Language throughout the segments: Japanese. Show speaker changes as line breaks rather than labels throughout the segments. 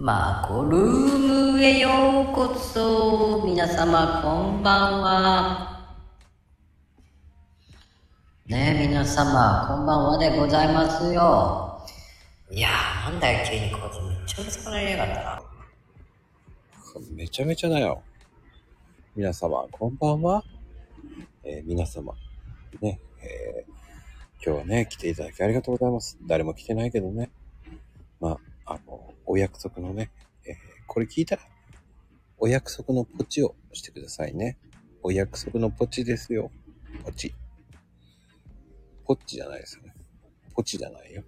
マコルームへようこそ。皆様こんばんは。ねえ、皆様、こんばんはでございますよ。いやー、なんだよ、急にこいつめっちゃうるさくなりやがったな。
めちゃめちゃだよ。皆様、こんばんは。えー皆様、ね、えー今日はね、来ていただきありがとうございます。誰も来てないけどね。まあ、あの、お約束のね、えーこれ聞いたら、お約束のポチをしてくださいね。お約束のポチですよ。ポチ。ポチじゃないですよね。ポチじゃないよ。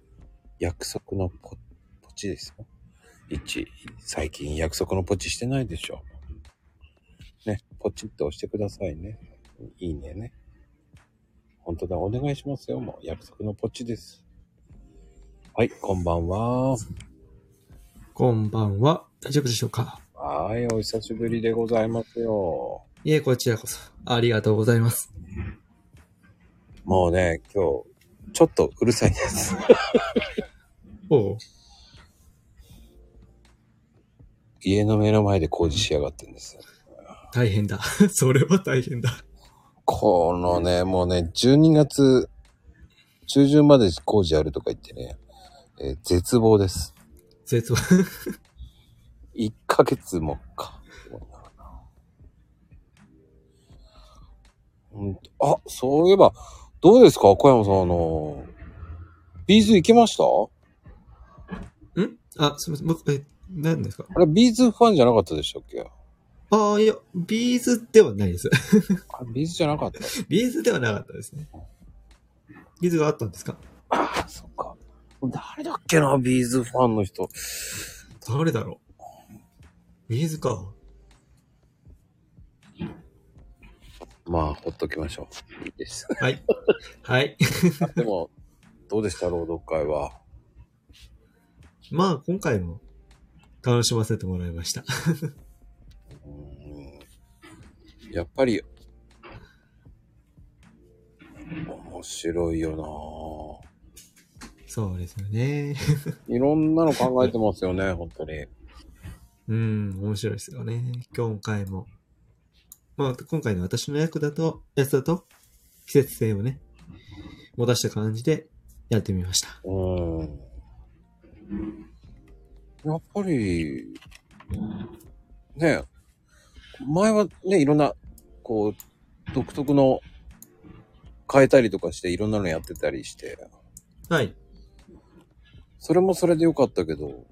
約束のポポチですよ。1、最近約束のポチしてないでしょ。ね、ポチッと押してくださいね。いいねね。本当だ、お願いしますよ。もう約束のポチです。はい、こんばんは。
こんばんは。大丈夫でしょうか？
はい、お久しぶりでございますよ。
いえ、こちらこそ。ありがとうございます。
もうね、今日、ちょっとうるさいです。
おう。
家の目の前で工事しやがってんです。
大変だ。それは大変だ。
このね、もうね、12月中旬まで工事やるとか言ってね、えー絶望です。
絶は。
1ヶ月もか。うんあ、そういえば、どうですか？小山さん、あの、 B'z 行きました？
ん？あ、すみません。僕、え、何ですか？
あれ、 B'z ファンじゃなかったでしたっけ？
ああ、いや、 B'z ではないです。
あ B'z じゃなかった
B'z ではなかったですね。 B'z があったんですか？
あ、そっか。誰だっけな、 B'zファンの人。
誰だろう B'z か。
まあ、ほっときましょう。いいです。
はい。はい。
でも、どうでした、朗読会は？
まあ、今回も楽しませてもらいました。
うんやっぱり、面白いよ
そうですよね。
ないろんなの考えてますよね、本当に。
うん、面白いですよね。今回も。まあ、今回の私の役だと、やつだと、季節性をね、持たした感じでやってみました。
うん。やっぱり、ね前はね、いろんな、こう、独特の変えたりとかしていろんなのやってたりして、
はい。
それもそれでよかったけど、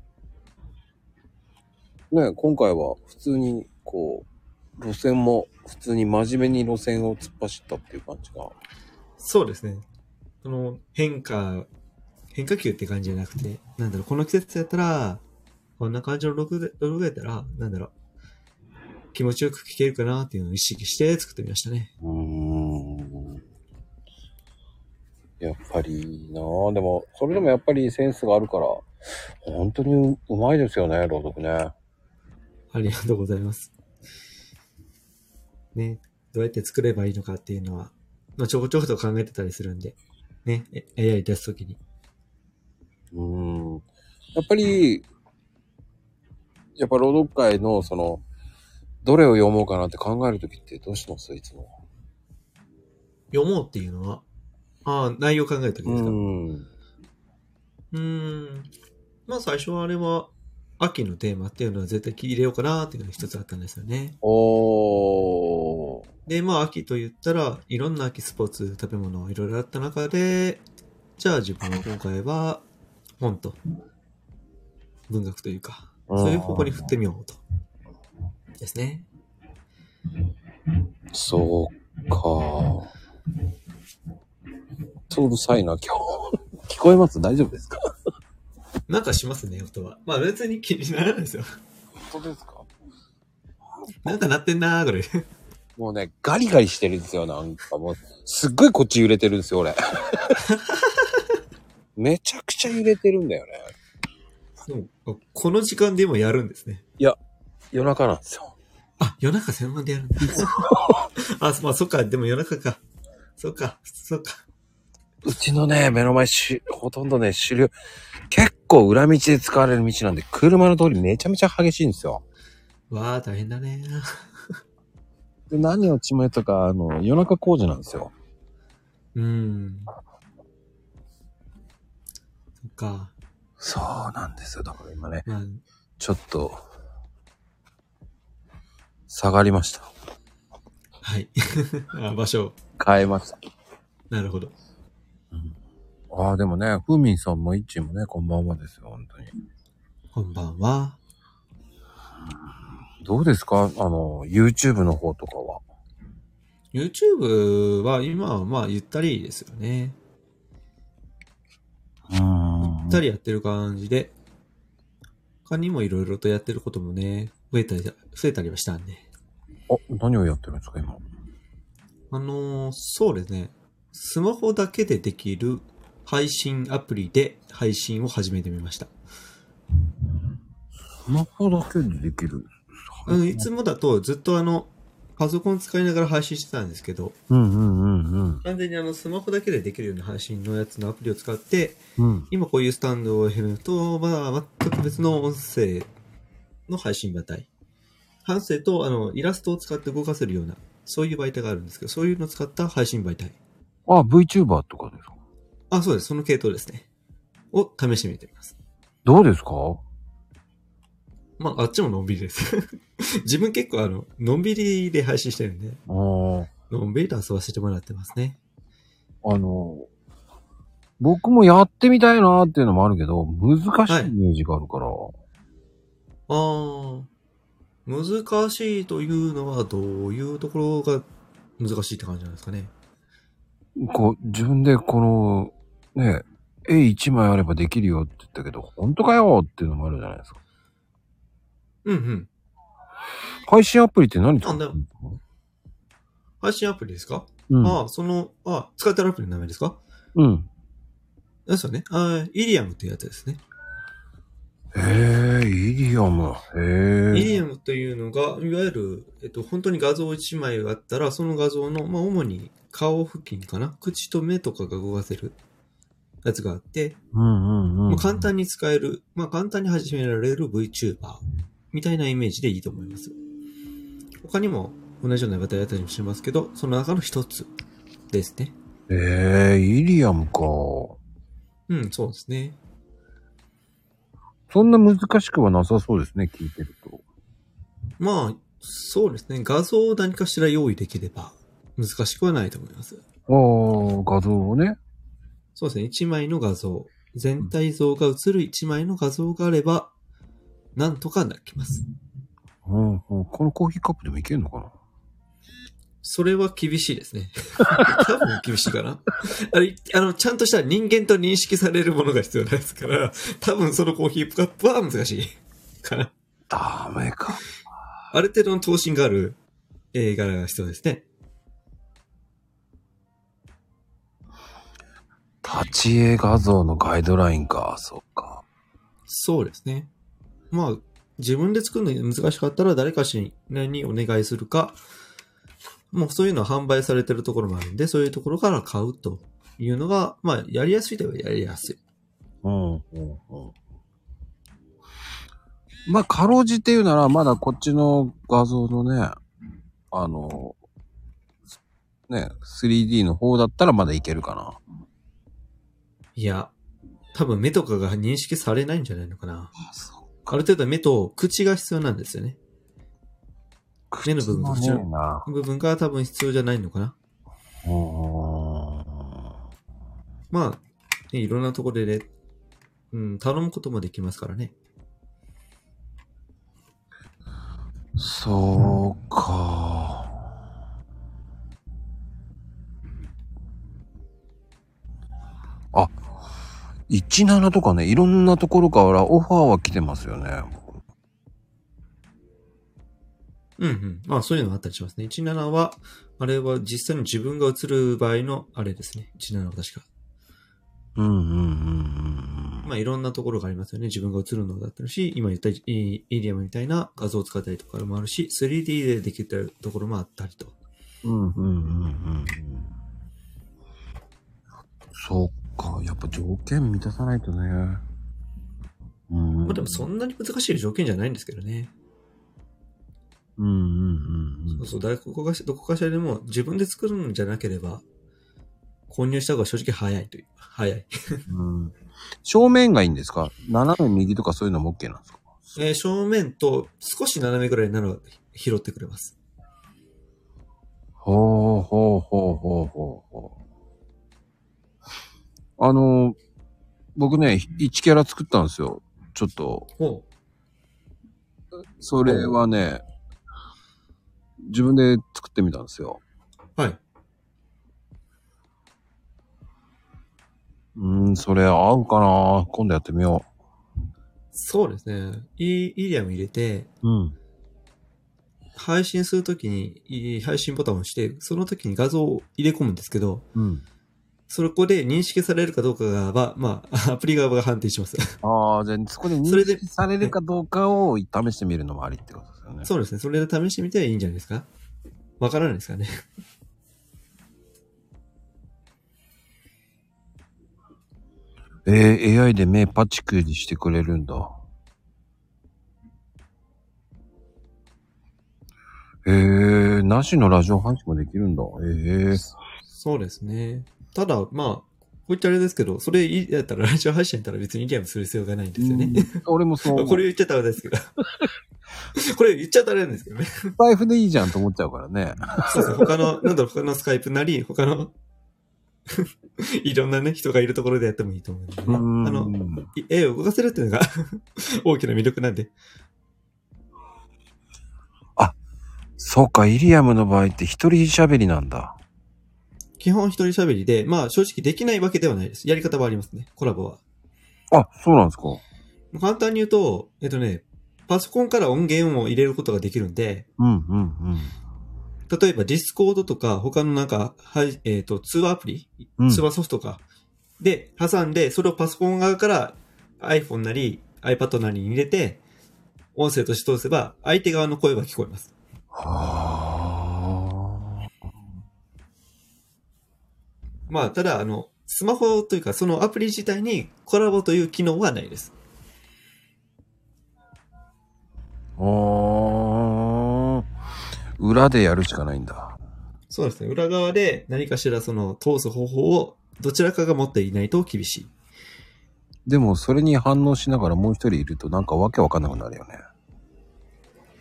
ね今回は普通に、こう、路線も普通に真面目に路線を突っ走ったっていう感じが。
そうですね。この変化、変化球って感じじゃなくて、なんだろう、この季節やったら、こんな感じのログで、ログやったら、なんだろう、気持ちよく聴けるかなっていうのを意識して作ってみましたね。
うーん。やっぱりなあでも、それでもやっぱりセンスがあるから、本当にううまいですよね、朗読ね。
ありがとうございます。ね、どうやって作ればいいのかっていうのは、まあ、ちょこちょこと考えてたりするんで、ね、え AI 出すときに。
うーん。やっぱり、やっぱ朗読会の、その、どれを読もうかなって考えるときってどうしてますいつも？
読もうっていうのは、ああ、内容考えるときですか？う
うん。
ーん。まあ最初はあれは、秋のテーマっていうのは絶対入れようかなっていうのが一つあったんですよね。
おー。
で、まあ秋と言ったら、いろんな秋スポーツ、食べ物いろいろあった中で、じゃあ自分は今回は本と文学というか、そういう方向に振ってみようと。ですね。
そうか。そううるさいな、今日。聞こえます？大丈夫ですか？
なんかしますね、音は。まあ別に気にならないですよ。
本当ですか？
なんか鳴ってんなーぐらい。
もうね、ガリガリしてるんですよ、なんかもう。すっごいこっち揺れてるんですよ、俺。めちゃくちゃ揺れてるんだよね。
でもこの時間でもやるんですね。
夜中なんですよ。
あ、夜中専門でやるんだ。あ、まあそっか、でも夜中か。そっか、そっか。
うちのね、目の前し、ほとんどね、狩猟、結構裏道で使われる道なんで、車の通りめちゃめちゃ激しいんですよ。
わあ、大変だね。
で、何をちまえとか、あの、夜中工事なんですよ。
うん。そっか。
そうなんですよ。だから今ね、
まあ、
ちょっと、下がりました。
はい。あ場所。
変えました。
なるほど。
ああ、でもね、ふみんさんもいっちーもね、こんばんはですよ、本当に。
こんばんは。
どうですか？あの、YouTube の方とかは。
YouTube は今はまあゆったりですよね。
うーん
ゆったりやってる感じで、他にもいろいろとやってることもね、増えたり、増えたりはしたんで。
あ、何をやってるんですか、今？
あのーそうですね。スマホだけでできる配信アプリで配信を始めてみました。
スマホだけでできる？
うん、いつもだとずっとあの、パソコン使いながら配信してたんですけど、
うんうんうん
完全にあの、スマホだけでできるような配信のやつのアプリを使って、
うん。うん。
今こういうスタンドを FM と、まあ、全く別の音声の配信媒体。反声と、あの、イラストを使って動かせるような、そういう媒体があるんですけど、そういうのを使った配信媒体。
あ、VTuber とかですか？
あ、そうです。その系統ですね。を試してみてみます。
どうですか？
まあ、あっちものんびりです。自分結構あの、のんびりで配信してるんで、
あー
のんびりと遊ばせてもらってますね。
あの、僕もやってみたいなーっていうのもあるけど、難しいイメージがあるから、
あー、難しいというのはどういうところが難しいって感じなんですかね？
こう、自分でこの、ね、絵一枚あればできるよって言ったけど、本当かよっていうのもあるじゃないですか。
うんうん。
配信アプリって何使ってるんですか
配信アプリですか、
うん。
ああ、その、あ使ってるアプリの名前ですか？
うん。
ですよね。あイリアムっていうやつですね。
へえ、イリアム。へえ。
イリアムというのが、いわゆる、えっと、本当に画像1枚あったら、その画像の、まあ、主に顔付近かな？口と目とかが動かせるやつがあって、
うんうんうん。
まあ、簡単に使える、まあ、簡単に始められる VTuber みたいなイメージでいいと思います。他にも同じような方やったりもしますけど、その中の一つですね。
ええ、イリアムか。
うん、そうですね。
そんな難しくはなさそうですね、聞いてると。
まあ、そうですね。画像を何かしら用意できれば難しくはないと思います。
ああ、画像をね。
そうですね。一枚の画像、全体像が映る一枚の画像があれば、なんとかなります。
うんうん、このコーヒーカップでもいけるのかな？
それは厳しいですね。多分厳しいかな。あれ、あの、ちゃんとした人間と認識されるものが必要なんですから、多分そのコーヒーカップは難しいかな。
ダメか。
ある程度の等身がある映画が必要ですね。
立ち絵画像のガイドラインか。そうか。
そうですね。まあ、自分で作るのに難しかったら誰かしらにお願いするか、もうそういうのは販売されてるところもあるんで、そういうところから買うというのが、まあ、やりやすいといえばやりやすい。
うん、うん、うん。まあ、かろうじて言うなら、まだこっちの画像のね、あの、ね、3D の方だったらまだいけるかな。
いや、多分目とかが認識されないんじゃないのかな。
あ、
ある程度目と口が必要なんですよね。目の部分と
口
口の
もねえな。
部分が多分必要じゃないのかな。まあ、ね、いろんなところでね、うん、頼むこともできますからね。
そうか。あ、17とかね、いろんなところからオファーは来てますよね。
うんうん。まあそういうのがあったりしますね。17は、あれは実際に自分が映る場合のあれですね。17は確か。
うんうんうんうん
まあいろんなところがありますよね。自分が映るのだったりし、今言ったイイリアムみたいな画像を使ったりとかもあるし、3D でできてるところもあったりと。
うん。うんうんうんうん。そっか、やっぱ条件満たさないとね。うん。
まあでもそんなに難しい条件じゃないんですけどね。
うんうんうん
そうそう、どこかしどこかしらでも自分で作るんじゃなければ、購入した方が正直早いという。早い。
うん。うん。正面がいいんですか？斜め右とかそういうのも OK なんですか？
えー正面と少し斜めぐらいなら拾ってくれます。
ほうほうほうほうほうほう。あの、僕ね、1キャラ作ったんですよ。ちょっと、
ほ
それはね、自分で作ってみたんですよ。
う。はい。
うーん、それ合うかな今度やってみよ
そうですね。イイリアム入れて、
う。うん。
配信するときにいい配信ボタンを押して、その時に画像を入れ込むんですけど、
うん。
そこで認識されるかどうかが、は、まあ、アプリ側が判定します。
ああ、じゃあそこで認
それで
識されるかどうかを試してみるのもありってことですよね。
そうですね。それで試してみてはいいんじゃないですか？わからないですかね？
えー、AI で目パチクリしてくれるんだ。えー、なしのラジオ配信もできるんだ。えー、
そうですね。ただ、まあ、こういったあれですけど、それいやったら、ラジオ配信やったら別にイリアムする必要がないんですよね。
うん俺もそう。
これ言っちゃったらあれですけど。これ言っちゃったらなんですけどね。
スタイフでいいじゃんと思っちゃうからね。
そうですね。他の、なんだろう、他のスカイプなり、他の、いろんなね、人がいるところでやってもいいと思うね。
う
あの、い絵を動かせるっていうのが 大きな魅力なんで。
そうか、 IRIAM の場合って一人喋りなんだ。
基本一人喋りで、まあ正直できないわけではないです。やり方はありますね。コラボは。
あ、そうなんですか。
簡単に言うと、えっとね、パソコンから音源を入れることができるんで、
うん、うん、うん。
例えばディスコードとか他のなんか、はい、えっ、と、通話アプリ、
うん
通話ソフトか。で、挟んで、それをパソコン側から iPhone なり iPad なりに入れて、音声として通せば、相手側の声は聞こえます。
は
まあ、ただ、あの、スマホというか、そのアプリ自体にコラボという機能はないです。
あ。ああ。裏でやるしかないんだ。
そうですね。裏側で何かしらその通す方法をどちらかが持っていないと厳しい。
でも、それに反応しながらもう一人いるとなんかわけわかんなくなるよね。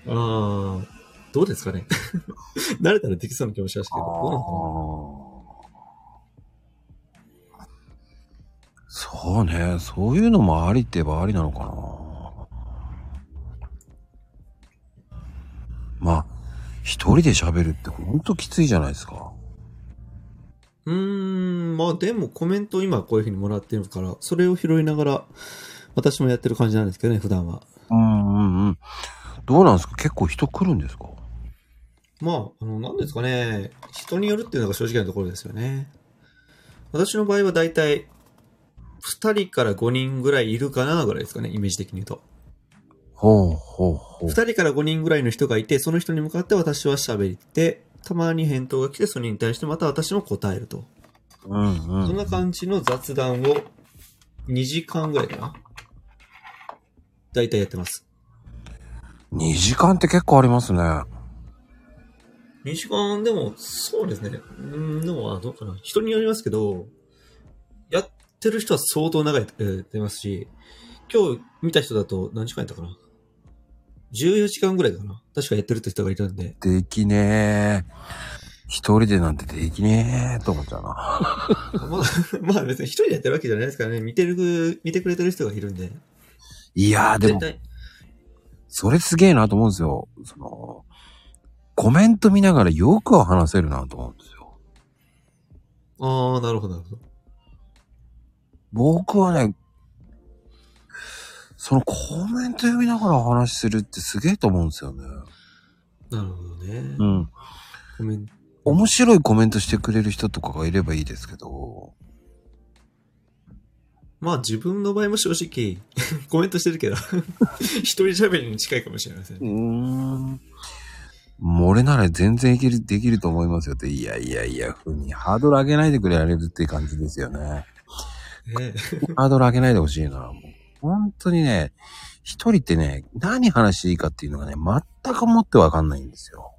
ああ、どうですかね。慣れたらできそうな気もしますけど、
そうね。そういうのもありって言えばありなのかな。まあ、一人で喋るってほんときついじゃないですか。
うーん、まあでもコメント今こういう風にもらってるから、それを拾いながら、私もやってる感じなんですけどね、普段は。
うんうんうん。どうなんですか？結構人来るんですか？
まあ、あの、なんですかね、人によるっていうのが正直なところですよね。私の場合はだいたい、2人から5人ぐらいいるかなぐらいですかね、イメージ的に言うと。
ほうほうほう
2。人から5人ぐらいの人がいて、その人に向かって私は喋って、たまに返答が来て、それに対してまた私も答えると。
うんうん。
そんな感じの雑談を2時間ぐらいかな。だいたいやってます。
2時間って結構ありますね。
2時間でも、そうですね。うん、でも、あどうかな。人によりますけど、やってる人は相当長いやってますし、今日見た人だと何時間やったかな ?14 時間ぐらいかな。確かやってるって人がいたんで。
できねえ。一人でなんてできねえと思っちゃうな。
まあ、まあ別に一人でやってるわけじゃないですからね。見てる、見てくれてる人がいるんで。
いやーでも、
絶対。
それすげえなと思うんですよ。その、コメント見ながらよくは話せるなと思うんですよ。
ああ、なるほど、なるほど。
僕はね、そのコメント読みながら話するってすげえと思うんですよね。
なるほどね。
うん。
ごめん。
面白いコメントしてくれる人とかがいればいいですけど。
まあ自分の場合も正直、コメントしてるけど、一人喋りに近いかもしれません
う。ーん。俺なら全然いける、できると思いますよって。いやいやいや、ふうにハードル上げないでくれられるっていう感じですよね。
ね
ハードル上げないでほしいな。もう本当にね、一人ってね、何話していいかっていうのがね、全くもってわかんないんですよ。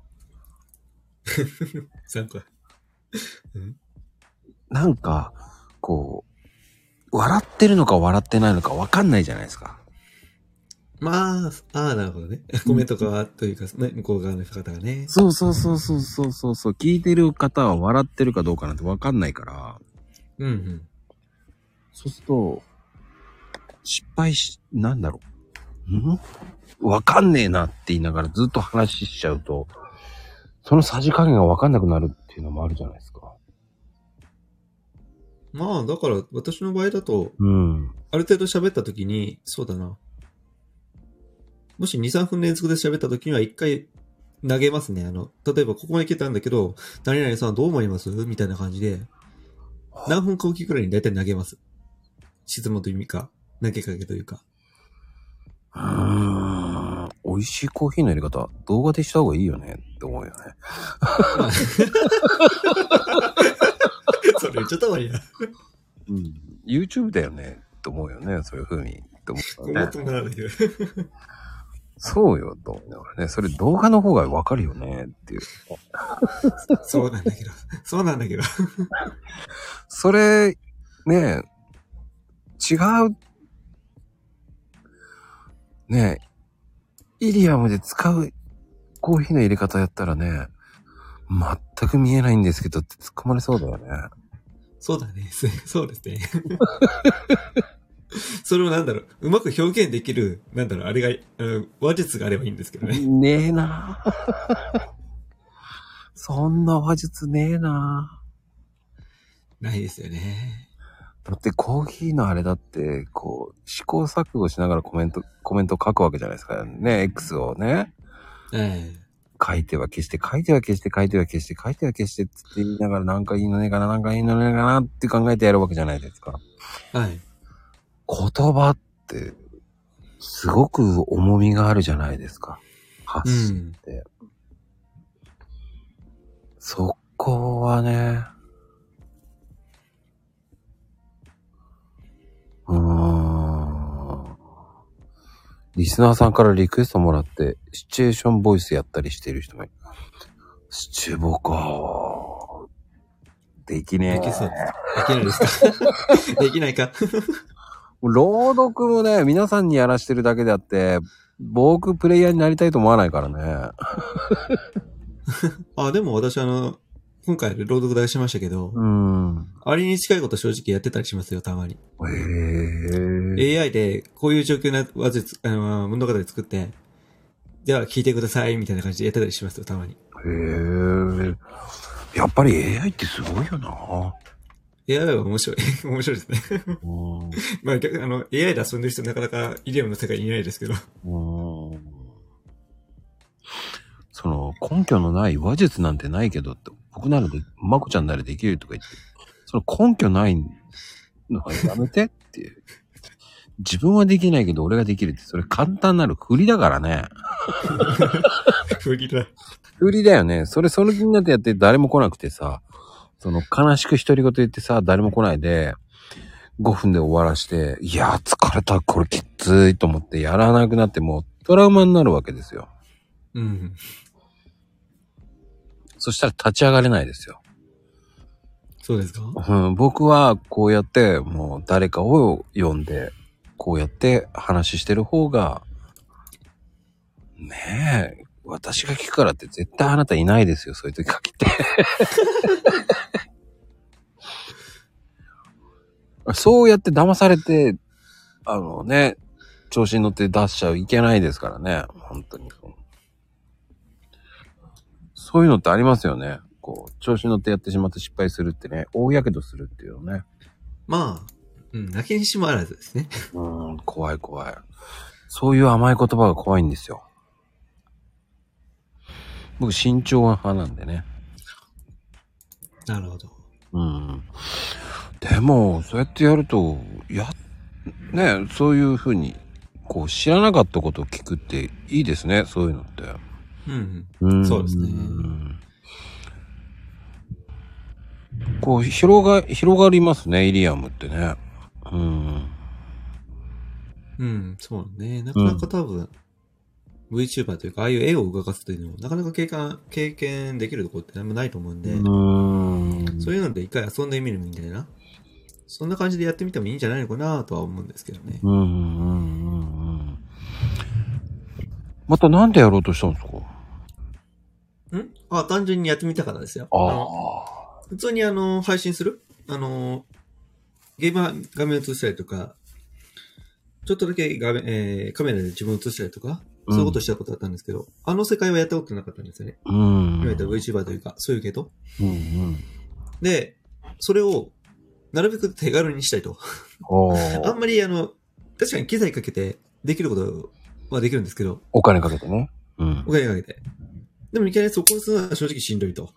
3個。うん。
なんか、こう、笑ってるのか笑ってないのかわかんないじゃないですか。
まあ、ああ、なるほどね。コメント側というか、ね、向こう側の方がね。
そうそうそうそうそうそうそう。聞いてる方は笑ってるかどうかなんてわかんないから、
うんうん。
そうすると、失敗し、なんだろう。ん？わかんねえなって言いながらずっと話しちゃうと、そのさじ加減がわかんなくなるっていうのもあるじゃないですか。
まあ、だから、私の場合だと、
うん。
ある程度喋った時に、そうだな。もし2、3分連続で喋った時には一回投げますね。あの、例えばここまで来たんだけど、何々さんどう思います？みたいな感じで、何分かおきくらいに大体投げます。質問という意味か、投げかけというか。
うーん。美味しいコーヒーのやり方、動画でした方がいいよねって思うよね。
それ言っちゃったわいや。
うん。YouTube だよねって思うよね。そういう風に。って思
っともならないけど。
そうよ、と思いながらね。それ動画の方がわかるよねっていう。
そうなんだけど。そうなんだけど。
それ、ね違う、ねイリアムで使うコーヒーの入れ方やったらね、全く見えないんですけどって突っ込まれそうだよね。
そうだね。す そうですね。それをなんだろう、うまく表現できる、なんだろう、あれが、うん話術があればいいんですけどね。
ねえなそんな話術ねえな
ないですよね。
だってコーヒーのあれだって、こう、試行錯誤しながらコメント、コメント書くわけじゃないですか。ね、X をね。
え
書いては消して、書いては消して、書いては消して、書いては消してって言いながらなんかいいのねえかな、なんかいいのねえかなって考えてやるわけじゃないですか。
えはい。
言葉って、すごく重みがあるじゃないですか。発
う
信。
ん。
そこはね、うーん。リスナーさんからリクエストもらって、シチュエーションボイスやったりしてる人もいる。シチュボか。できねえ。
できそうです。できないですか？できないか？
朗読もね、皆さんにやらしてるだけであって、僕プレイヤーになりたいと思わないからね。
あ、でも私あの、今回朗読出しましたけど、
うん。
あれに近いこと正直やってたりしますよ、たまに。
へえ。
AI でこういう状況な話術、あの、物語作って、では聞いてください、みたいな感じでやってたりしますよ、たまに。
へえ。やっぱり AI ってすごいよな。
AI は面白い。面白いですね。
うん。
まああの、AI で遊んでる人なかなかイデオムの世界にいないですけど。
うんその根拠のない話術なんてないけどって、僕ならで、まこちゃんならできるとか言って、その根拠ないのはやめてっていう。自分はできないけど俺ができるって、それ簡単なる振りだからね。
不義だ。
振りだよね。それその気になってやって誰も来なくてさ、その悲しく独り言言ってさ、誰も来ないで、5分で終わらして、いやー疲れた、これきついと思ってやらなくなってもうトラウマになるわけですよ。
うん。
そしたら立ち上がれないですよ。
そうですか？
うん、僕はこうやってもう誰かを呼んで、こうやって話してる方が、ねえ、私が聞くからって絶対あなたいないですよ、そういう時限って。そうやって騙されて、あのね、調子に乗って出しちゃいけないですからね、本当に。そういうのってありますよね。こう、調子に乗ってやってしまって失敗するってね、大やけどするっていうのね。
まあ、うん、泣きにしもあらずですね。
うん、怖い怖い。そういう甘い言葉が怖いんですよ。僕、慎重派なんでね。
なるほど。
うん。でも、そうやってやると、や、ね、そういうふうに、こう、知らなかったことを聞くっていいですね、そういうのって。
うん、
うん
そうですね
んこう、広が、広がりますね、イリアムってね。うん。
うん。うん、そうね。なかなか多分、VTuber というか、ああいう絵を動かすというのも、なかなか経験、経験できるところってあんまないと思うんで、
うーん。
そういうので一回遊んでみるみたいな。そんな感じでやってみてもいいんじゃないのかなとは思うんですけどね。
うんうんうんうんうん。またなんでやろうとしたんですか？
んあ、単純にやってみたからですよ。あの
あ
普通にあの、配信する？あの、ゲームは画面映したりとか、ちょっとだけ画面、えーカメラで自分を映したりとか、そういうことしたことあったんですけど、あの世界はやったことなかったんですよね。
あ。うん。
いわゆる VTuber というか、そういう系統。
うんうん。
で、それを、なるべく手軽にしたいと。
お
あ
ー
んまりあの、確かに機材かけてできることはできるんですけど、
お金かけてね。うん
お。金かけて。でもいきなりそこをするのは正直しんどいと。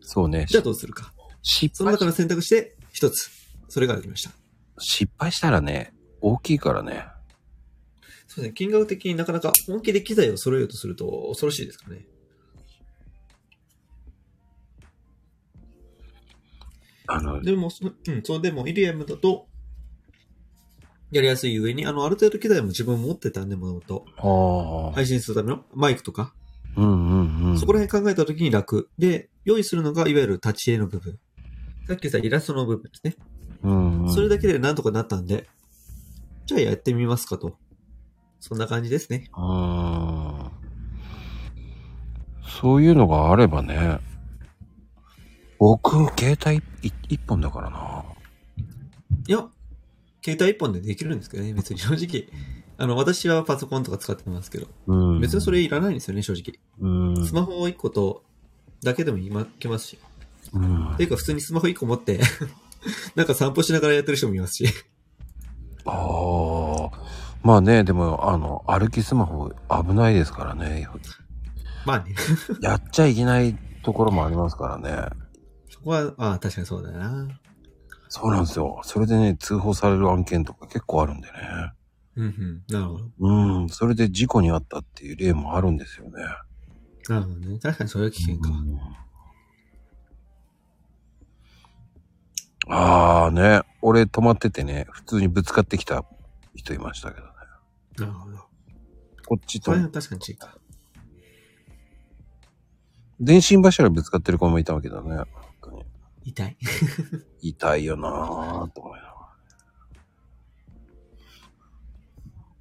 そうね。
じゃあどうするか。
失敗
その中の選択して、一つ。それができました。
失敗したらね、大きいからね。
そうですね。金額的になかなか本気で機材を揃えようとすると恐ろしいですかね。
あの、
でも、そうん、そう、でも、イリアムだと、やりやすい上に、あの、ある程度機材も自分持ってたんで、もともと。配信するためのマイクとか、
うんうんうん。
そこら辺考えた時に楽。で、用意するのが、いわゆる立ち絵の部分。さっき言ったイラストの部分ですね。
うんうん。
それだけでなんとかなったんで、じゃあやってみますかと。そんな感じですね。
うーん。そういうのがあればね。僕、携帯い一本だからな。
いや、携帯一本でできるんですけどね、別に正直。あの、私はパソコンとか使ってますけど、
うん。
別にそれいらないんですよね、正直。
うん。
スマホ一個と、だけでも今、いけますし。
うん
ていうか普通にスマホ一個持って、なんか散歩しながらやってる人もいますし。
ああ。まあね、でも、あの、歩きスマホ危ないですからね。
まあね。
やっちゃいけないところもありますからね。
そこは、ああ、確かにそうだよな。
そうなんですよ。それでね、通報される案件とか結構あるんでね。
うんうん。なるほど。
うん。それで事故に遭ったっていう例もあるんですよね。
なるほどね。確かにそれは危険か。
うんああね、俺止まっててね、普通にぶつかってきた人いましたけどね。
なるほど。
こっちと
それ、は確かに違うか。
電信柱ぶつかってる子もいたわけだね。
痛い。
痛いよなぁと思いな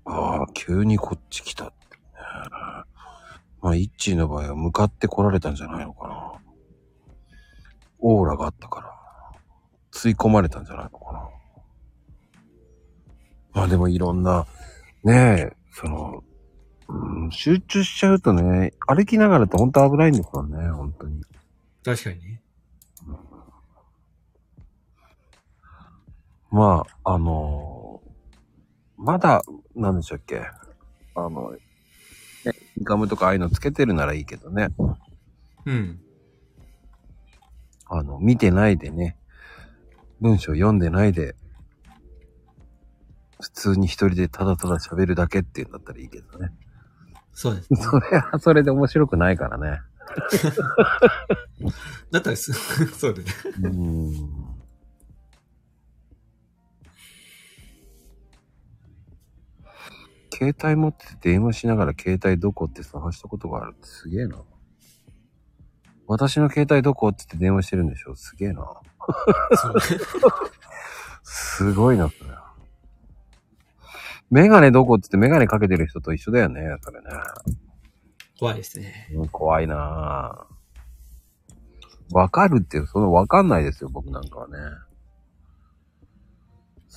ああ、急にこっち来たってね。まあ、イッチーの場合は向かって来られたんじゃないのかな。オーラがあったから、吸い込まれたんじゃないのかな。まあでもいろんな、ねえ、その、うん、集中しちゃうとね、歩きながらって本当危ないんですよね、本当に。
確かにね。
まあ、あのまだ、なんでしたっけ？あの、ね、ガムとかああいうのつけてるならいいけどね。
うん。
あの、見てないでね、文章読んでないで、普通に一人でただただ喋るだけっていうんだったらいいけどね。
そうです、ね。
それはそれで面白くないからね。
だったらす、そうだね。
うーん。携帯持ってて電話しながら携帯どこって探したことがあるってすげえな。私の携帯どこって言って電話してるんでしょ？すげえな。すごいな、それ。メガネどこって言ってメガネかけてる人と一緒だよね、それね。
怖いですね。
うん怖いなぁ。わかるって、そのわかんないですよ、僕なんかはね。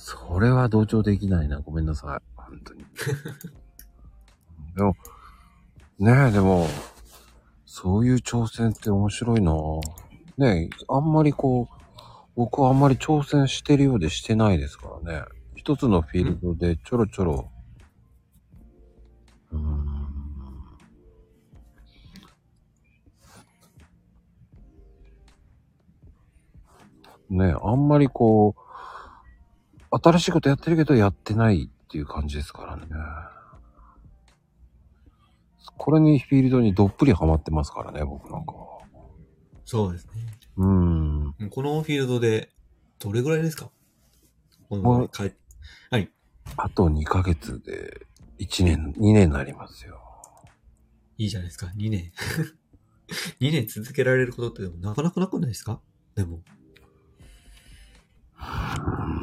それは同調できないな。ごめんなさい。本当に。でも、ねえ、でも、そういう挑戦って面白いなぁ。ねえ、あんまりこう、僕はあんまり挑戦してるようでしてないですからね。一つのフィールドでちょろちょろ。うーん。ね、あんまりこう、新しいことやってるけどやってないっていう感じですからね。これにフィールドにどっぷりハマってますからね、僕なんかは。
そうですね。
うーん。
このフィールドで、どれぐらいですか？このはい。
あと2ヶ月で1年、2年になりますよ。
いいじゃないですか、2年。2年続けられることってでもなかなかなくないですか？でも。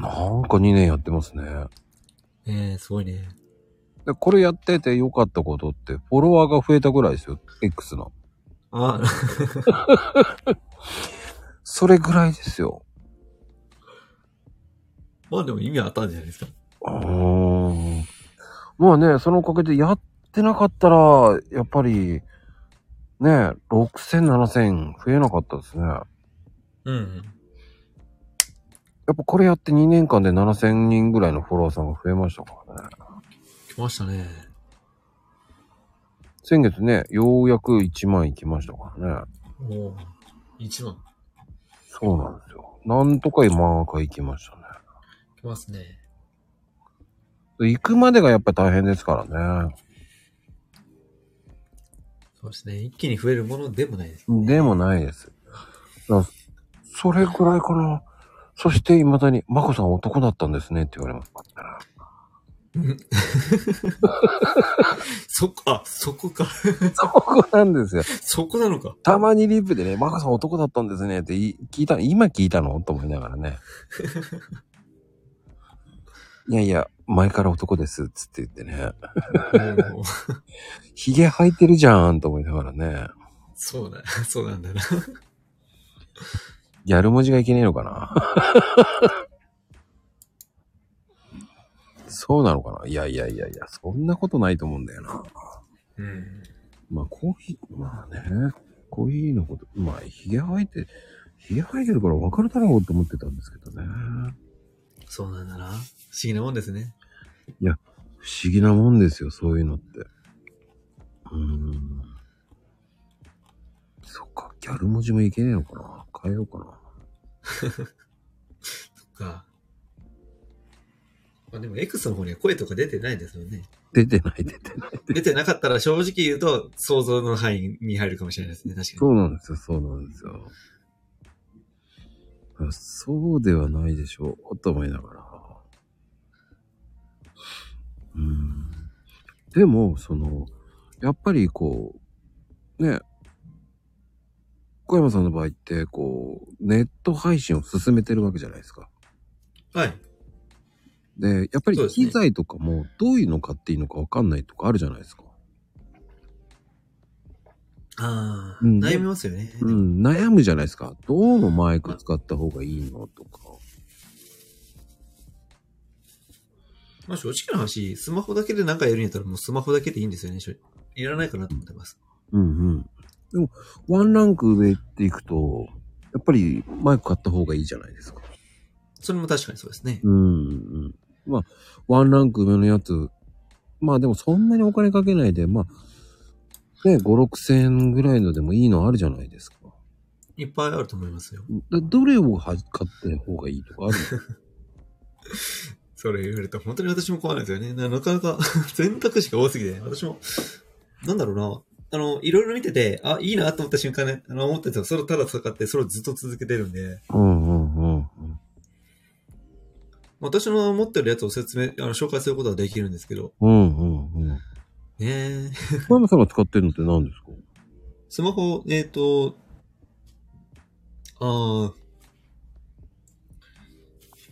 なんか2年やってますね。
ええすごいね。
でこれやってて良かったことって、フォロワーが増えたぐらいですよ。X の。
あ
それぐらいですよ。
まあでも意味あったんじゃないですか。
うーん。まあね、そのおかげでやってなかったら、やっぱり、ね、6000、7000増えなかったですね。や
うん。
っぱこれやって2年間で7000人ぐらいのフォロワーさんが増えましたからね。
来ましたね。
先月ね、ようやく1万いきましたからね。
おお。1万。
そうなんですよ。なんとか今が行きましたね。
来ますね。
行くまでがやっぱり大変ですからね。
そうですね。一気に増えるものでもないです。
でもないです。それぐらいかな。そして未だに、マコさん男だったんですねって言われます。
そこ、あ、そこか。
そこなんですよ。
そこなのか。
たまにリップでね、マコさん男だったんですねって聞いた、今聞いたの？と思いながらね。いやいや、前から男です、つって言ってね。
おー
髭生えてるじゃんと思いながらね。
そうだ、そうなんだな。
ギャル文字がいけねえのかな？そうなのかな？いやいやいやいや、そんなことないと思うんだよな。
うん。
まあ、コーヒー、まあね、コーヒーのこと、まあ、髭生えて、髭生えてるから分かるだろうって思ってたんですけどね。
そうなんだな。不思議なもんですね。
不思議なもんですよ、そういうのって。うーん。そっか、ギャル文字もいけねえのかな？変えようかな。
そっか。まあでも X の方には声とか出てないんですよね。
出てない、出てない。
出てなかったら正直言うと想像の範囲に入るかもしれないですね。確か
そうなんですよ、そうなんですよ。あそうではないでしょう、と思いながら。うん。でも、その、やっぱりこう、ね、小山さんの場合って、こう、ネット配信を進めてるわけじゃないですか。
に。はい。
で、やっぱり機材とかもどういうの買っていいのかわかんないとかあるじゃないですか。
ああ、
うん
悩みますよね。
うん、悩むじゃないですか。どのマイク使った方がいいのとか。
まあ正直な話、スマホだけで何かやるんやったらもうスマホだけでいいんですよね。いらないかなと思ってます。
うんうん。でも、ワンランク上っていくと、やっぱりマイク買った方がいいじゃないですか。
それも確かにそうですね。
うんうん。まあ、ワンランク上のやつ、まあでもそんなにお金かけないで、まあ、ね、5、6千円ぐらいのでもいいのあるじゃないですか。
いっぱいあると思いますよ。
だどれをは買った方がいいとかある
それ言われると本当に私も怖いんですよね。ななかなか 選択肢が多すぎて、私も、なんだろうな。あの、いろいろ見てて、あ、いいなと思った瞬間ね、あの、思ってたそれをただ使って、それをずっと続けてるんで、
うんうんうんうん。
私の持ってるやつを説明、あの、紹介することはできるんですけど、
うんうんうん。
ねえ
小山さんが使ってるのって何ですか？
スマホ、えっ、と、あー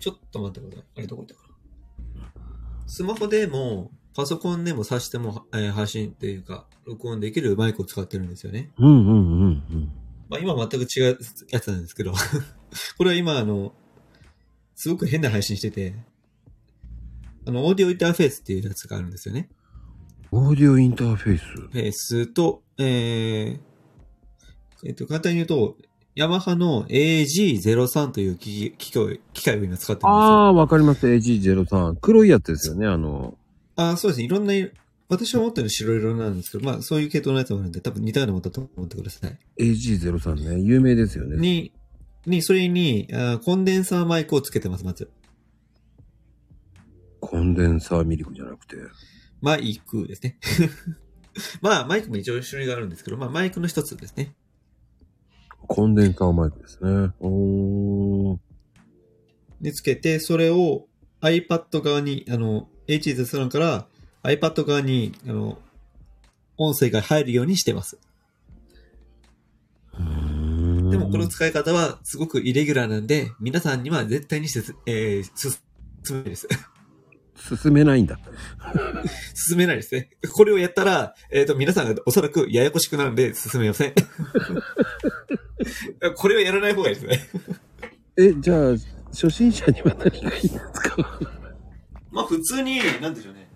ちょっと待ってください。あれどこ行ったかな。スマホでも、パソコンでも挿しても、えー配信っていうか、録音できるマイクを使ってるんですよね。
うんうんうんうん。
まあ今全く違うやつなんですけど、これは今あの、すごく変な配信してて、あの、オーディオインターフェースっていうやつがあるんですよね。
オーディオインターフェース。
フェースと、えー、えっ、と、簡単に言うと、ヤマハの AG03 という機器機械機械を今使ってるんですよ。
ああー、わかります AG03。黒いやつですよね、あの。
ああ、そうですね。いろんな色、私は持ってるの白色なんですけど、まあそういう系統のやつもあるんで、多分似たようなものだと思ってください。
AG03 ね、有名ですよね。
に、に、それにあーコンデンサーマイクをつけてます、まず。
コンデンサーミルクじゃなくて？
マイクですね。まあ、マイクも一応種類があるんですけど、まあ、マイクの一つですね。
コンデンサーマイクですね。おー。
で、つけて、それを iPad 側に、あの、H03 から iPad 側に、あの、音声が入るようにしてます。でもこの使い方はすごくイレギュラーなんで、皆さんには絶対にせつ、えー、す、進めです。
進めないんだ。
進めないですね。これをやったら、えっ、と、皆さんがおそらくややこしくなるんで進めません。これをやらない方がいいですね。
え、じゃあ、初心者には何がいいんですか
まあ普通に、なんでしょうね。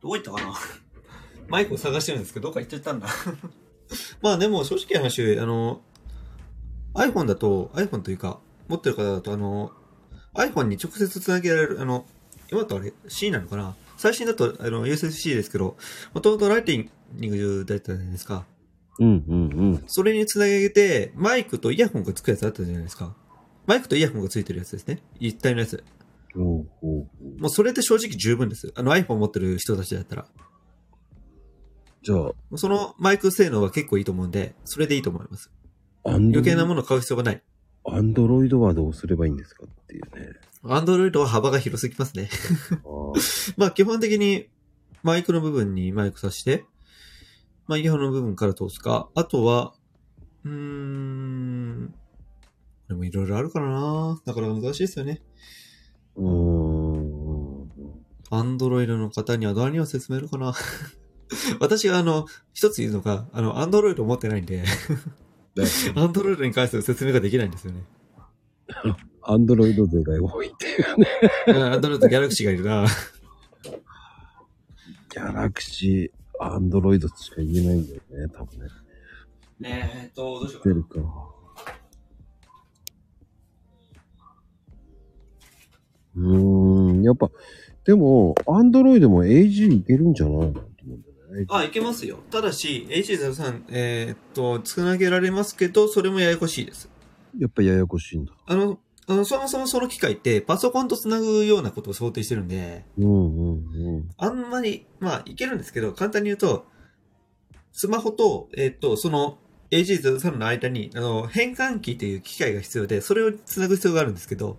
どこ行ったかな？マイクを探してるんですけど、どっか行っちゃったんだ。まあでも正直な話、あの、iPhone だと、iPhone というか、持ってる方だと、あの、iPhone に直接つなげられる、あの、今だとあれ C なのかな？最新だと、あの、USB-C ですけど、もともとライティングだったじゃないですか。
うんうんうん。
それにつなげて、マイクとイヤホンがつくやつあったじゃないですか。マイクとイヤホンがついてるやつですね。一体のやつ。
おうおう
もうそれで正直十分です。あの iPhone 持ってる人たちだったら。
じゃあ、
そのマイク性能は結構いいと思うんで、それでいいと思います。
アンド
余計なものを買う必要がない。
アンドロイドはどうすればいいんですかっていうね。
Android は幅が広すぎますね。まあ基本的にマイクの部分にマイクさして、まあイヤホンの部分から通すか、あとは、うーん、でもいろいろあるからなだから難しいですよね。
うーん。
Android の方には何を説明るかな 私があの、一つ言うのが、あの、Android 持ってないんで、Android に関する説明ができないんですよね。
アンドロイド勢が多いっていうね。
だから Android と Galaxy がいるな。
ギャラクシー、アンドロイドしか言えないんだよね、多分ね。
ねえ、えっと、どうしよ
出るか。うーん、やっぱ、でも、アンドロイドも AG いけるんじゃないの？と思うんだよね。
あ、いけますよ。ただし、H03、えーっと、つなげられますけど、それもややこしいです。
やっぱややこしいんだ。
あの、あのそもそもその機械って、パソコンとつなぐようなことを想定してるんで、
うんうんうん。
あんまり、まあ、いけるんですけど、簡単に言うと、スマホと、えーっと、その、AG03 の間に、あの、変換器っていう機械が必要で、それをつなぐ必要があるんですけど、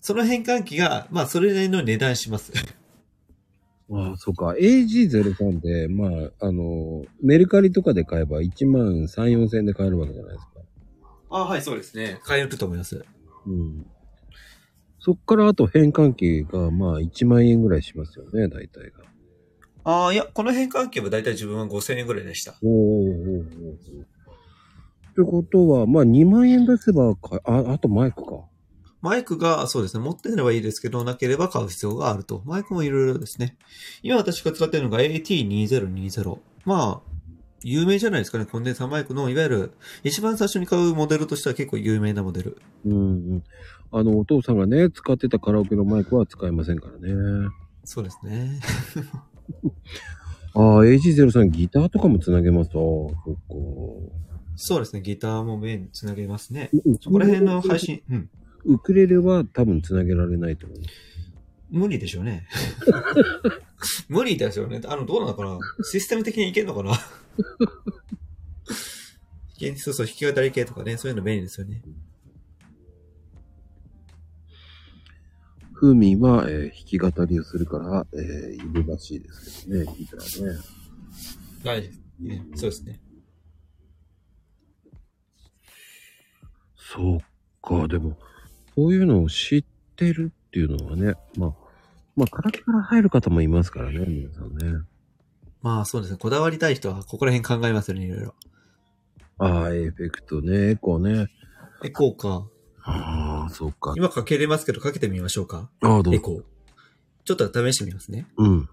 その変換器が、まあ、それなりの値段します。
ああ、そうか。AG03 で、まあ、あの、メルカリとかで買えば1万3、4千円で買えるわけじゃないですか。
あはい、そうですね。買えると思います。
うん。そっからあと変換器が、まあ1万円ぐらいしますよね、大体が。
ああ、いや、この変換器はだいたい自分は5000円ぐらいでした。
おーおーおーおーってことは、まあ2万円出せばか、あ、あとマイクか。
マイクが、そうですね、持ってればいいですけど、なければ買う必要があると。マイクもいろいろですね。今私が使ってるのが AT2020。まあ、有名じゃないですかね、コンデンサーマイクの、いわゆる、一番最初に買うモデルとしては結構有名なモデル。
うんうん。あの、お父さんがね、使ってたカラオケのマイクは使えませんからね。
そうですね。
ああ、AG03 ギターとかもつなげます？ああ、そっか。
そうですね、ギターもメインにつなげますね。
う
そこら辺の配。信、うん。
ウクレレは多分つなげられないと思う。
無理でしょうね。無理ですよね。あの、どうなのかな？システム的にいけんのかな？そうそう、弾き語り系とかね、そういうの便利ですよね。
ふーみんは、えー弾き語りをするから、えーいるらしいですけどね、ギターね。
はい。ね、そうですね。
そうか、でも、そういうのを知ってるっていうのはね、まあ、まあ、カラから入る方もいますからね、皆さんね。
まあそうですね。こだわりたい人はここら辺考えますよね、いろいろ。
ああ、エフェクトね、エコーね。
エコーか。
ああ、そうか。
今かけれますけど、かけてみましょうか。
ああ、どうぞ。
エコー。ちょっと試してみますね。
うん。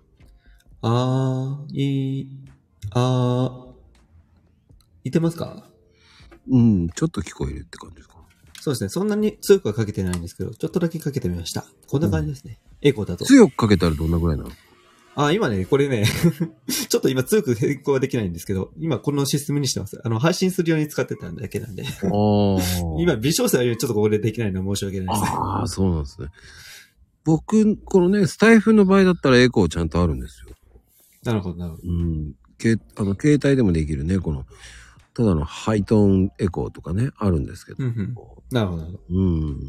あー、い、あー。いてますか？
うん、ちょっと聞こえるって感じですか。
そうですね。そんなに強くはかけてないんですけど、ちょっとだけかけてみました。こんな感じですね。エコーだと。
強くかけたらどんなぐらいなの？
あ、今ね、これね、ちょっと今強く変更はできないんですけど、今このシステムにしてます。あの、配信するように使ってただけなんで。今、微小数はちょっとここでできないのは申し訳ないです。
ああ、そうなんですね。僕、このね、スタイフの場合だったらエコーちゃんとあるんですよ。
なるほど、なるほど。
うん。けあの、携帯でもできるね、この、ただのハイトーンエコーとかね、あるんですけど。
うんうん。なるほど、なるほど。
うん。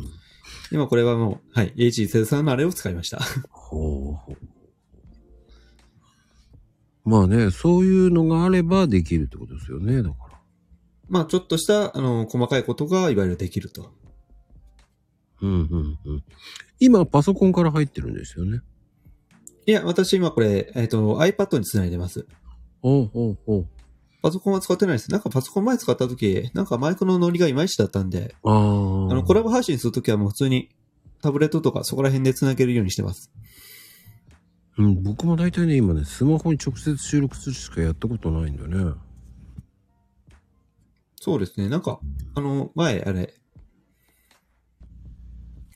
今これはもう、はい、H13 のあれを使いました。
ほうほう。まあね、そういうのがあればできるってことですよね、だから。
まあ、ちょっとした、あの、細かいことが、いわゆるできると。
うんうんうん。今、パソコンから入ってるんですよね。
いや、私今これ、えっ、と、iPad につないでます。
ほうほうほう。
パソコンは使ってないです。なんかパソコン前使った時、なんかマイクのノリがいまいちだったんで、
あ
の、コラボ配信するときはもう普通にタブレットとかそこら辺で繋げるようにしてます。
うん、僕も大体ね、今ね、スマホに直接収録するしかやったことないんだよね。
そうですね。なんか、あの、前、あれ、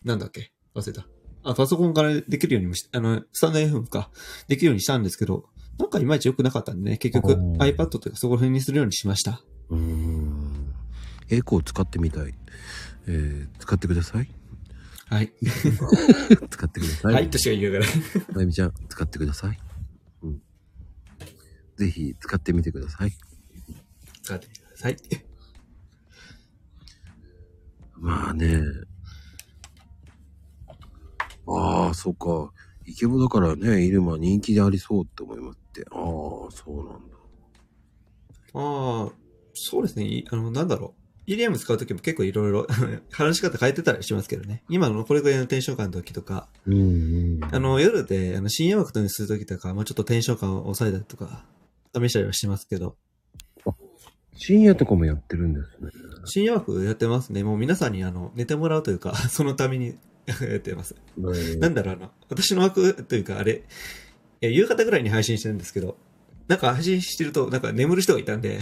なんだっけ？忘れた。あ、パソコンからできるようにもし、あの、スタンド FM か、できるようにしたんですけど、なんかいまいち良くなかったんでね、結局 iPad というかそこら辺にするようにしました。
うーん。エコー使ってみたい。えー、使ってください。
はい。
使ってください。
はい、としか言うから。
まゆみちゃん、使ってください。うん。ぜひ、使ってみてください。
使ってみてください。
まあね。ああ、そっか。イケボだからね、イルマ人気でありそうって思いますって。ああ、そうなんだ。
ああ、そうですね。いあの、なんだろう。EDM 使うときも結構いろいろ 話し方変えてたりしますけどね。今のこれぐらいのテンション感の時とか、
うんうん。
あの、夜で、あの、深夜枠とにするときとか、もうちょっとテンション感を抑えたりとか、試したりはしてますけど、
深夜とかもやってるんですね。
深夜枠やってますね。もう皆さんにあの、寝てもらうというか、そのために やってます。なんだろう、あの、私の枠というか、あれ、夕方ぐらいに配信してるんですけど、なんか配信してると、なんか眠る人がいたんで、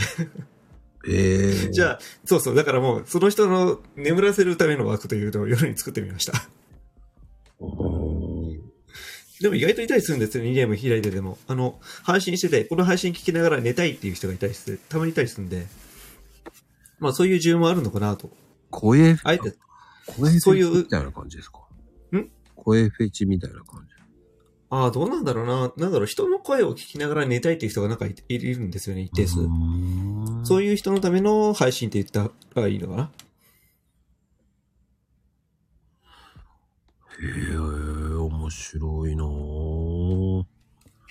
ええ
じゃあ、そうそう、だからもう、その人の眠らせるための枠というのを夜に作ってみました。
うん。
でも意外といたりするんですよね、ゲーム開いてでも。あの、配信してて、この配信聞きながら寝たいっていう人がいたりして、たまにいたりするんで、まあそういう需要もあるのかなと。
声、
あえて、
声フ
そういう
ェチみたいな感じですか？
ん？
声フェチみたいな感じ。
ああ、どうなんだろうな。なんだろう、人の声を聞きながら寝たいっていう人がなんかいいるんですよね、一定数。そういう人のための配信って言ったらいいのかな？
へえ、面白いなぁ。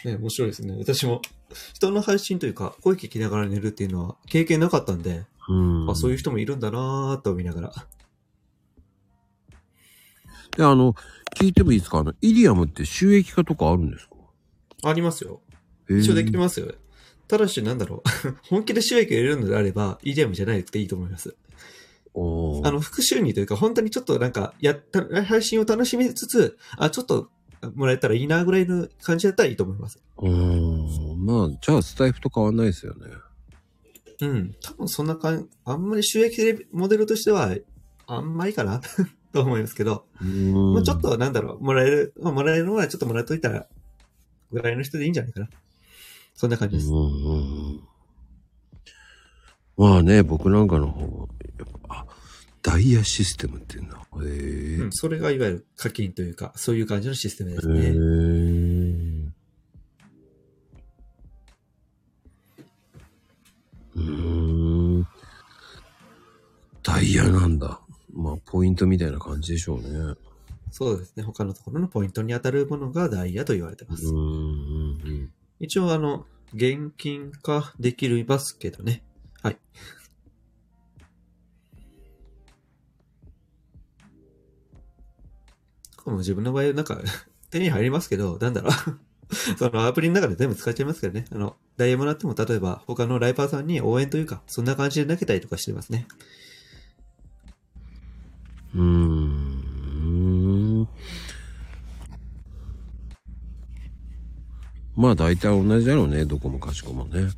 ね、面白いですね。私も、人の配信というか、声聞きながら寝るっていうのは経験なかったんで、
うん。
あそういう人もいるんだなーと見ながら。
で、あの、聞いてもいいですか？あの、イリアムって収益化とかあるんですか？
ありますよ。一応できますよ。ただし、なんだろう。本気で収益を入れるのであれば、EDM じゃないくていいと思います。あの、副収入というか、本当にちょっとなんか、やった、配信を楽しみつつ、あ、ちょっと、もらえたらいいなぐらいの感じだったらいいと思います。
うーん。まあ、じゃあ、スタイフと変わんないですよね。
うん。多分そんな感じ、あんまり収益モデルとしては、あんまりかなと思いますけど。まあちょっとなんだろう、もらえる、まあもらえるのはちょっともらっといたら、ぐらいの人でいいんじゃないかな。そんな感じです。
うん。まあね、僕なんかの方は、やっぱ、あ、ダイヤシステムっていうんだ。へえ。
うん、それがいわゆる課金というか、そういう感じのシステムです
へ
ね。
え。うーん。ダイヤなんだ。まあ、ポイントみたいな感じでしょうね。
そうですね。他のところのポイントに当たるものがダイヤと言われてます。
うーんうんうん。
一応あの、現金化できるますけどね。はい。も自分の場合、なんか、手に入りますけど、なんだろう。そのアプリの中で全部使っちゃいますからね。あの、ダイヤもらっても、例えば他のライバーさんに応援というか、そんな感じで投げたりとかしてますね。
うーん。まあ大体同じだろうね。どこもかしこもね。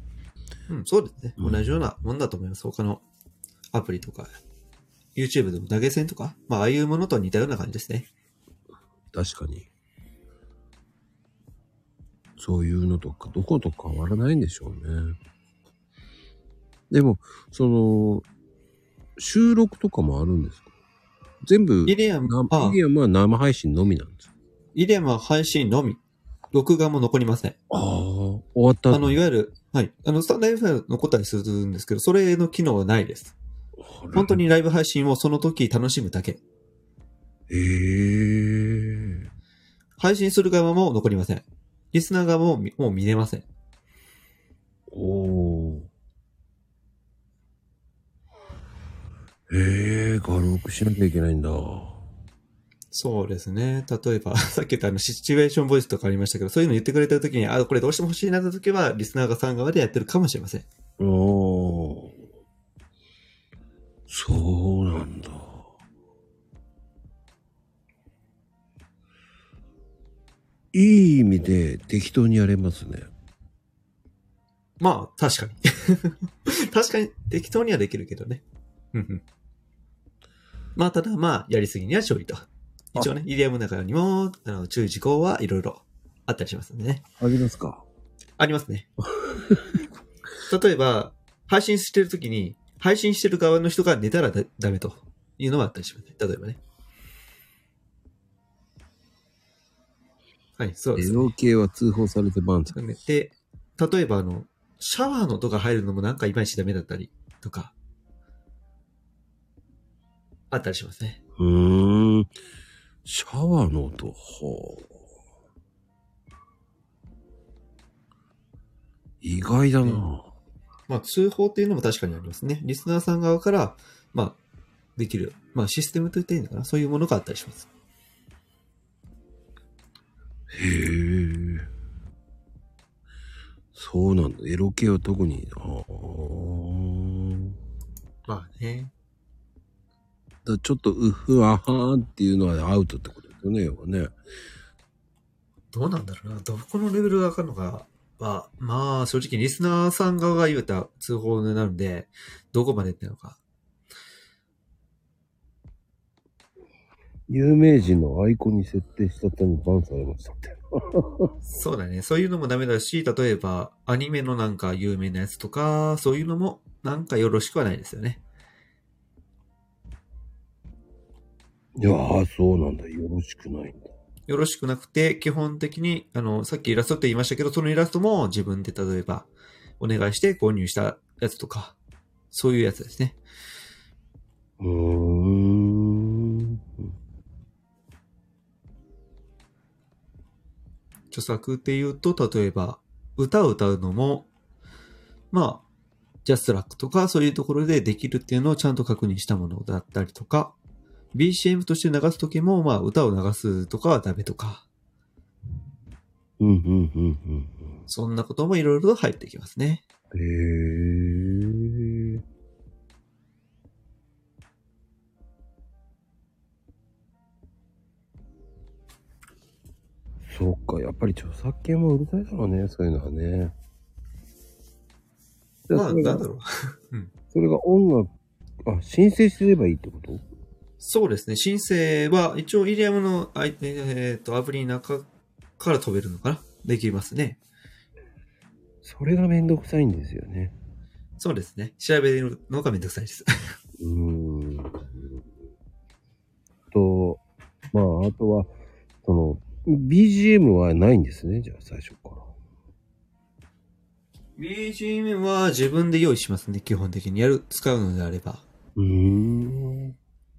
うん、そうですね。
うん
同じようなもんだと思います。他のアプリとか、YouTube でも投げ銭とか、まあ、ああいうものと似たような感じですね。
確かに。そういうのとか、どこと変わらないんでしょうね。でも、その、収録とかもあるんですか？全部、
イリアム、
イリアムは生配信のみなんですか
イリアムは配信のみ。録画も残りません。
ああ、終わった
あの、いわゆる、はい。あの、スタンド FM 残ったりするんですけど、それの機能はないです。本当にライブ配信をその時楽しむだけ。
ええ
配信する側も残りません。リスナー側もみもう見れません。
おー。ええ画録しなきゃいけないんだ。
そうですね。例えば、さっき言ったあの、シチュエーションボイスとかありましたけど、そういうの言ってくれた時に、あ、これどうしても欲しいなって時は、リスナーがさん側でやってるかもしれません。
おー。そうなんだ。いい意味で適当にやれますね。
まあ、確かに。確かに、適当にはできるけどね。うんうんまあ、ただまあ、やりすぎには注意と。一応ね、イディアムの中にも、あの、注意事項はいろいろあったりしますんでね。
あげますか？
ありますね。例えば、配信してるときに、配信してる側の人が寝たらだダメというのはあったりしますね。例えばね。はい、そうです、ね。
系は通報されてバン。
で、例えばあの、シャワーの音が入るのもなんかいまいちダメだったりとか、あったりしますね。
うーん。シャワーの音、ほう。意外だな、
まあ、通報っていうのも確かにありますね。リスナーさん側から、まあ、できる、まあ、システムと言っていいのかなそういうものがあったりします。
へえ。そうなんだ。エロ系は特に。あー
まあね。
だちょっとうふあはーんっていうのはアウトってことですよね、要はね。
どうなんだろうな。どこのレベルがわかるのかは、まあ、正直リスナーさん側が言うた通報になるんで、どこまでっていうのか。
有名人のアイコンに設定したためにバンされましたって。
そうだね。そういうのもダメだし、例えば、アニメのなんか有名なやつとか、そういうのもなんかよろしくはないですよね。
いやー、そうなんだ。よろしくないんだ。
よろしくなくて、基本的に、あの、さっきイラストって言いましたけど、そのイラストも自分で例えば、お願いして購入したやつとか、そういうやつですね。
うーん。
著作っていうと、例えば、歌を歌うのも、まあ、ジャスラックとかそういうところでできるっていうのをちゃんと確認したものだったりとか、BCM として流すときも、まあ、歌を流すとかはダメとか、
うん、うん、うん、うん。
そんなこともいろいろと入ってきますね。
へえ。そっか、やっぱり著作権もうるさいだろうね、そういうのはね。
まあ、なんだろう。
それが音楽、あ、申請すればいいってこと？
そうですね。申請は、一応、イリアムの、えっ、と、アプリの中から飛べるのかな？できますね。
それがめんどくさいんですよね。
そうですね。調べるのがめんどくさいです。
うーん。と、まあ、あとは、その、BGM はないんですね、じゃあ最初から。
BGM は自分で用意しますね。基本的に。やる、使うのであれば。
うーん。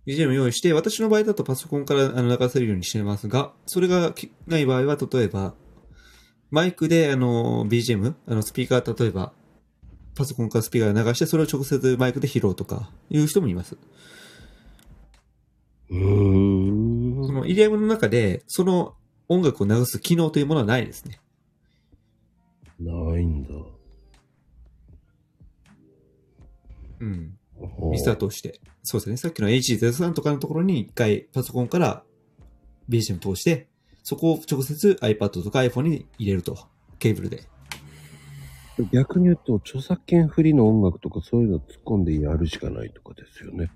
BGM 用意して、私の場合だとパソコンからあの流せるようにしてますが、それがきない場合は、例えば、マイクであの、BGM、あの、スピーカー、例えば、パソコンからスピーカー流して、それを直接マイクで拾うとか、いう人もいます。
うーん。
その、イリアムの中で、その音楽を流す機能というものはないですね。
ないんだ。
うん。
ほう
リスタートをして。そうですね。さっきの H03 とかのところに一回パソコンから BGM 通して、そこを直接 iPad とか iPhone に入れると。ケーブルで。
逆に言うと、著作権フリーの音楽とかそういうの突っ込んでやるしかないとかですよね。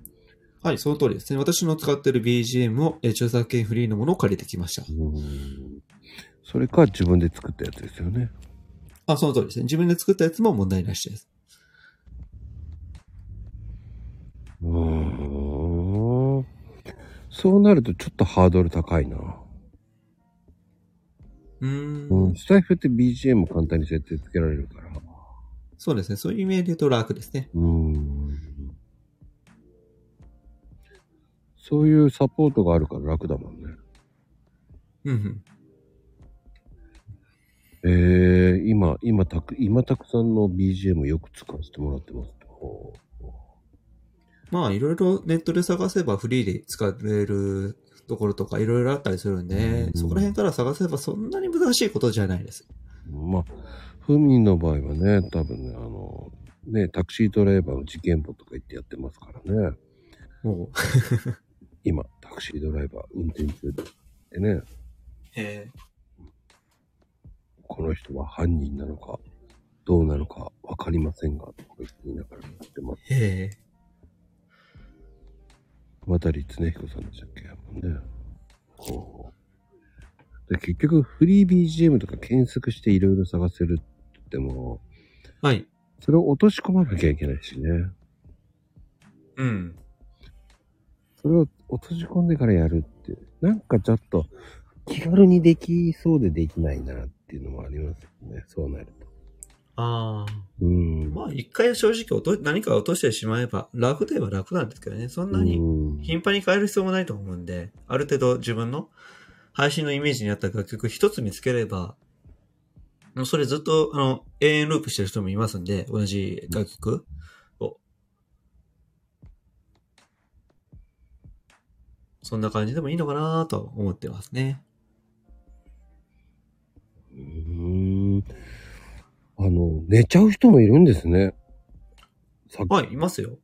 はい、その通りですね。私の使っている BGM を、えー著作権フリーのものを借りてきました。
それか自分で作ったやつですよね。
あ、その通りですね。自分で作ったやつも問題なしです。
うーん。そうなるとちょっとハードル高いな。
うーん。
うん。スタイフって BGM 簡単に設定つけられるから。
そうですね。そういう意味で言うと楽ですね。
うーん。そういうサポートがあるから楽だもんね。
うんうん。
えー、今、今たく、今たくさんの BGM よく使わせてもらってます。ほう
まあ、いろいろネットで探せばフリーで使えるところとかいろいろあったりするんで、
うん
そこら辺から探せばそんなに難しいことじゃないです。
まあ、ふみんの場合はね、多分ね、あの、ね、タクシードライバーの事件簿とか言ってやってますからね。
もう。
今、タクシードライバー運転中でね、
え
この人は犯人なのか、どうなのかわかりませんが、とか言いながらやってます。
ー、え
渡り恒彦さんでしたっけ？ね。こう。で、結局、フリー BGM とか検索していろいろ探せるって言っても、
ー、はい。
それを落とし込まなきゃいけないしね。
うん。
それを落とし込んでからやるって、なんかちょっと気軽にできそうでできないなっていうのもありますよね。そうなると。
ああ。
うん。
まあ、一回正直落と何か落としてしまえば楽といえば楽なんですけどね。そんなに
うん
頻繁に変える必要もないと思うんで、ある程度自分の配信のイメージに合った楽曲一つ見つければ、もうそれずっと、あの、永遠ループしてる人もいますんで、同じ楽曲を。そんな感じでもいいのかなと思ってますね。
うーん。あの、寝ちゃう人もいるんですね。さっき
はい、いますよ。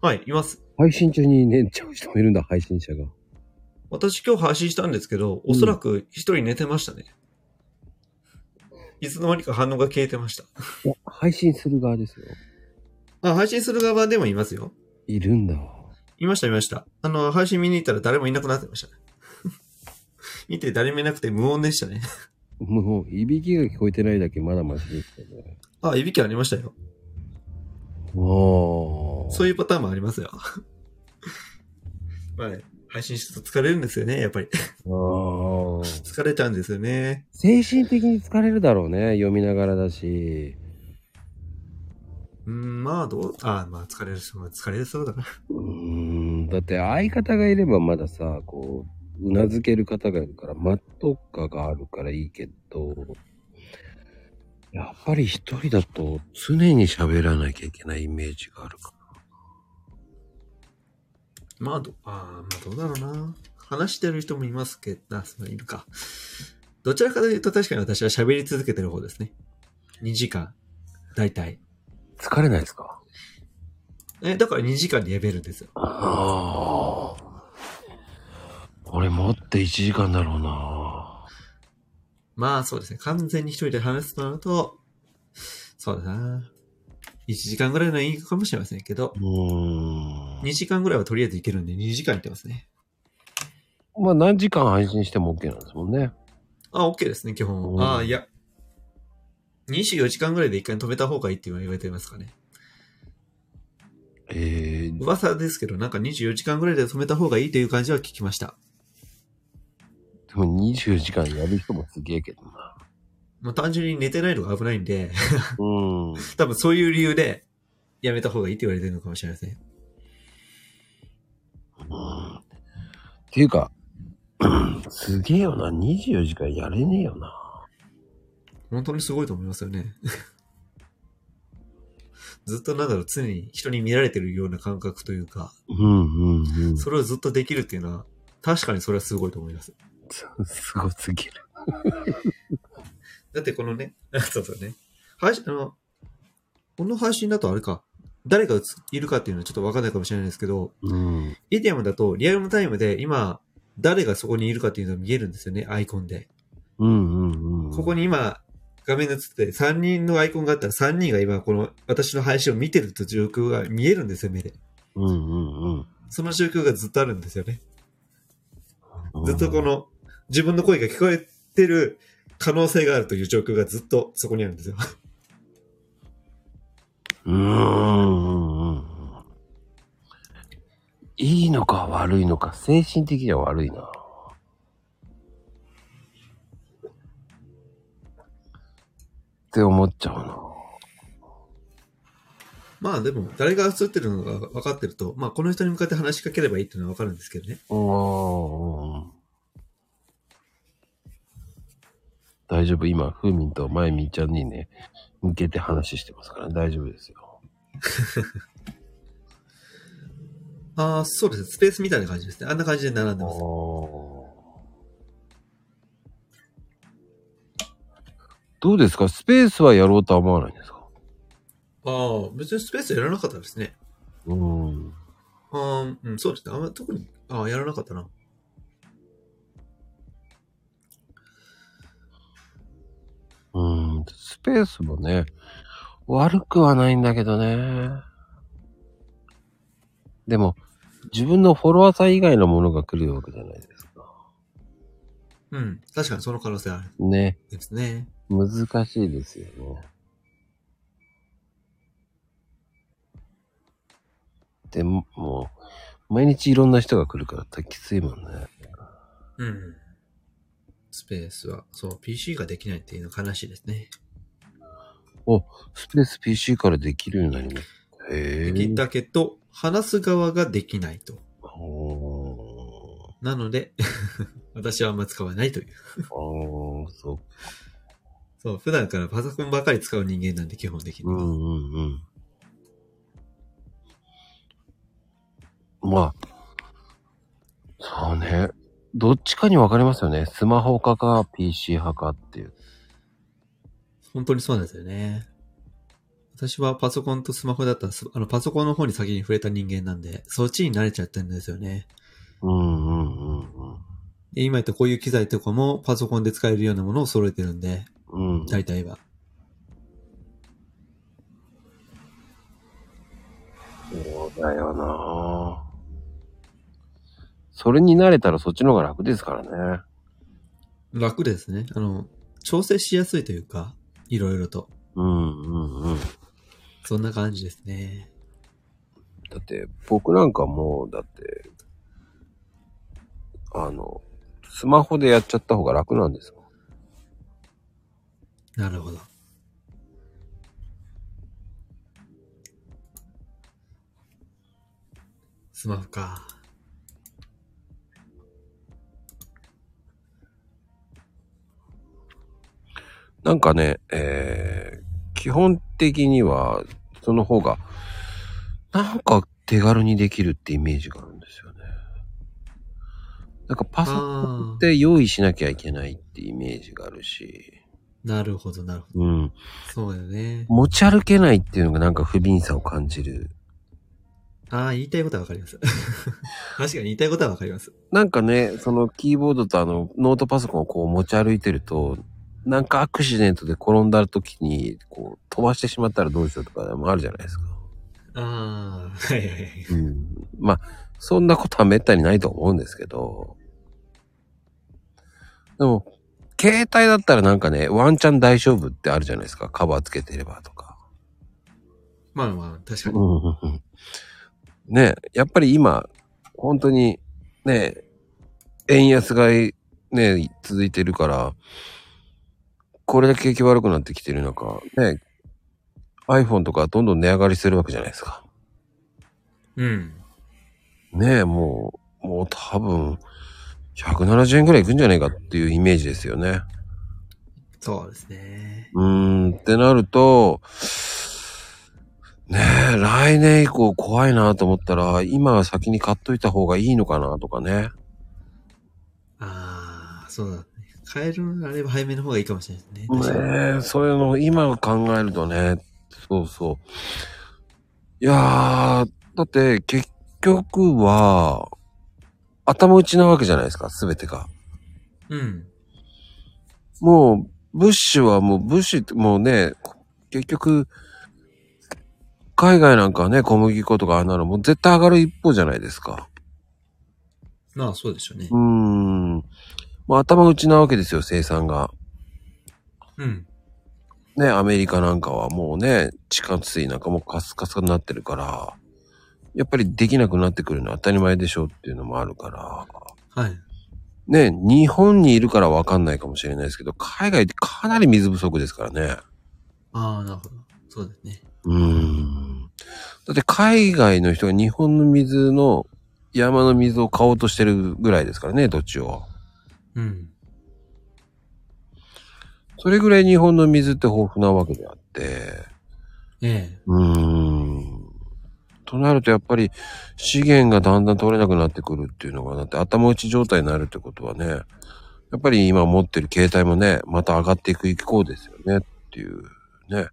はい、います。
配信中に寝ちゃう人もいるんだ、配信者が。
私今日配信したんですけど、おそらく一人寝てましたね。いつの間にか反応が消えてました。
いや、配信する側ですよ。
あ、配信する側でもいますよ。
いるんだ。
いました、いました。あの、配信見に行ったら誰もいなくなってましたね。見て誰もいなくて無音でしたね。
もう、いびきが聞こえてないだけまだマシですけどね。
あ、いびきありましたよ。
おー。
そういうパターンもありますよ。まあね、配信してると疲れるんですよね、やっぱり。疲れちゃうんですよね。
精神的に疲れるだろうね。読みながらだし。
うん、まあどう、あまあ疲れる人は疲れるそうだな。
うーん。だって相方がいればまださ、こう、うなずける方がいるから、マット感があるからいいけど、やっぱり一人だと常に喋らなきゃいけないイメージがあるか
まあど、あまあどうだろうな。話してる人もいますけど、あ、そういるか。どちらかというと確かに私は喋り続けてる方ですね。2時間。だいたい。
ら。疲れないですか？
え、だから2時間でやめるんですよ。
ああ。俺もって1時間だろうな。
まあそうですね。完全に一人で話すとなると、そうだな。1時間ぐらいのいいかもしれませんけど
う、ーん。
2時間ぐらいはとりあえずいけるんで2時間いってますね。
まあ何時間配信しても OK なんですもんね。
あ、OK ですね、基
うん
本。ああ、いや。24時間ぐらいで一回止めた方がいいって言われてますかね。
ええ
噂ですけど、なんか24時間ぐらいで止めた方がいいという感じは聞きました。
でも24時間やる人もすげえけどな。
まあ単純に寝てないのが危ないんで、
うん。
多分そういう理由でやめた方がいいって言われてるのかもしれません。
うんっていうか、すげえよな。24時間やれねえよな。
本当にすごいと思いますよね。ずっとなんだろう、常に人に見られてるような感覚というか、
うんうんうん。
それをずっとできるっていうのは、確かにそれはすごいと思います。
すごすぎる。
だってこのね、そうそうね。配信、あの、この配信だとあれか、誰がいるかっていうのはちょっとわかんないかもしれないですけど、
うん。
イディアムだとリアルタイムで今、誰がそこにいるかっていうのが見えるんですよね、アイコンで。
うんうんうん。
ここに今、画面に映って3人のアイコンがあったら3人が今この私の配信を見てると状況が見えるんですよ、目で。
うんうんうん。
その状況がずっとあるんですよね。ずっとこの自分の声が聞こえてる可能性があるという状況がずっとそこにあるんですよ。
うんうんうん。いいのか悪いのか、精神的には悪いな。って思っちゃうな。
まあでも、誰が映ってるのが分かってると、まあこの人に向かって話しかければいいっていうのは分かるんですけどね。
うん。大丈夫？今、ふーみんとまゆみちゃんにね、向けて話してますから、大丈夫ですよ。
ああ、そうですね。スペースみたいな感じですね。あんな感じで並んでます。
どうですか？スペースはやろうとは思わないんですか？
ああ、別にスペースやらなかったですね。
うん。
ああ、うん、そうですね。あんま特に、ああ、やらなかったな。
うん。スペースもね、悪くはないんだけどね。でも、自分のフォロワーさん以外のものが来るわけじゃないですか。
うん。確かにその可能性ある
ね。
ですね。
難しいですよね。でも、もう、毎日いろんな人が来るからきついもんね。
うん。スペースは、そう、PC ができないっていうのは悲しいですね。
スペース PC からできるようになります。へえ。
できたけど、話す側ができないと。なので、私はあんま使わないという。
ああ、そ
そう、普段からパソコンばかり使う人間なんで、基本的に
う。う
は。
んうんうん。まあ、そうね。どっちかに分かりますよね。スマホ派か PC 派かっていう。
本当にそうなんですよね。私はパソコンとスマホだったら、すあの、パソコンの方に先に触れた人間なんで、そっちに慣れちゃってるんですよね。
うんうんうん
で今言ったこういう機材とかもパソコンで使えるようなものを揃えてるんで、
うん。うん。
大体は。
そうだよなそれに慣れたらそっちの方が楽ですからね。
楽ですね。あの、調整しやすいというか、いろいろと。
うんうんうん。
そんな感じですね。
だって、僕なんかもう、だって、あの、スマホでやっちゃった方が楽なんですもん。
なるほど。スマホか。
なんかね、えー、基本的には、その方が、なんか手軽にできるってイメージがあるんですよね。なんかパソコン
あ
って用意しなきゃいけないってイメージがあるし、
あ、なるほど、なるほど。
うん。
そうだよね。
持ち歩けないっていうのがなんか不憫さを感じる。
ああ、言いたいことはわかります。確かに言いたいことはわかります。
なんかね、そのキーボードとあのノートパソコンをこう持ち歩いてると、なんかアクシデントで転んだ時にこう飛ばしてしまったらどうしようとかもあるじゃないですか。
ああ、はいはいはい。
うん。まあ、そんなことはめったにないと思うんですけど。でも、携帯だったらなんかね、ワンチャン大丈夫ってあるじゃないですか。カバーつけてればとか。
まあまあ、確かに。
ねやっぱり今、本当に、ね円安がね、続いてるから、これだけ景気悪くなってきてる中、ね iPhone とかどんどん値上がりするわけじゃないですか。
うん。
ねえ、もう、もう多分、170円ぐらいいくんじゃないかっていうイメージですよね。
そうですね。
うーん、ってなると、ねえ、来年以降怖いなと思ったら、今は先に買っといた方がいいのかなとかね。
ああ、そうだね。買えるのであれば早めの方がいいかもしれないですね。
ねえ、そういうのを今考えるとね、そうそう。いやー、だって結局は、頭打ちなわけじゃないですか、すべてが。
うん。
もう、ブッシュはもう、ブッシュってもうね、結局、海外なんかはね、小麦粉とかあんなのもう絶対上がる一方じゃないですか。
まあ、そうでしょうね
うー。ん。もう頭打ちなわけですよ、生産が。
うん。
ね、アメリカなんかはもうね、地下水なんかもうカスカスになってるから、やっぱりできなくなってくるのは当たり前でしょうっていうのもあるから、
はい。
ね、日本にいるからわかんないかもしれないですけど、海外ってかなり水不足ですからね。
ああ、なるほど。そうですね。
うーん。だって海外の人が日本の水の山の水を買おうとしてるぐらいですからね、どっちを。
うん。
それぐらい日本の水って豊富なわけであって、
ええ。
うーん。となるとやっぱり資源がだんだん取れなくなってくるっていうのが、だって頭打ち状態になるってことはね、やっぱり今持ってる携帯もね、また上がっていく一方ですよねっていうね。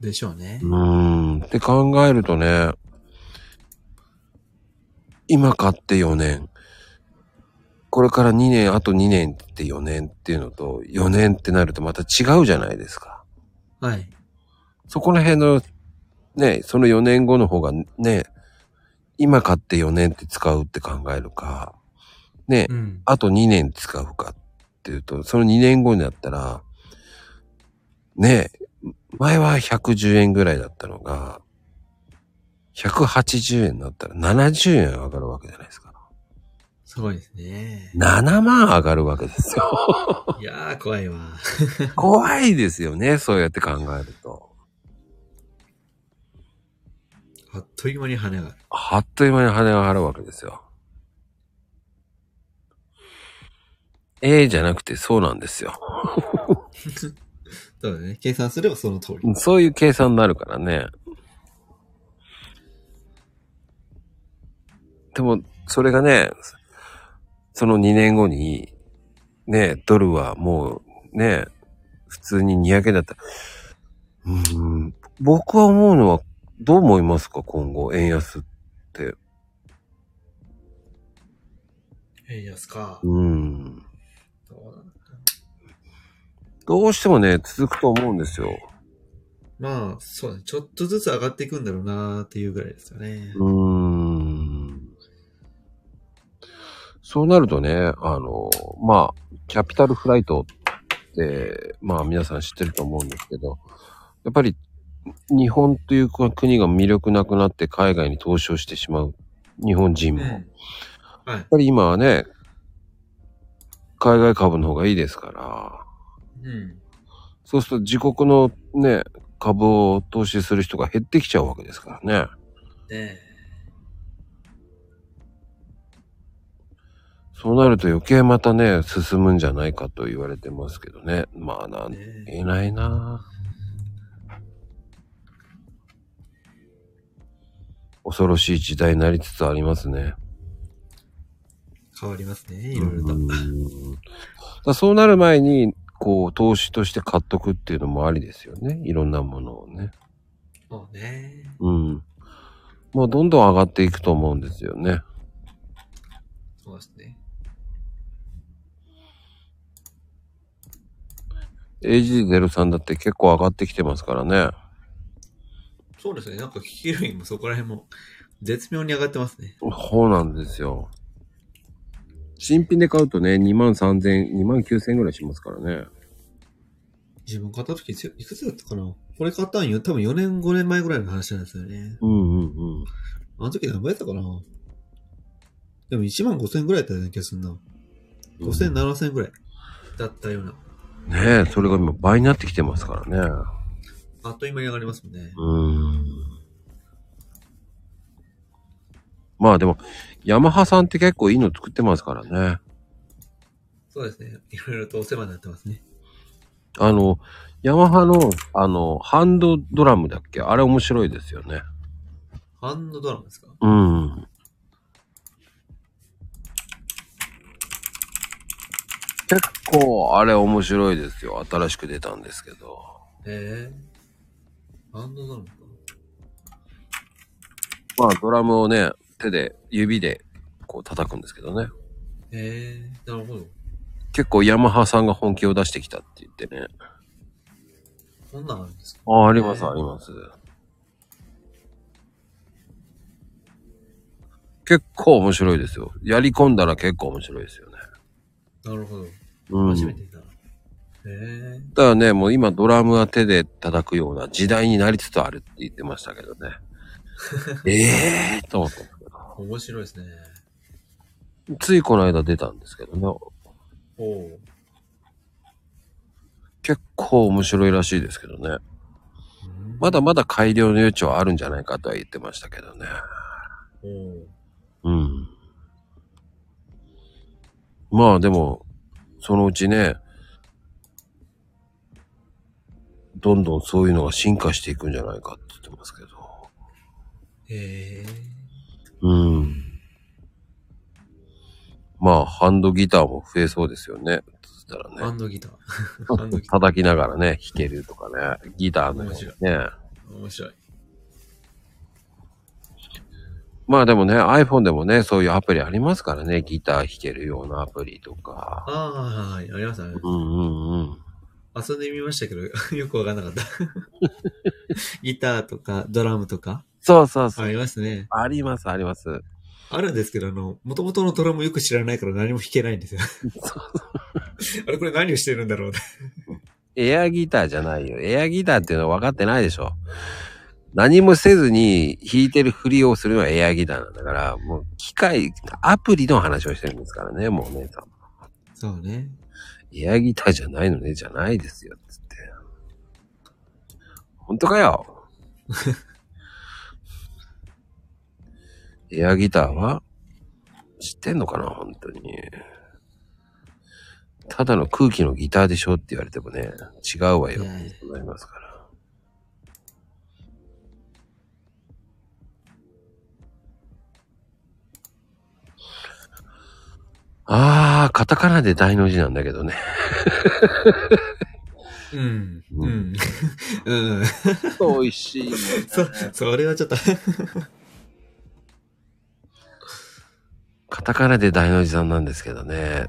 でしょうね
う。ーん。って考えるとね、今買って4年。これから2年、あと2年って4年っていうのと、4年ってなるとまた違うじゃないですか。
はい。
そこら辺の、ね、その4年後の方がね、今買って4年って使うって考えるか、ね、
うん。
あと2年使うかっていうと、その2年後になったら、ね前は110円ぐらいだったのが、180円になったら70円上がるわけじゃないですか。
すごいですね。
7万上がるわけですよ。
いやー、怖いわ。
怖いですよね、そうやって考えると。
あっという間に羽が。
あっという間に羽が張るわけですよ。ええじゃなくてそうなんですよ。
そうだね。計算すればその通り。
そういう計算になるからね。でも、それがね、その2年後に、ね、ドルはもう、ね、普通に200円だったら、うーん、僕は思うのは、どう思いますか？今後、円安って。
円安か。
うーん。どうしてもね、続くと思うんですよ。
まあ、そうだね。ちょっとずつ上がっていくんだろうなーっていうぐらいですよね。
うーん。そうなるとね、あの、まあ、キャピタルフライトって、まあ皆さん知ってると思うんですけど、やっぱり日本という国が魅力なくなって海外に投資をしてしまう日本人も、やっ。ぱり今はね、海外株の方がいいですから、
うん。
そうすると自国のね、株を投資する人が減ってきちゃうわけですからね。
ね
そうなると余計またね、進むんじゃないかと言われてますけどね。まあな
え。
ん、
ね
言えないな恐ろしい時代になりつつありますね。
変わりますね。いろいろと。
うんだそうなる前に、こう、投資として買っとくっていうのもありですよね。いろんなものをね。
もうね。
うん。もうどんどん上がっていくと思うんですよね。
そうですね。
AG03 だって結構上がってきてますからね。
そうですね。なんか聞けるよりもそこら辺も絶妙に上がってますね。
そうなんですよ。新品で買うとね、2万3000、2万9000ぐらいしますからね。
自分買った時いくつだったかな？これ買ったんよ。多分4年5年前ぐらいの話なんですよね。
うんうんうん。
あの時何倍やったかな？でも1万5千ぐらいだったような気がするな。5千、7千ぐらいだったような。
ねえ、それが今倍になってきてますからね。
あっという間に上がりますもんね。
うーん。まあでも、ヤマハさんって結構いいの作ってますからね。
そうですね。いろいろとお世話になってますね。
あの、ヤマハの、あの、ハンドドラムだっけ？あれ面白いですよね。
ハンドドラムですか？
うん。結構あれ面白いですよ。新しく出たんですけど。
ええハンドドラムか
まあドラムをね、手で、指でこう叩くんですけどね。
ええなるほど。
結構ヤマハさんが本気を出してきたって言ってね。
こんなんあるんですか？
あ、あります、あります。結構面白いですよ。やり込んだら結構面白いですよね。
なるほど。
うん。
初めてだ。ええ
だからね、もう今ドラムは手で叩くような時代になりつつあるって言ってましたけどね。え えーと思ったけど。
面白いですね。
ついこの間出たんですけどね。
おお。
結構面白いらしいですけどね。
うん
まだまだ改良の余地はあるんじゃないかとは言ってましたけどね。うん。まあでも、そのうちね、どんどんそういうのが進化していくんじゃないかって言ってますけど。
へえ。
うん。まあ、ハンドギターも増えそうですよね。そしたらね。
ハンドギター。タ
叩きながらね、弾けるとかね。ギターのようにね。
ー。面白い。
まあでもね、iPhone でもね、そういうアプリありますからね。ギター弾けるようなアプリとか。
ああ、はい、ありましたね。
うんうんうん。
遊んでみましたけど、よくわかんなかった。ギターとかドラムとか
そうそうそう。
ありますね。
あります、あります。
あるんですけど、あの、元々のドラムよく知らないから何も弾けないんですよ。あれこれ何をしてるんだろうね。
エアギターじゃないよ。エアギターっていうのは分かってないでしょ。何もせずに弾いてるふりをするのはエアギターなんだから、もう機械、アプリの話をしてるんですからね、もう姉さん。
そうね。
エアギターじゃないのね、じゃないですよ、つって。本当かよ？エアギターは知ってんのかな、本当に。ただの空気のギターでしょって言われてもね、違うわよ、ますから。あー、カタカナで大の字なんだけどね。
うん。
う
うんん。うん。
美味しいね。
そ、それはちょっと。
カタカナで大の字さんなんですけどね。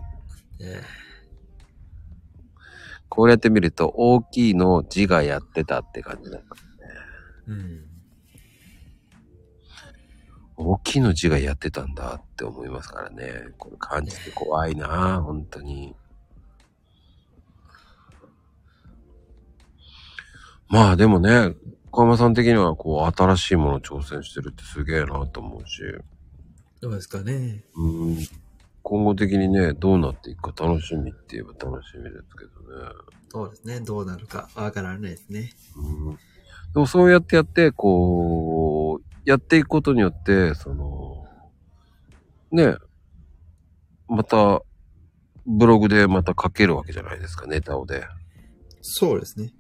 え
こうやって見ると大きいの字がやってたって感じだ。
うん。
大きいの字がやってたんだって思いますからね。これ感じて怖いな本当に。まあでもね、小山さん的にはこう新しいものを挑戦してるってすげえなと思うし、
どうですかね。
うん、今後的にね、どうなっていくか楽しみって言えば楽しみですけどね。
そうですね。どうなるかわからないですね。
うん、でもそうやってやって、こう、やっていくことによって、その、ね、また、ブログでまた書けるわけじゃないですか、ネタをで。
そうですね。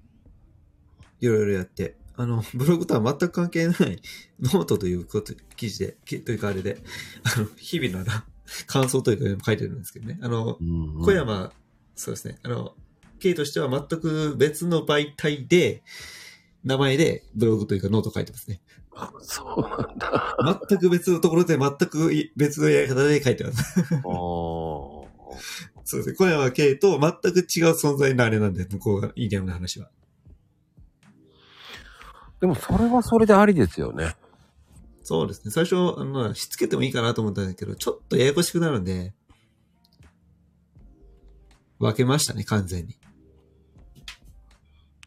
いろいろやって。あの、ブログとは全く関係ないノートということ、記事で、きというかあれで、あの、日々の感想というか書いてるんですけどね。あの、
うんうん
小山、そうですね。あの、K としては全く別の媒体で、名前でブログというかノート書いてますね。
あそうなんだ。
全く別のところで全くい別のやり方で書いてます。そうですね。小山 K と全く違う存在のあれなんで、向こうがいいゲームの話は。
でもそれはそれでありですよね。
そうですね。最初、あの、しつけてもいいかなと思ったんだけど、ちょっとややこしくなるんで、分けましたね、完全に。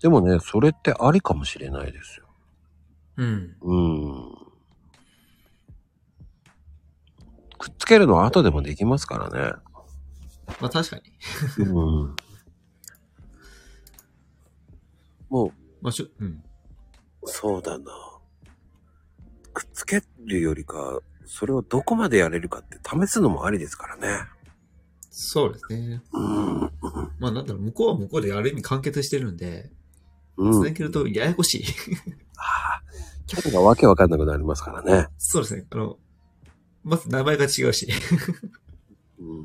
でもね、それってありかもしれないですよ。
うん。
うん。くっつけるのは後でもできますからね。
まあ確かに。
うん。もう、
まあしょ、うん。
そうだな。くっつけるよりか、それをどこまでやれるかって試すのもありですからね。
そうですね。
うん。
まあなんだろう、向こうは向こうである意味完結してるんで、
うん。
続けるとややこしい。
ああ、キャラがわけわかんなくなりますからね。
そうですね。あの、まず名前が違うし、
うんうん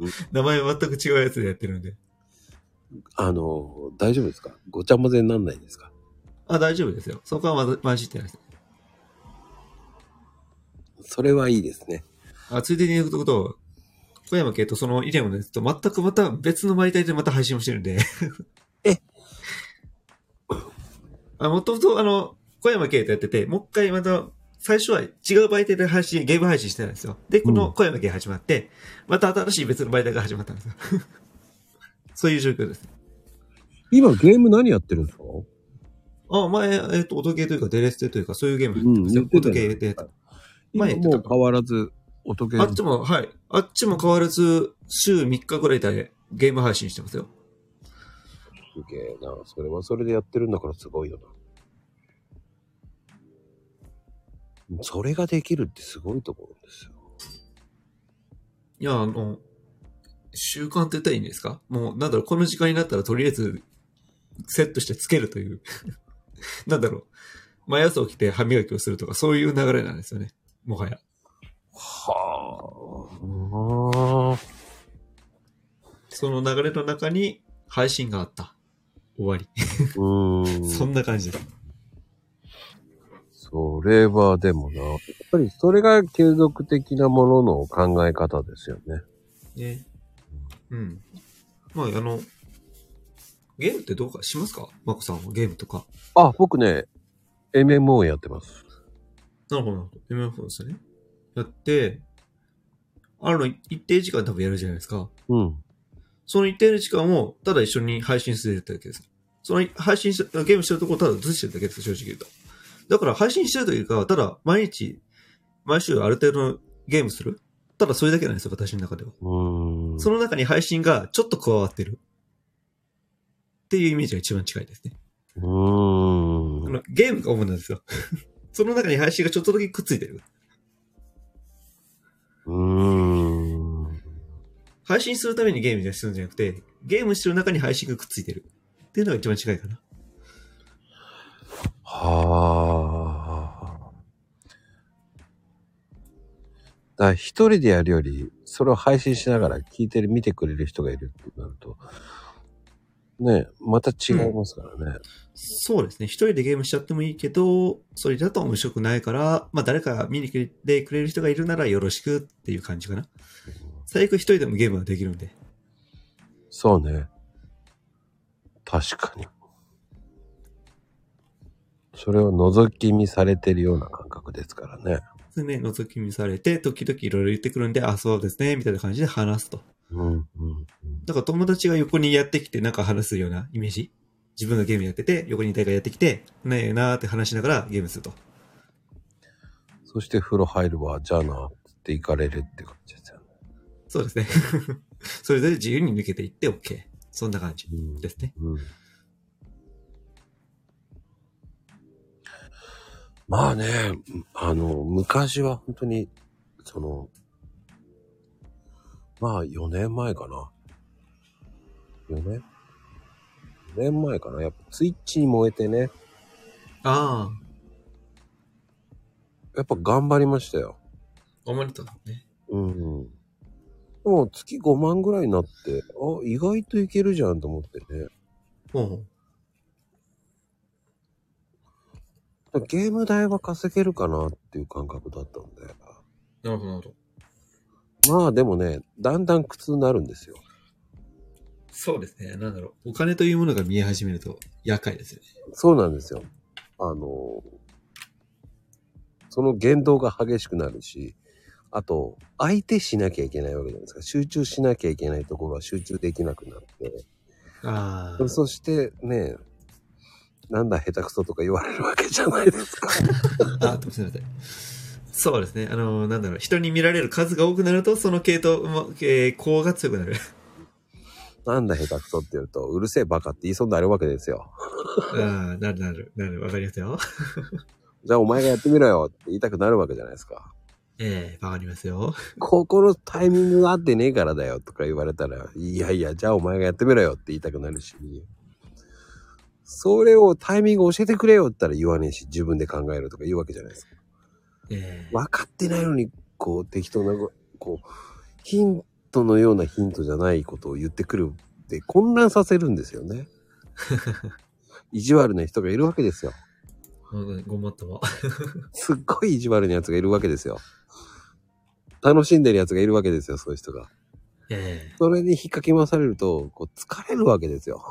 うん。
名前全く違うやつでやってるんで。
あの、大丈夫ですか？ごちゃ混ぜになんないですか？
あ、大丈夫ですよ。そこはまじってないです。
それはいいですね。
あ、ついでに言うこと、小山系とその以前のやつと全くまた別の媒体でまた配信をしてるんで。
え
あ、もともとあの、小山系とやってて、もう一回また、最初は違う媒体で配信、ゲーム配信してたんですよ。で、この小山系始まって、また新しい別の媒体が始まったんですよ。そういう状況です。
今ゲーム何やってるんですか？
あ、前、えっ、と、音ゲーというか、デレステというか、そういうゲームやって
うん
ますよ。音
言ってたよ
ゲーで前
もう変わらず、音ゲー
あっちも、はい。あっちも変わらず、週3日ぐらいでゲーム配信してますよ。
すげえな。それはそれでやってるんだからすごいよな。それができるってすごいと思うんですよ。
いや、あの、習慣って言ったらいいんですか？もう、なんだろう、この時間になったらとりあえず、セットしてつけるという。なんだろう。毎朝起きて歯磨きをするとか、そういう流れなんですよね。もはや。
はあ。
その流れの中に配信があった。終わり。
うーん。
そんな感じです。
それはでもな、やっぱりそれが継続的なものの考え方ですよね。
ね。うん。まあ、あの、ゲームってどうかしますか？マコさんはゲームとか。
あ、僕ね、MMO やってます。
なるほど、なるほど。MF ですね。やって、あの、一定時間多分やるじゃないですか。
うん。
その一定の時間を、ただ一緒に配信するだけです。その配信し、ゲームしてるところをただ映してるだけです、正直言うと。だから配信してるというか、ただ毎日、毎週ある程度のゲームするただそれだけなんですよ、私の中では。その中に配信がちょっと加わってる。っていうイメージが一番近いですね。
うー
ゲームが主なんですよ。その中に配信がちょっとだけくっついてる。配信するためにゲームにするんじゃなくて、ゲームしてる中に配信がくっついてる。っていうのが一番近いかな。
はあ。だから一人でやるより、それを配信しながら聞いてる、見てくれる人がいるってなると、ねまた違いますからね。
そうですね。一人でゲームしちゃってもいいけど、それだと面白くないから、まあ誰か見に来てくれる人がいるならよろしくっていう感じかな。最悪一人でもゲームができるんで。
そうね。確かに。それを覗き見されてるような感覚ですからね。
それね、覗き見されて、時々いろいろ言ってくるんで、あ、そうですね、みたいな感じで話すと。
うん、うん、
だから友達が横にやってきてなんか話すようなイメージ自分がゲームやってて、横に誰かやってきて、ねえなーって話しながらゲームすると。
そして風呂入るわ、じゃあな、って行かれるって感じですよね。
そうですね。それぞれ自由に抜けていって OK。そんな感じ
うん
ですね。
うんまあね、あの、昔は本当に、その、まあ4年前かな。4年 ?4 年前かな。やっぱツイッチに燃えてね、
あ
やっぱ頑張りましたよ。
あ、思われたね。
うん。でも月5万ぐらいになって、あ、意外といけるじゃんと思ってね。
ほうほう。
ゲーム代は稼げるかなっていう感覚だったんで。
なるほど、なるほど。
まあでもね、だんだん苦痛になるんですよ。
そうですね。なんだろう。お金というものが見え始めると厄介ですよね。
そうなんですよ。あの、その言動が激しくなるし、あと、相手しなきゃいけないわけじゃないですか。集中しなきゃいけないところは集中できなくなって。
ああ。
そしてね、なんだ下手くそとか言われるわけじゃないですか。
あ、すみません。そうですね。あの、なんだろう。人に見られる数が多くなると、その系統も、えー、項が強くなる。
なんだ下手くそって言うと、うるせえバカって言いそうになるわけですよ。
ああ、なるなる、なる、わかりますよ。
じゃあお前がやってみろよって言いたくなるわけじゃないですか。
ええわかりますよ。
ここのタイミングが合ってねえからだよとか言われたら、いやいや、じゃあお前がやってみろよって言いたくなるし、それをタイミング教えてくれよって言ったら言わねえし、自分で考えるとか言うわけじゃないですか。
ええ
分かってないのに、こう適当な、こう、ヒントのようなヒントじゃないことを言ってくるって混乱させるんですよね。意地悪な人がいるわけですよ。
ごもっとも。
すっごい意地悪な奴がいるわけですよ。楽しんでる奴がいるわけですよ、そういう人が。
え
それに引っかき回されると、こう疲れるわけですよ。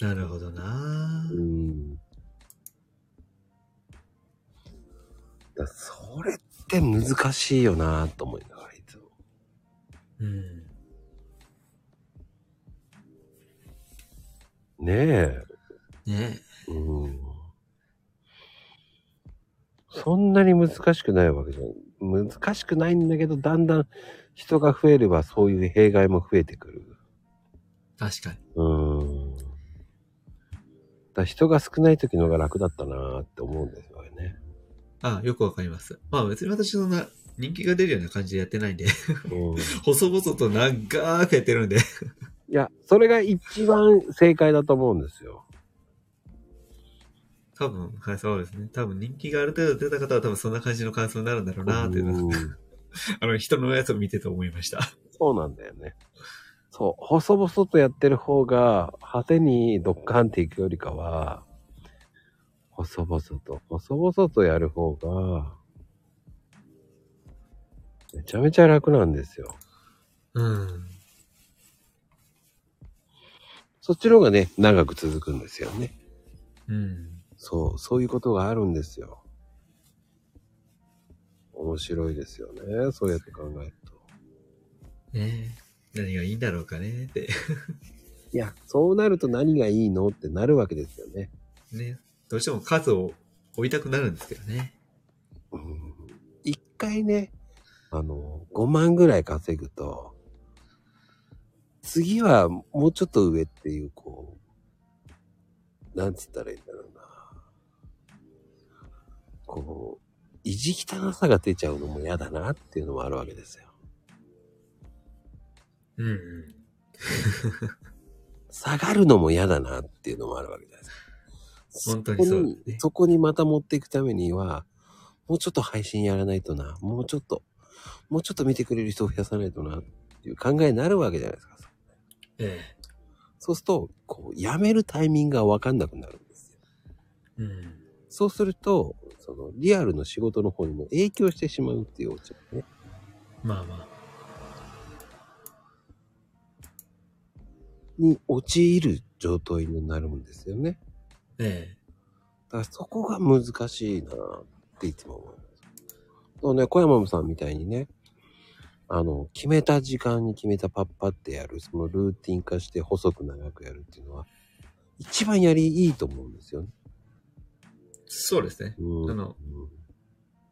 え なるほどな
うん。だそれって難しいよなと思いながらいつも。
うん。
ねえ。
ね
うん。そんなに難しくないわけじゃん。難しくないんだけど、だんだん人が増えればそういう弊害も増えてくる。
え確かに。
うん。だ人が少ない時の方が楽だったなーって思うんですよね。
あよくわかります。まあ別に私そんな人気が出るような感じでやってないんで、
うん。
細々と長くやってるんで。
いや、それが一番正解だと思うんですよ。
多分、はい、そうですね。多分人気がある程度出た方は多分そんな感じの感想になるんだろうなっていうのは、
う ん
あの人のやつを見てて思いました。
そうなんだよね。そう、細々とやってる方が、派手にドッカンっていくよりかは、細々と、細々とやる方が、めちゃめちゃ楽なんですよ。
うん。
そっちの方がね、長く続くんですよね。
うん。
そう、そういうことがあるんですよ。面白いですよね。そうやって考えると。
ねえ何がいいんだろうかねって。
いや、そうなると何がいいのってなるわけですよね。
ね。どうしても数を追いたくなるんですけどね。
うん一回ね、あの、5万ぐらい稼ぐと、次はもうちょっと上っていう、こう、なんつったらいいんだろうな。こう、意地汚さが出ちゃうのも嫌だなっていうのもあるわけですよ。
うんうん。
下がるのも嫌だなっていうのもあるわけじゃないですか。
本当にそうね
そこにまた持っていくためには、もうちょっと配信やらないとな、もうちょっと、もうちょっと見てくれる人を増やさないとなっていう考えになるわけじゃないですか。
え
そうすると、こう、やめるタイミングがわかんなくなるんですよ。
え。うん。
そうすると、その、リアルの仕事の方にも影響してしまうっていうオチがね。
まあまあ。
に陥る状態になるんですよね。
え
だからそこが難しいなっていつも思います。そうね、小山さんみたいにね、あの、決めた時間に決めたパッパってやる、そのルーティン化して細く長くやるっていうのは、一番やりいいと思うんですよね。
そうですね。
うん。
あの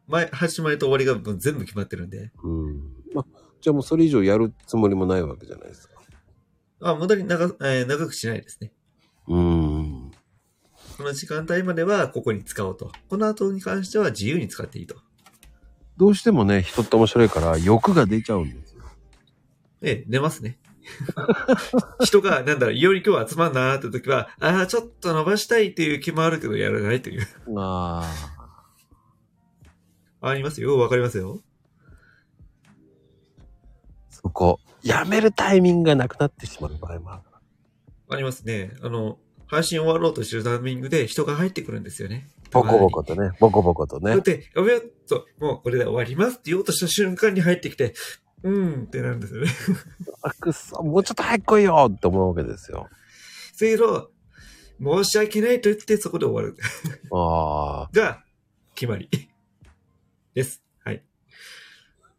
前、始まりと終わりがもう全部決まってるんで。
うん。うん。まあ、じゃあもうそれ以上やるつもりもないわけじゃないですか。
あ、無駄に長,、えー長くしないですね。
うん。
この時間帯まではここに使おうと。この後に関しては自由に使っていいと。
どうしてもね、人って面白いから欲が出ちゃうんですよ。
ええ、出ますね。人が、なんだろう、いより今日集まんなーって時は、ああ、ちょっと伸ばしたいっていう気もあるけど、やらないという。
ああ。
ありますよ。わかりますよ。
そこ、やめるタイミングがなくなってしまう場合もある。
ありますね。あの、配信終わろうとしてるタイミングで人が入ってくるんですよね。
ボコボコとね、ボコボコとね
だっ。て、やめようと、もうこれで終わりますって言おうとした瞬間に入ってきて、うーんってなるんですよね。
あ、くっそ、もうちょっと早く来いよって思うわけですよ。
せいろ、申し訳ないと言ってそこで終わる。
ああ。
が、決まり。です。はい。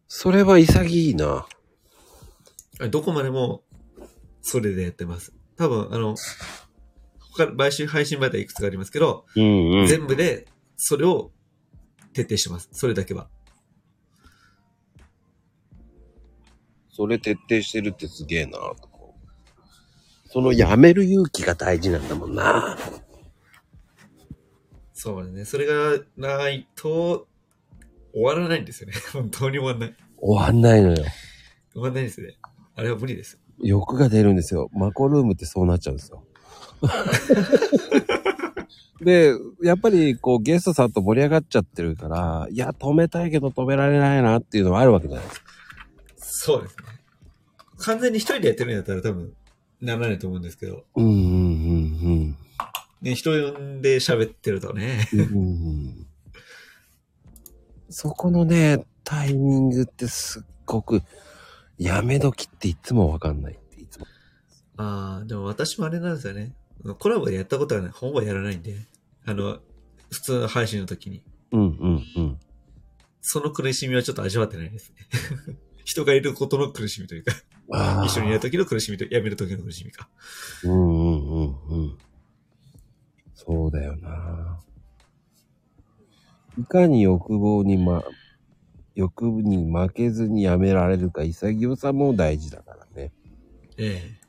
それは潔いな。
どこまでも、それでやってます。多分、あの、他、毎週配信までいくつかありますけど、
うんう
全部で、それを徹底してます。それだけは。
それ徹底してるってすげえなとそのやめる勇気が大事なんだもんな。
そうだね。それがないと、終わらないんですよね。本当に終わらない。
終わんないのよ。
終わらないですね。あれは無理です。
欲が出るんですよ。マコルームってそうなっちゃうんですよ。で、やっぱりこうゲストさんと盛り上がっちゃってるから、いや、止めたいけど止められないなっていうのはあるわけじゃないですか。
そうですね。完全に一人でやってるんだったら多分、ならないと思うんですけど、
うんうん
ね、人呼んで喋ってるとね。
うんうん。うんうんそこのね、タイミングってすっごく、やめ時っていつもわかんないっていつも。
ああ、でも私もあれなんですよね。コラボでやったことはない。ほぼやらないんで。あの、普通の配信の時に。
うんうんうん。
その苦しみはちょっと味わってないですね。人がいることの苦しみというか、一緒にやる時の苦しみと、やめる時の苦しみか。
うんうんうんうん。そうだよな。いかに欲望にま、欲に負けずにやめられるか潔さも大事だからね。
ええ。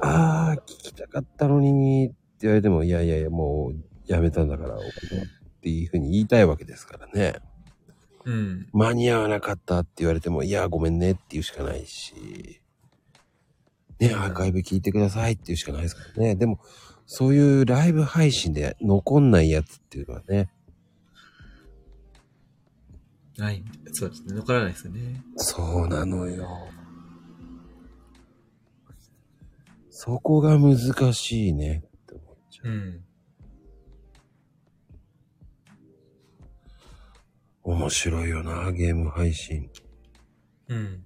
ああ、聞きたかったのにって言われても、いやいやいや、もうやめたんだから。っていうふうに言いたいわけですからね。
うん。
間に合わなかったって言われても、いや、ごめんねって言うしかないし、ね、アーカイブ聞いてくださいって言うしかないですからね。でも、そういうライブ配信で残んないやつっていうのはね、
はい。そうですね。残らないですよね。
そうなのよ。そこが難しいねって思っちゃう。
うん。
面白いよな、ゲーム配信。
うん。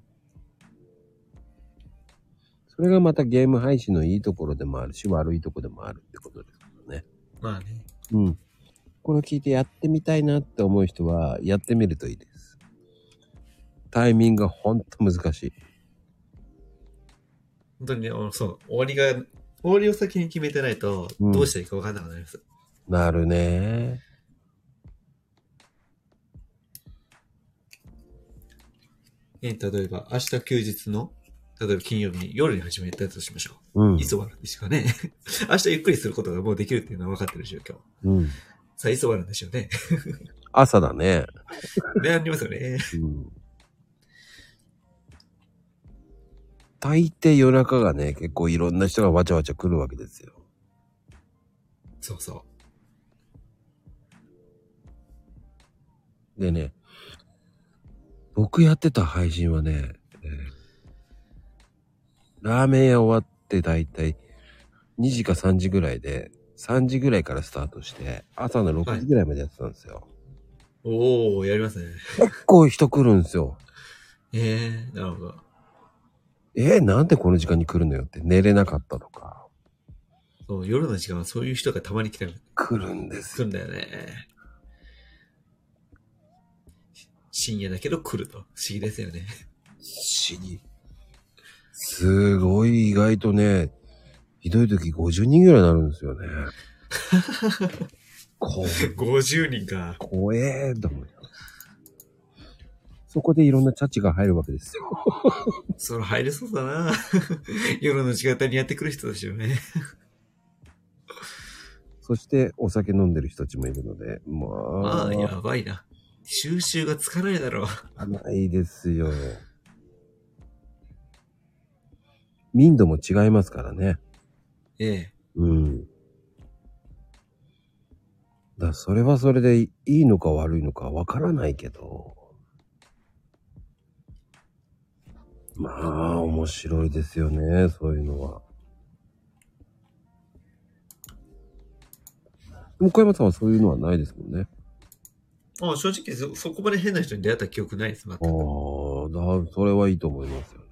それがまたゲーム配信のいいところでもあるし、悪いところでもあるってことですからね。
まあね。
うん。これを聞いてやってみたいなって思う人は、やってみるといいです。タイミングがほんと難しい。
本当にね、そう、終わりが、終わりを先に決めてないと、
うん
どうしたらいいか分かんなくなります。
なるね。
え例えば、明日休日の、例えば金曜日に夜に始めたとしましょ
うん
う。い。つ終わるんですかね。明日ゆっくりすることがもうできるっていうのは分かってる状況。
うん。
さあ、いつ終わるんでしょうね。
朝だね。
で、ありますよね。
うん。大抵夜中がね、結構いろんな人がわちゃわちゃ来るわけですよ。
そうそ
でね、僕やってた配信はね、えーラーメン屋終わってだいたい2時か3時ぐらいで、3時ぐらいからスタートして、朝の6時ぐらいまでやってたんですよ。
う。おー、やりますね。
結構人来るんですよ。
ええなるほど。
えーなんでこの時間に来るのよって寝れなかったとか、
そう、夜の時間はそういう人がたまに来たり
来るんですよ。
来るんだよね。深夜だけど来ると。不思議ですよね。
不思議。すごい意外とね、ひどい時50人ぐらいになるんですよね。こ
50人か。
怖えーと思うよ。そこでいろんなチャチが入るわけですよ。
それ入れそうだな。夜の時間帯にやってくる人でしょうね。
そしてお酒飲んでる人たちもいるので、まあ、
ああ、やばいな。収集がつかないだろう。
ないですよ。民度も違いますからね。
ええ。
うん。だそれはそれでいいのか悪いのかわからないけど。まあ、面白いですよね、そういうのは。向山さんはそういうのはないですもんね。
ああ正直そ、そこまで変な人に出会った記憶ないです、全く。
ああ、だそれはいいと思いますよね。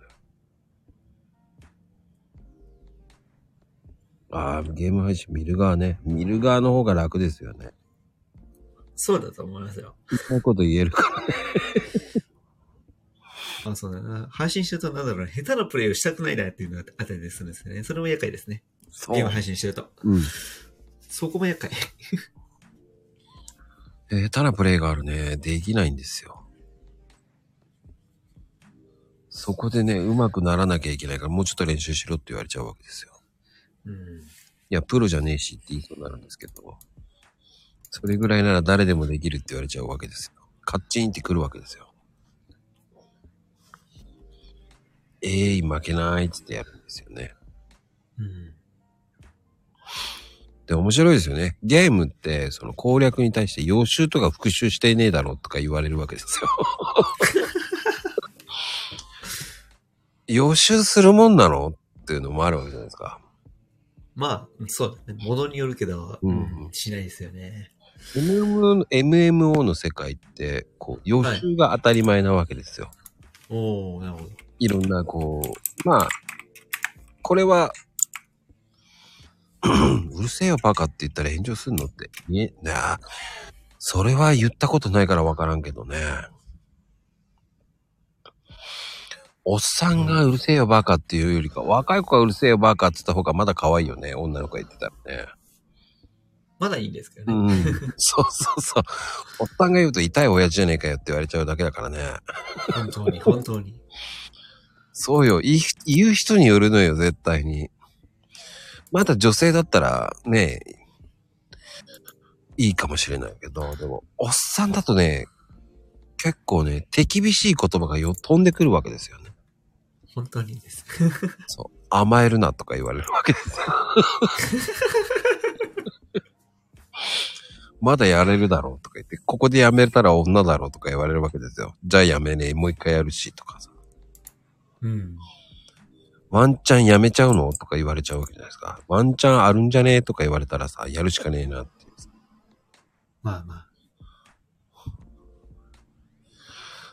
ああ、ゲーム配信見る側ね。見る側の方が楽ですよね。
そうだと思いますよ。
そういうこと言えるからね。
あそうだな。配信してるとなんだろうな、下手なプレイをしたくないなっていうのがあったりするんですよね。それも厄介ですね。
そ
ゲーム配信してると。
うん。
そこも厄介。
下手なプレイがあるね。できないんですよ。そこでね、上手くならなきゃいけないから、もうちょっと練習しろって言われちゃうわけですよ。
うん。
いや、プロじゃねえしって言いそうになるんですけど、それぐらいなら誰でもできるって言われちゃうわけですよ。カッチンってくるわけですよ。ええ負けないってってやるんですよね。
うん。
で、面白いですよね。ゲームって、その攻略に対して予習とか復習してねえだろとか言われるわけですよ。予習するもんなの？っていうのもあるわけじゃないですか。
まあ、そうだね。ものによるけど、
うん
しないですよね。
MMO の MMO の世界って、こう、予習が当たり前なわけですよ。
おー、なるほど。
いろんな、こう、まあ、これは、うるせえよバカって言ったら炎上すんのって。いえ、なあ、それは言ったことないからわからんけどね。おっさんがうるせえよバカっていうよりか、若い子がうるせえよバカって言った方がまだ可愛いよね。女の子が言ってたらね。
まだいいんですけど
う
ね。
ん。そうそうそう。おっさんが言うと痛い親父じゃねえかよって言われちゃうだけだからね。
本当に、本当に。
そうよ。言う人によるのよ、絶対に。まだ女性だったら、ねいいかもしれないけど、でも、おっさんだとね、結構ね、手厳しい言葉がよ飛んでくるわけですよね。
本当にです。
そう。甘えるなとか言われるわけですよ。まだやれるだろうとか言って、ここでやめたら女だろうとか言われるわけですよ。じゃあやめねえ、もう一回やるし、とかさ。
うん。
ワンチャンやめちゃうの？とか言われちゃうわけじゃないですか。ワンチャンあるんじゃねえ？とか言われたらさ、やるしかねえなっていう。
まあまあ。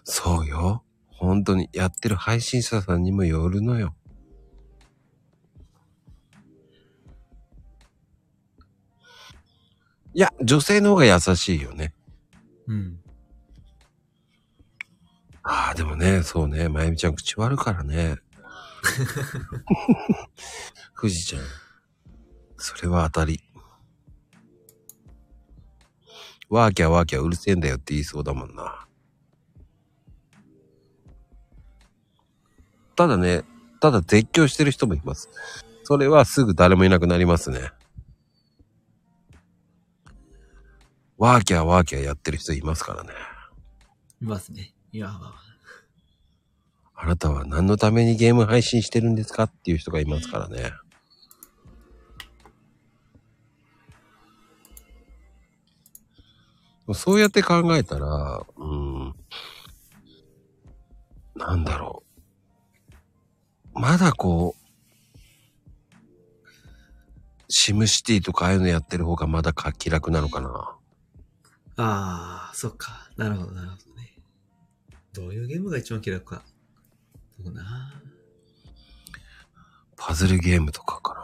そうよ。本当にやってる配信者さんにもよるのよ。いや、女性の方が優しいよね。
うん。
ああ、でもね、そうね、まゆみちゃん口悪からね。富士ちゃん。それは当たり。ワーキャーワーキャーうるせえんだよって言いそうだもんな。ただね、ただ絶叫してる人もいます。それはすぐ誰もいなくなりますね。ワーキャーワーキャーやってる人いますからね。
いますね。いや、まああ。
なたは何のためにゲーム配信してるんですかっていう人がいますからね。そうやって考えたら、うん、なんだろう。まだこう、シムシティとかああいうのやってる方がまだ気楽なのかな。
ああ、そっか。なるほど、なるほどね。どういうゲームが一番気楽か。どうな。
パズルゲームとかかな。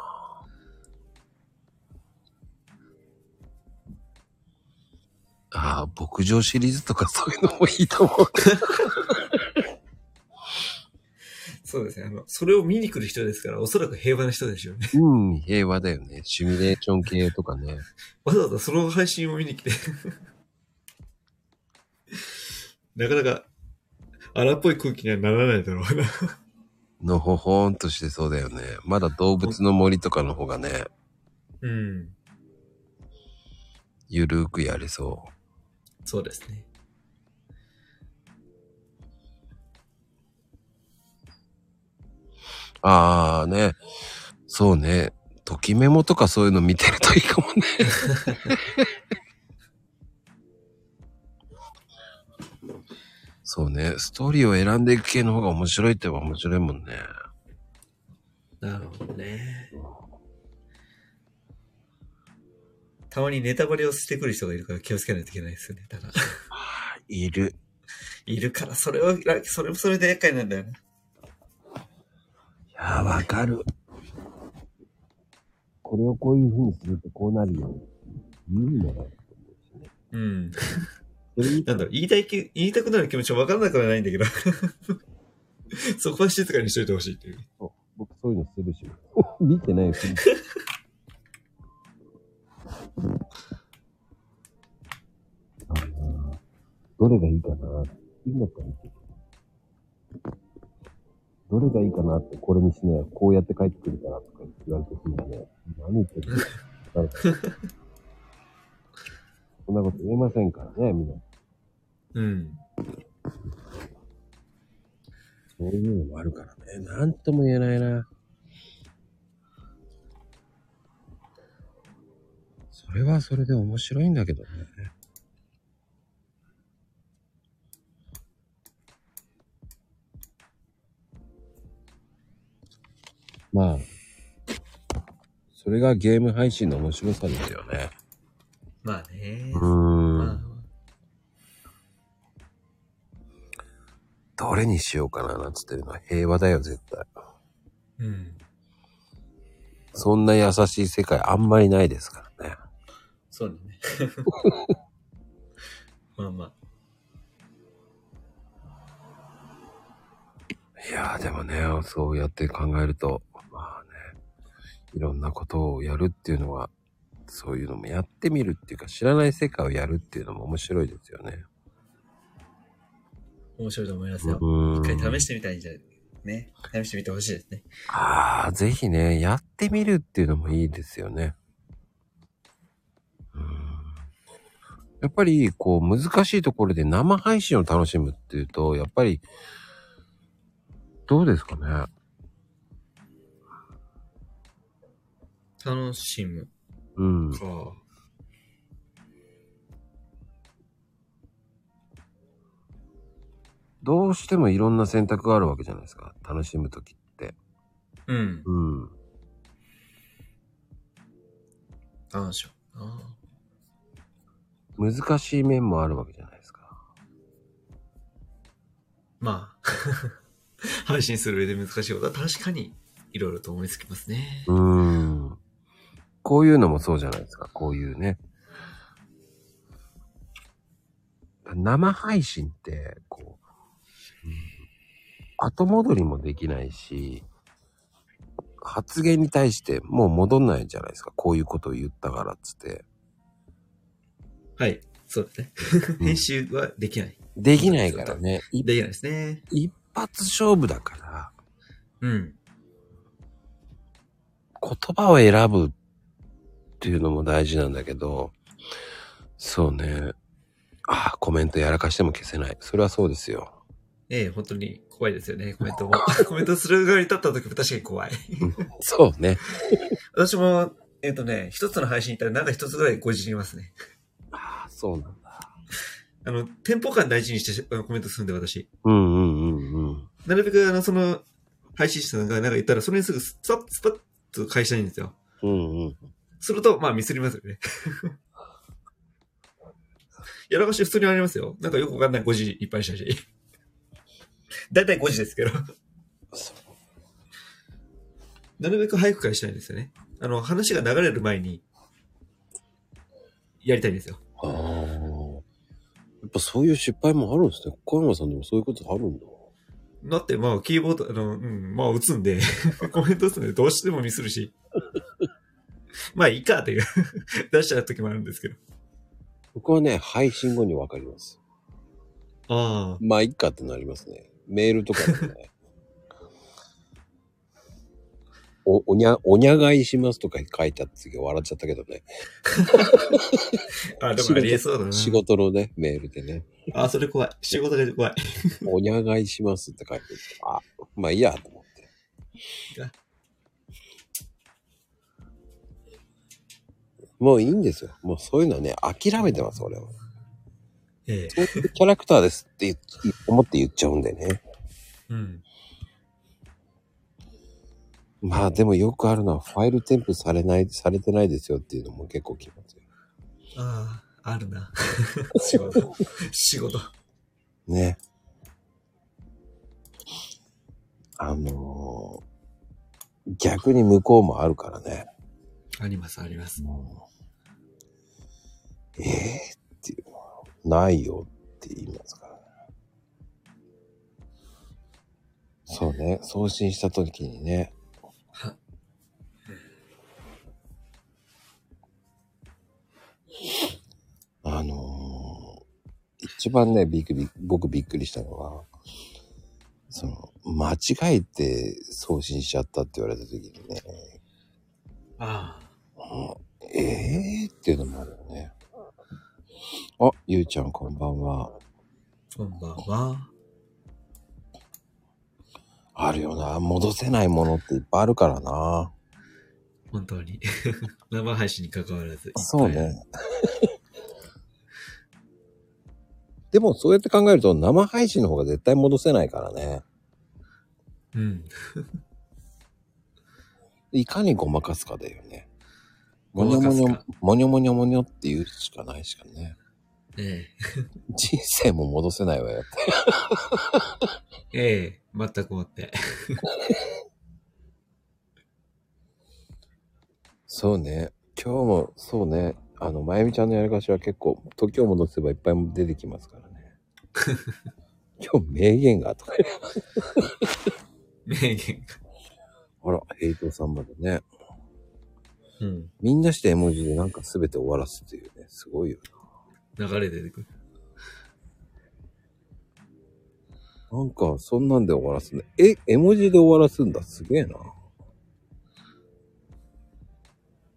ああ、牧場シリーズとかそういうのもいいと思う。
そうですね。あの、それを見に来る人ですから、おそらく平和な人でしょうね。
うん、平和だよね。シミュレーション系とかね。
わざわざその配信を見に来て。なかなか、荒っぽい空気にはならないだろうな。
のほほーんとしてそうだよね。まだ動物の森とかの方がね、
うん。
ゆるーくやれそう。
そうですね。
ああね。そうね。ときメモとかそういうの見てるといいかもね。そうね。ストーリーを選んでいく系の方が面白いって言えば面白いもんね。
なるほどね。たまにネタバレをしてくる人がいるから気をつけないといけないですよね。ただ、
いる。
いるから、それは、それもそれで厄介なんだよね。
いやー、わかる。これをこういう風にするとこうなるよ。言うんだよ。
うん。なんだろう、言いたいき、言いたくなる気持ちは分からなくはないんだけど。そこは静かにしといてほしいっていう。
そう僕そういうのするし。見てないよ。どれがいいかな。いいのかなどれがいいかなって、これにしね、こうやって帰ってくるからとか言われてするんだね。何言ってるの そんなこと言えませんからね、みんな。
うん。
そういうのもあるからね。なんとも言えないな。それはそれで面白いんだけどね。まあ、それがゲーム配信の面白さですよね。
まあね。
うーん。
まあ、
どれにしようかななんつってるのは平和だよ、絶対。
うん。
そんな優しい世界あんまりないですからね。
そうだね。まあまあ。
いやーでもね、そうやって考えると、まあね、いろんなことをやるっていうのは、そういうのもやってみるっていうか、知らない世界をやるっていうのも面白いですよね。
面白いと思いますよ。
うん
一回試してみたいんじゃ、ね。試してみてほしいですね。
ああ、ぜひね、やってみるっていうのもいいですよね。うん。やっぱり、こう、難しいところで生配信を楽しむっていうと、やっぱり、どうですかね？
楽しむ
うん。
か。
どうしてもいろんな選択があるわけじゃないですか。楽しむときって。
うん。
うん。
なんでしょうな。
難しい面もあるわけじゃないですか。
まあ、配信する上で難しいことは確かにいろいろと思いつきますね。
うーん。こういうのもそうじゃないですか。こういうね。生配信って、こう、うん後戻りもできないし、発言に対してもう戻んないじゃないですか。こういうことを言ったからっつって。
はい。そうですね。
うん
編集はできない。
できないからね。い
できないですね。
一発勝負だから、
うん。
言葉を選ぶっていうのも大事なんだけど、そうね。ああ、コメントやらかしても消せない。それはそうですよ。
ええ、本当に怖いですよね、コメントも。コメントする側に立った時も確かに怖い。
そうね。
私も、えっ、とね、一つの配信行ったらなんか一つぐらいご自信いますね。
ああ、そうなんだ。
あの、テンポ感大事にしてコメントするんで、私。
うんうんうんうん。
なるべく、あの、その、配信者さんがなんか言ったら、それにすぐスパッ、スパッと返したいんですよ。
うんうん。
すると、まあ、ミスりますよね。やらかし普通にありますよ。なんかよくわかんない5時いっぱいしたし。だいたい5時ですけど。なるべく早く返したいんですよね。あの、話が流れる前に、やりたいんですよ。
ああ。やっぱそういう失敗もあるんですね。小山さんでもそういうことあるんだ。
だって、まあ、キーボード、あの、うん、まあ、打つんで、コメント打つんで、どうしてもミスるし。まあ、いいか、という、出しちゃう時もあるんですけど。
僕はね、配信後にわかります。
ああ。
まあ、いっかってなりますね。メールとかでね。お、おにゃ、おにゃがいしますとか書いてあった時笑っちゃったけどね。
あ、でもありえそうだな。
仕事のね、メールでね。
あ、それ怖い。仕事が怖い。
おにゃがいしますって書いてああ、まあいいやと思って
あ。
もういいんですよ。もうそういうのはね、諦めてます、俺は。
ええ。
そういうキャラクターですって思って言っちゃうんでね。
うん。
まあでもよくあるのは、ファイル添付されない、されてないですよっていうのも結構きますよ。
ああ、あるな。仕事。仕事。
ね。あのー逆に向こうもあるからね。
あります、あります。
ええっていうないよって言いますからね。そうね、送信した時にね。
は
あのー一番ね、びっくり、僕びっくりしたのは、その、間違えて送信しちゃったって言われた時にね、
あ
うんええー、っていうのもあるよね。あ、ゆうちゃんこんばんは。
あ、こんばんは。
あるよな。戻せないものっていっぱいあるからな。
本当に。生配信に関わらず。
そうね。でもそうやって考えると生配信の方が絶対戻せないからね。
うん。
いかにごまかすかだよね。もにょもにょもにょもにょもにょって言うしかないしかね。
え
人生も戻せないわよって。
え。ええ。全くもって。そう
ね。今日も、そうね。あの、まゆみちゃんのやり方は結構、時を戻せばいっぱい出てきますからね。今日名言がとか。
名言が。
あら、ヘイトさんまでね。
うん。
みんなして絵文字でなんか全て終わらすっていうね。すごいよ
流れ出てくる。
な。なんか、そんなんで終わらすね。え、絵文字で終わらすんだ。すげえな。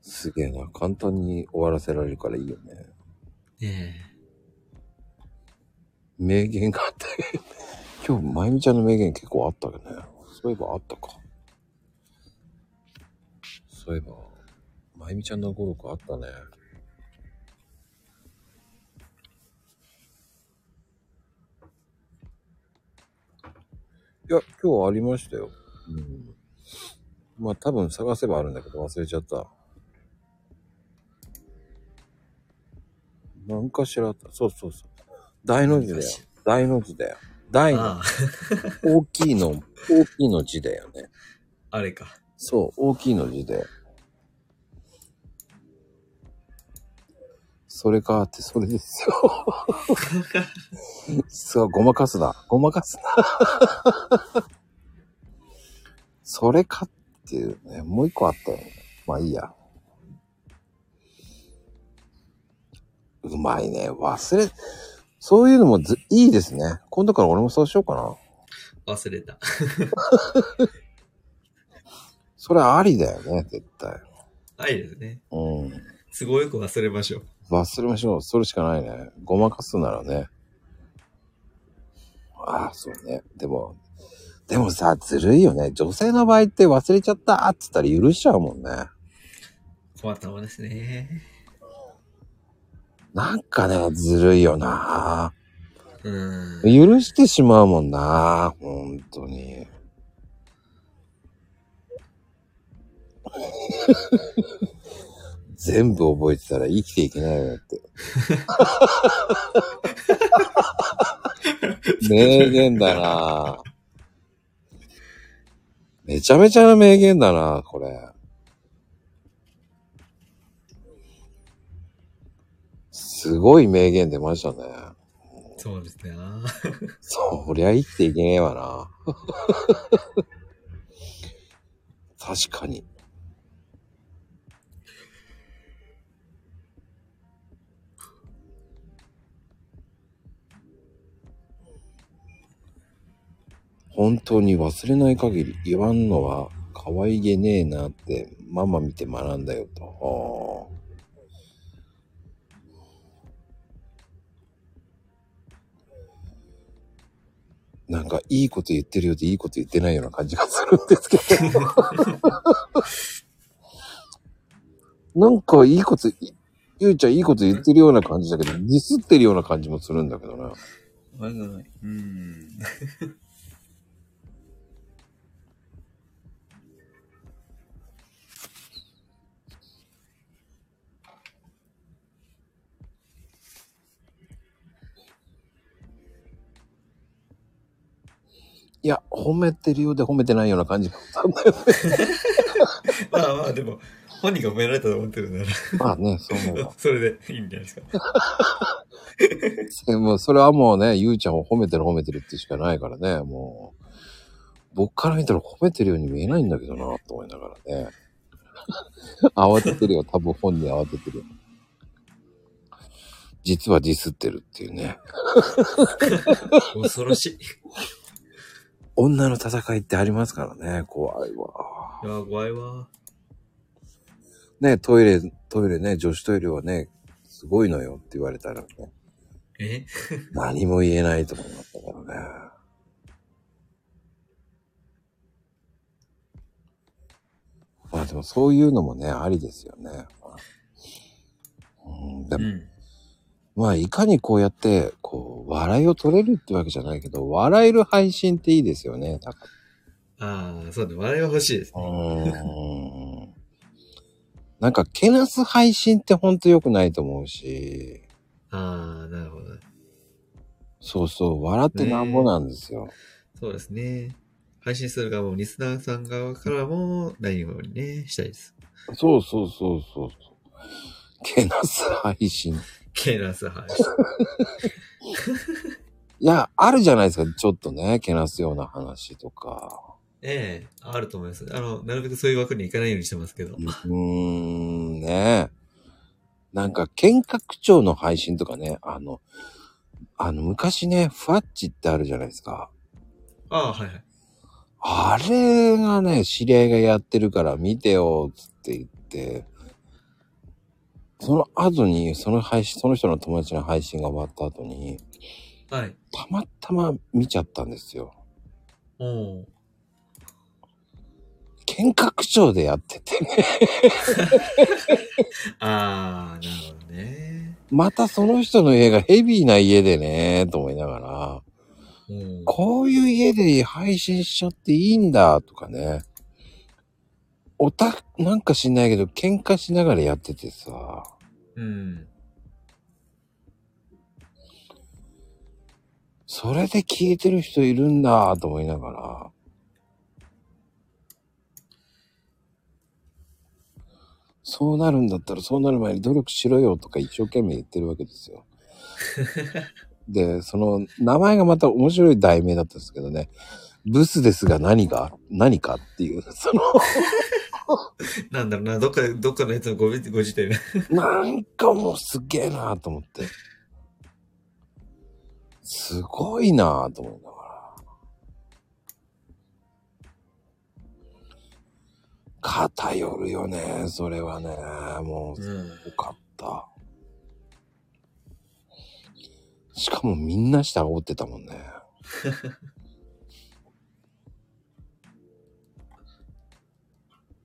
すげえな。簡単に終わらせられるからいいよね。
ええ。
名言があって。今日、まゆみちゃんの名言結構あったよね。そういえばあったか。そういえば、まゆみちゃんの語録あったね。いや、今日はありましたよ。うん。まあ多分探せばあるんだけど忘れちゃった。なんかしらあった。そうそうそう。大の字だよ。大の字だよ。大の
あ
大きいの、大きいの字だよね。
あ、あれか。
そう、大きいの字で。それかって、それですよ。そう、ごまかすな。ごまかすな。それかっていうね、もう一個あったよね。まあいいや。うまいね。忘れ、そういうのもずいいですね。今度から俺もそうしようかな。
忘れた。
それありだよね、絶対。
はいですね。
うん。
都合よく忘れましょう。
忘れましょう。それしかないね。ごまかすならね。ああ、そうね。でも、でもさ、ずるいよね。女性の場合って忘れちゃったって言ったら許しちゃうもんね。
困ったもんですね。
なんかね、ずるいよな。
うん。
許してしまうもんな。本当に。全部覚えてたら生きていけないよって。名言だなめちゃめちゃな名言だなこれ。すごい名言出ましたね。
そうですね。あ
そりゃ生きていけねえわな。確かに。本当に忘れない限り言わんのは可愛げねえなってママ見て学んだよと。なんかいいこと言ってるようでいいこと言ってないような感じがするんですけど。なんかいいこと、いゆうちゃんいいこと言ってるような感じだけど、ディスってるような感じもするんだけどな。
あ。うん。
いや、褒めてるようで褒めてないような感じがしたんだよね。
ま あまあ、でも、本人が褒められたと思ってるなら、
まあね、そう思うわ。
それでいいんじゃないですか。
でもそれはもうね、ゆうちゃんを褒めてる褒めてるってしかないからね、もう。僕から見たら褒めてるように見えないんだけどな、と思いながらね。慌ててるよ、多分本人慌ててるよ。実はディスってるっていうね。
恐ろしい。い
女の戦いってありますからね、怖いわ。
や、怖いわ。
ね、トイレ、トイレね、女子トイレはね、すごいのよって言われたらね、
え？
何も言えないと思いましたからね。まあでもそういうのもね、ありですよね。うん、でも
うん。
まあいかにこうやって、こう、笑いを取れるってわけじゃないけど、笑える配信っていいですよね。
ああ、そうね。笑いは欲しいですね。
なんか、けなす配信ってほんと良くないと思うし、
ああ、なるほど。
そうそう、笑ってなんぼなんですよ。
そうですね。配信する側も、リスナーさん側からも、ないようにね、したいです。
そうそうそうそうそう。けなす配信。
ケーナス配信。
いや、あるじゃないですか。ちょっとね、けなすような話とか。
ええあると思います。あの、なるべくそういう枠に行かないようにしてますけど。
うーん、ねなんか、喧嘩口調の配信とかね、あの、あの、昔ね、ファッチってあるじゃないですか。
ああ、はいはい。
あれがね、知り合いがやってるから見てよ、つって言って、その後に、その配信、その人の友達の配信が終わった後に、
はい。
たまたま見ちゃったんですよ。
おー。
喧嘩口調でやっててね。
あー、なるほどね。
またその人の家がヘビーな家でね、と思いながら、
うん。
こういう家で配信しちゃっていいんだ、とかね。おた、なんか知んないけど、喧嘩しながらやっててさ、
うん。
それで聞いてる人いるんだ、と思いながら、そうなるんだったらそうなる前に努力しろよとか一生懸命言ってるわけですよ。で、その名前がまた面白い題名だったんですけどね、ブスですが何が、何かっていう、その、
なんだろうな、どっかで、どっかのやつのごご自体が。
なんかもうすげえなと思って。すごいなと思いながら。偏るよね、それはね。もう、す
うん。
ごかった。しかもみんな下煽ってたもんね。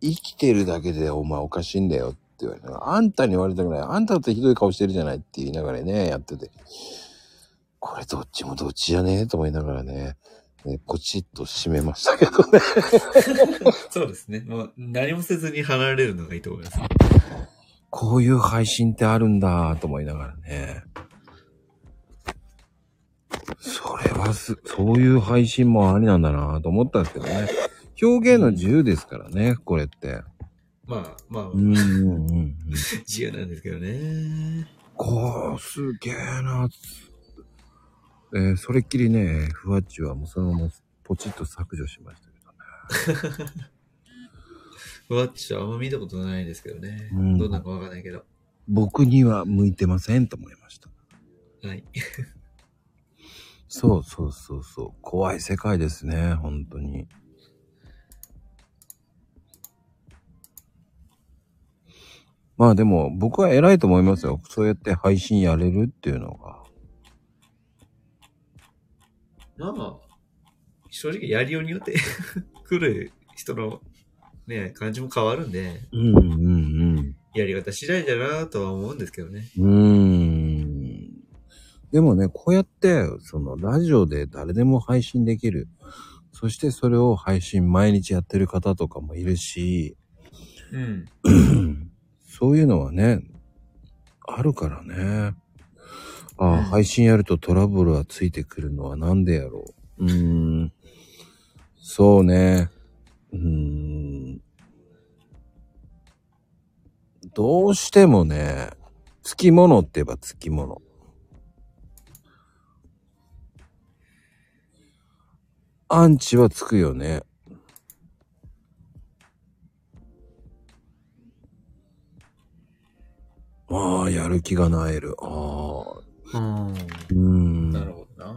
生きてるだけでお前おかしいんだよって言われたら、あんたに言われたくない。あんただってひどい顔してるじゃないって言いながらね、やってて。これどっちもどっちじゃねえと思いながらね、ねポチッと閉めましたけどね。
そうですね。もう何もせずに離れるのがいいと思います。
こういう配信ってあるんだと思いながらね。それはす、そういう配信もありなんだなと思ったんですけどね。表現の自由ですからね、これって。
まあ、まあ、
うんうんうんうん。
自由なんですけどね。
こう、すげえなえーそれっきりね、ふわっちはもうそのままポチッと削除しましたけどね。
ふわっちはあんま見たことないですけどね。
うん
どんなのかわかんないけど。
僕には向いてませんと思いました。
はい。
そうそうそうそう。怖い世界ですね、本当に。まあでも僕は偉いと思いますよ。そうやって配信やれるっていうのが。
まあ、正直やりようによって 来る人のね、感じも変わるんで、
うんうんうん。
やり方次第だなとは思うんですけどね。
うーん。でもね、こうやって、そのラジオで誰でも配信できる。そしてそれを配信毎日やってる方とかもいるし、
うん。
そういうのはね、あるからね。ああ、
うん
配信やるとトラブルはついてくるのはなんでやろう。うーん。そうね。うーん。どうしてもね、つきものって言えばつきもの。アンチはつくよね。ああ、やる気がなえる。ああ。
うん。
ん。
なるほどな。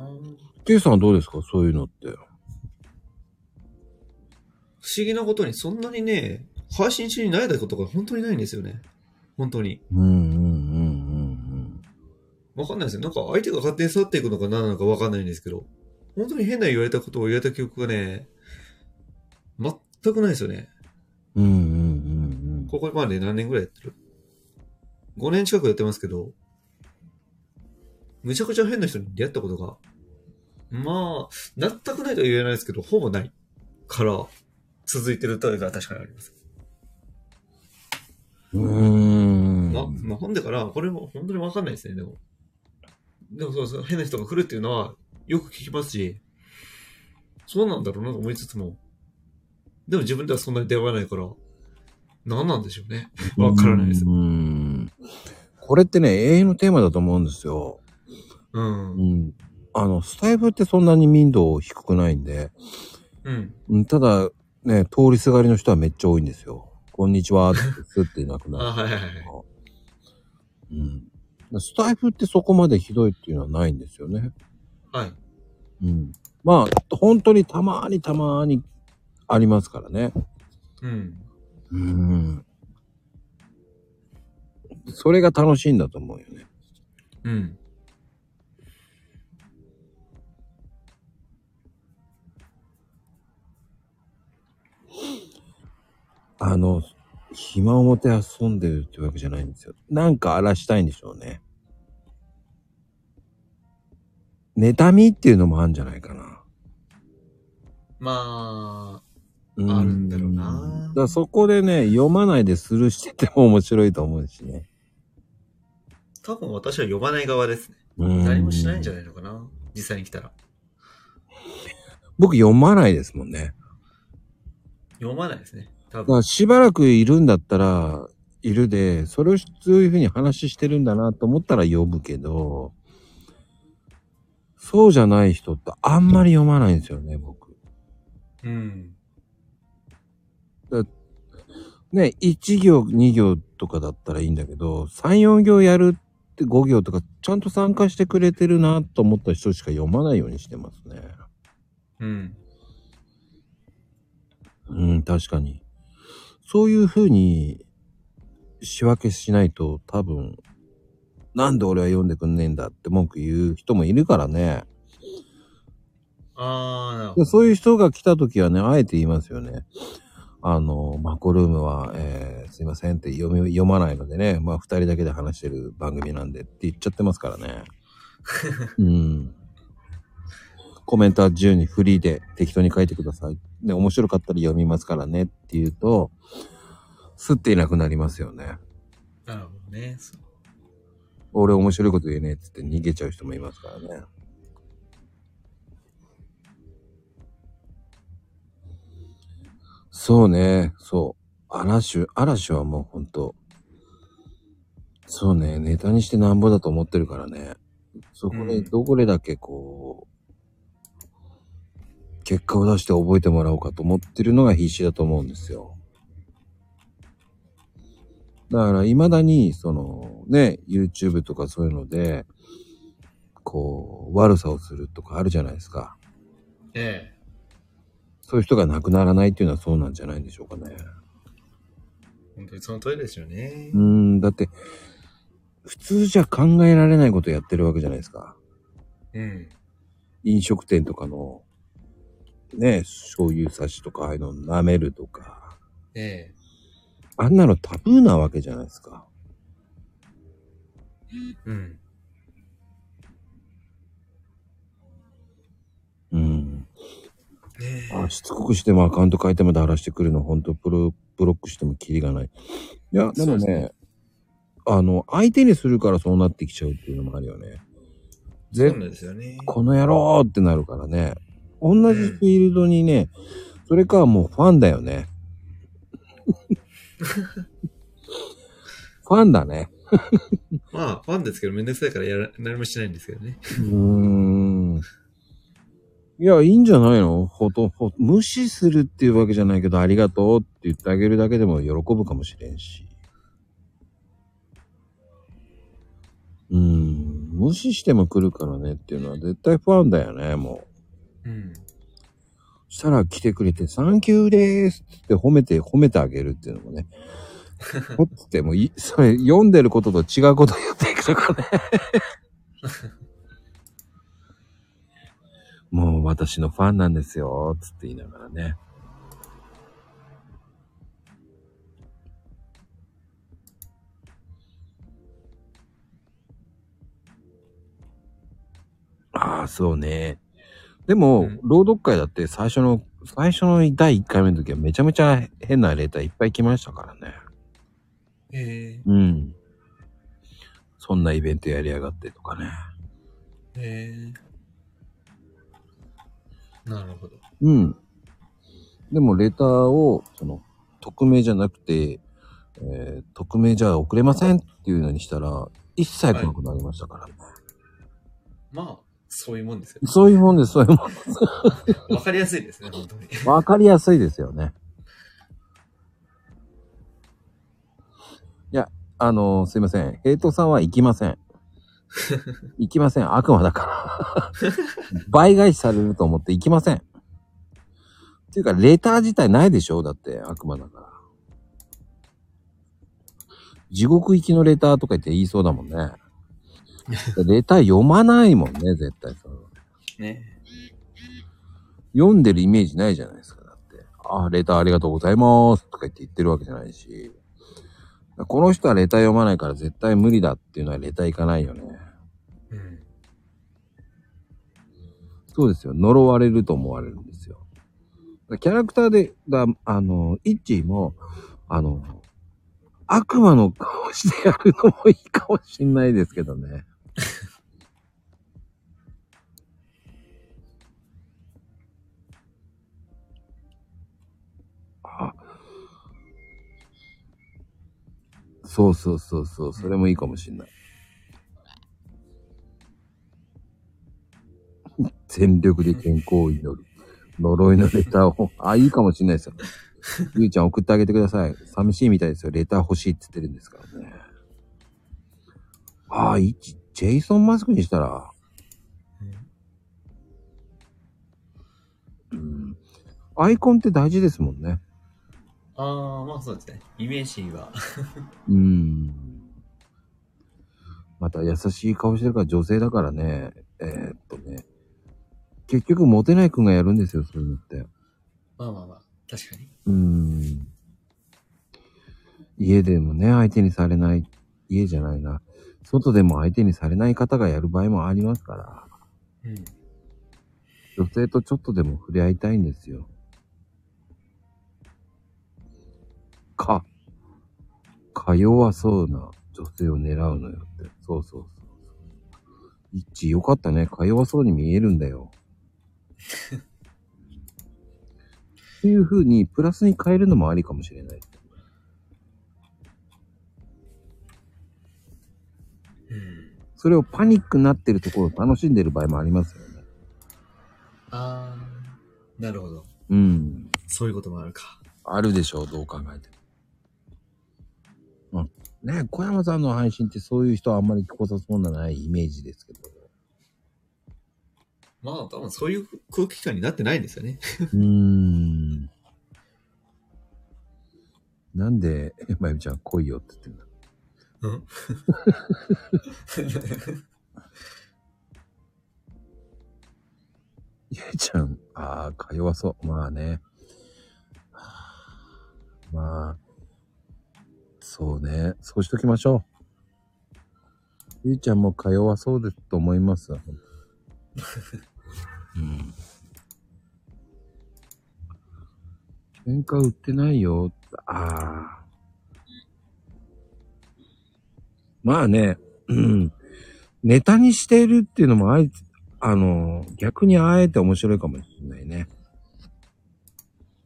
ケイさんはどうですか？そういうのって。
不思議なことにそんなにね、配信中に慣れたことが本当にないんですよね。本当に。
うんうんうん
わかんないですよ。なんか相手が勝手に去っていくのか何なのかわかんないんですけど、本当に変な言われたことを言われた記憶がね、全くないですよね。
うんうん。うんうんうん
ここまで何年ぐらいやってる？?5 年近くやってますけど、むちゃくちゃ変な人に出会ったことが、まあ、全くないとは言えないですけど、ほぼないから、続いてるというのは確かにあります。
うん。うーん。
ま、まあ、ほんでから、これも本当にわかんないですね、でも。でもそうそう、変な人が来るっていうのは、よく聞きますし、そうなんだろうなと思いつつも、でも自分ではそんなに出会わないから、何なんでしょうね。わからないです
う。ん。これってね、永遠のテーマだと思うんですよ。
うん。
う。ん。あの、スタイフってそんなに民度低くないんで、
うん。
うんただ、ね、通りすがりの人はめっちゃ多いんですよ。こんにちはってスッていなくなる。
あ、はいはいはい。
うん。スタイフってそこまでひどいっていうのはないんですよね。
はい。
うん。まあ、本当にたまーにたまーにありますからね。
うん。
うん。それが楽しいんだと思うよね。
うん。
あの、暇をもて遊んでるってわけじゃないんですよ。なんか荒らしたいんでしょうね。妬みっていうのもあるんじゃないかな。
まあ、あるんだろうな。
だそこでね、読まないでスルーしてても面白いと思うしね。
多分私は呼ばない側ですね。
うん
何もしないんじゃないのかな実際に来たら。
僕読まないですもんね。
読まないですね。多分。
らしばらくいるんだったら、いるで、それをそういうふうに話してるんだなと思ったら呼ぶけど、そうじゃない人ってあんまり読まないんですよね、僕。
うん。
ね、1行、2行とかだったらいいんだけど、3、4行やるって5行とか、ちゃんと参加してくれてるなと思った人しか読まないようにしてますね。
うん。
うん、確かに。そういう風に仕分けしないと多分、なんで俺は読んでくんねえんだって文句言う人もいるからね。
あー、なるほ
で
ど。
そういう人が来た時はね、あえて言いますよね。あの、マコルームは、えーすいませんって読み読まないのでね、まあ二人だけで話してる番組なんでって言っちゃってますからね。うん。コメントは自由にフリーで適当に書いてください。で、面白かったら読みますからねって言うと、すっていなくなりますよね。
なるほどね。そう
俺面白いこと言えねえって言って逃げちゃう人もいますからね。そうね、そう。嵐、嵐はもうほんと、そうね、ネタにしてなんぼだと思ってるからね。そこで
うん
どこでだけこう、結果を出して覚えてもらおうかと思ってるのが必死だと思うんですよ。だから、未だに、その、ね、YouTube とかそういうので、こう、悪さをするとかあるじゃないですか。
ええ。
そういう人が亡くならないっていうのはそうなんじゃないんでしょうかね。
本当にその通りですよね
う。ーん、だって、普通じゃ考えられないことやってるわけじゃないですか。
うん。
飲食店とかの、ね、醤油差しとか、ああいうの舐めるとか、
え
あんなのタブーなわけじゃないですか。
え。うん。
うん。
ねえ。
あしつこくしてもアカウント変えてもだらしてくるの、本当プロ、ブロックしてもキリがない。いや、でもね、
ね
あの、相手にするからそうなってきちゃうっていうのもあるよね。ぜ
そうなんですよね。
この野郎ってなるからね。同じフィールドにね、それかもうファンだよね。ファンだね。
まあ、ファンですけど、めんどくさいからやら何もしないんですけどね。
うーん。いや、いいんじゃないの？ほと、ほ、無視するっていうわけじゃないけど、ありがとうって言ってあげるだけでも喜ぶかもしれんし。うーん。無視しても来るからねっていうのは絶対ファンだよね、もう。
うん。
そしたら来てくれて、サンキューでーすって褒めて、褒めてあげるっていうのもね。ほってもい、それ読んでることと違うこと言っていくとかね。もう私のファンなんですよ、つって言いながらね。ああ、そうね。でも、
うん
朗読会だって最初の、最初の第1回目の時はめちゃめちゃ変なレーターいっぱい来ましたからね。
え
うん。そんなイベントやりやがってとかね。
え。ええ。なるほど。
うん。でもレターを、その、匿名じゃなくて、えー匿名じゃ送れませんっていうのにしたら、一切来なくなりましたからね。
まあ、そういうもんですよ。
そういうもんです、そういうもんです。
わかりやすいですね、本当に。
わかりやすいですよね。いや、あのすいません。ヘイトさんは行きません。行きません。悪魔だから。倍返しされると思って行きません。っていうか、レター自体ないでしょ？だって悪魔だから。地獄行きのレターとか言って言いそうだもんね。レター読まないもんね、絶対その。
ね。
読んでるイメージないじゃないですか。だって。あ、レターありがとうございますとか言って言ってるわけじゃないし、この人はレター読まないから絶対無理だっていうのはレターいかないよね。そうですよ。呪われると思われるんですよ。キャラクターで、が、あの、イッチーも、あの、悪魔の顔してやるのもいいかもしんないですけどね。あそうそうそうそう、それもいいかもしんない。全力で健康を祈る。呪いのレターを。あ、いいかもしんないですよ。ゆうちゃん送ってあげてください。寂しいみたいですよ。レター欲しいって言ってるんですからね。ああ、いち、ジェイソンマスクにしたら、うん。アイコンって大事ですもんね。
ああ、まあそうですね。イメージは。
うん。また優しい顔してるから女性だからね。えーっとね。結局モテない君がやるんですよ、そういうのって。
まあまあまあ、確かに。
うーん。家でもね、相手にされない、家じゃないな。外でも相手にされない方がやる場合もありますから、
うん。
女性とちょっとでも触れ合いたいんですよ。か、か弱そうな女性を狙うのよって。そうそうそう。一致よかったね。か弱そうに見えるんだよ。っていう風に、プラスに変えるのもありかもしれない。
うん。
それをパニックになってるところを楽しんでる場合もありますよね。
ああ、なるほど。
うん。
そういうこともあるか。
あるでしょう、どう考えても。うん。ね小山さんの配信ってそういう人はあんまり来さそうなないイメージですけど。
まあ多分そういう空気感になってないんですよね。
うーん。なんで、えまゆみちゃん来いよって言ってんだ？
うん。
ゆいちゃん、ああ、か弱そう。まあね。まあ、そうね。そうしときましょう。ゆいちゃんもか弱そうですと思います。うん。喧嘩売ってないよ。ああ。まあね、うん。ネタにしているっていうのもあいつ、あの、逆にあえて面白いかもしれないね。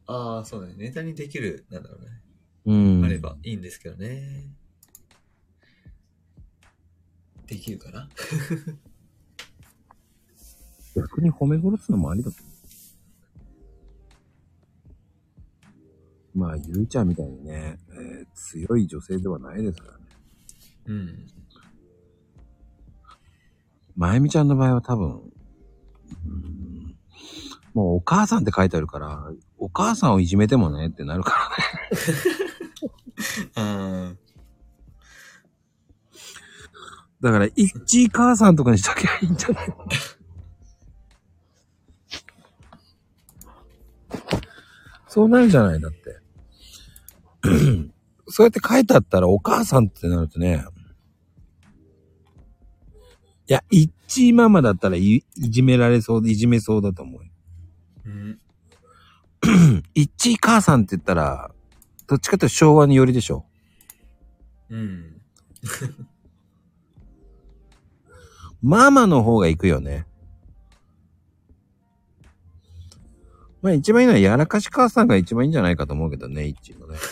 ああ、そうだね。ネタにできる、なんだろうね。
うん。
あればいいんですけどね。できるかな？
逆に褒め殺すのもありだと思う。まあ、ゆいちゃんみたいにね、えー強い女性ではないですからね。
うん。
まゆみちゃんの場合は多分、うんもうお母さんって書いてあるから、お母さんをいじめてもねってなるからね。
あ
だから、一位母さんとかにしときゃいいんじゃないそうなるじゃないだって。そうやって書いてあったらお母さんってなるとね。いや、一位ママだったらいいじめられそうで、いじめそうだと思うよ。
うん。
一位母さんって言ったら、どっちかというと昭和によりでしょ。
うん。
ママの方が行くよね。まあ一番いいのはやらかし母さんが一番いいんじゃないかと思うけどね、一のね。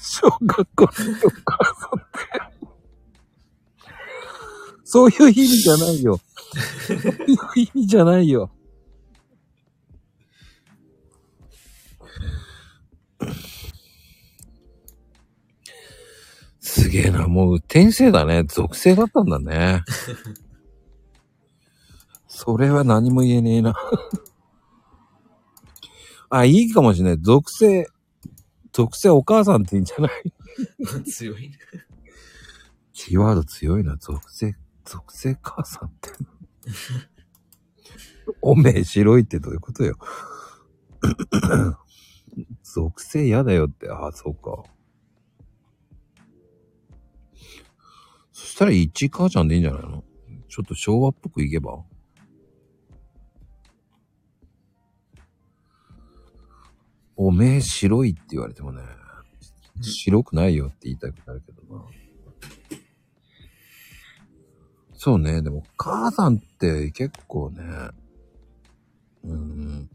小学校のお母さんって。そういう意味じゃないよ。そういう意味じゃないよ。すげえな、もう転生だね。属性だったんだね。それは何も言えねえな。あ、いいかもしれない。属性、属性お母さんっていいんじゃない？
強いね。
キーワード強いな。属性、属性母さんって。おめえ白いってどういうことよ。属性嫌だよって、ああ、そうか。そしたら一母ちゃんでいいんじゃないの？ちょっと昭和っぽくいけば？おめえ白いって言われてもね、白くないよって言いたくなるけどな。そうね、でも母さんって結構ね、うーん、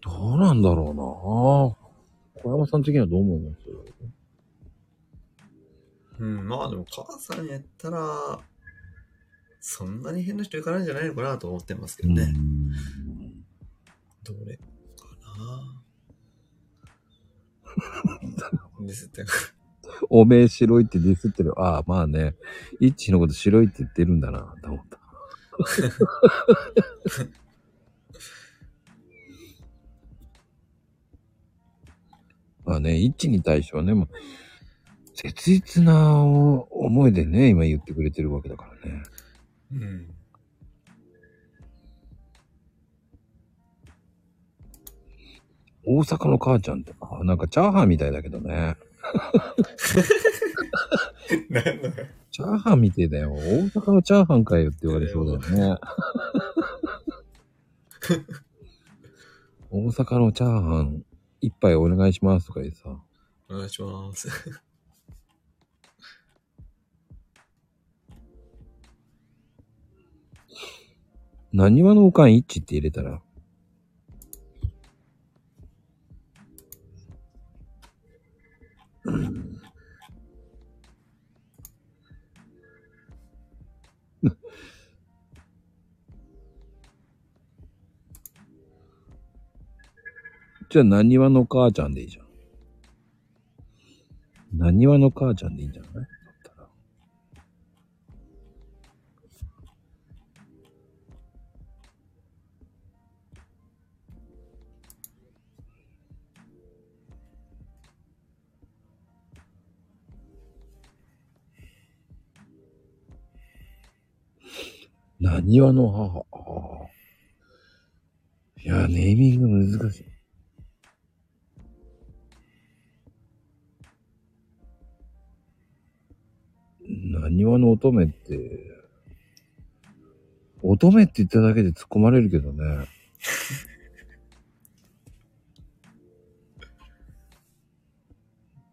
どうなんだろうな小山さん的にはどう思います？
うん、まあでも母さんやったら、そんなに変な人いかないんじゃないのかなと思ってますけどね。
うん
どれかな ですって。
おめえ白いってディスってる。ああ、まあね。イッチのこと白いって言ってるんだな、と思った。まあね、イッチに対してはね、もう切実な思いでね、今言ってくれてるわけだからね。
うん。
大阪の母ちゃんって、あなんかチャーハンみたいだけどね。
なんだ
チャーハンみてえだよ。大阪のチャーハンかよって言われそうだよね。大阪のチャーハン一杯お願いしますとか言ってさ。
お願いします。
何話のおかん一致って入れたら。じゃあ、何話の母ちゃんでいいじゃん。何話の母ちゃんでいいんじゃない？何話の母。ああいや、ネーミング難しい。何話の乙女って、乙女って言っただけで突っ込まれるけどね。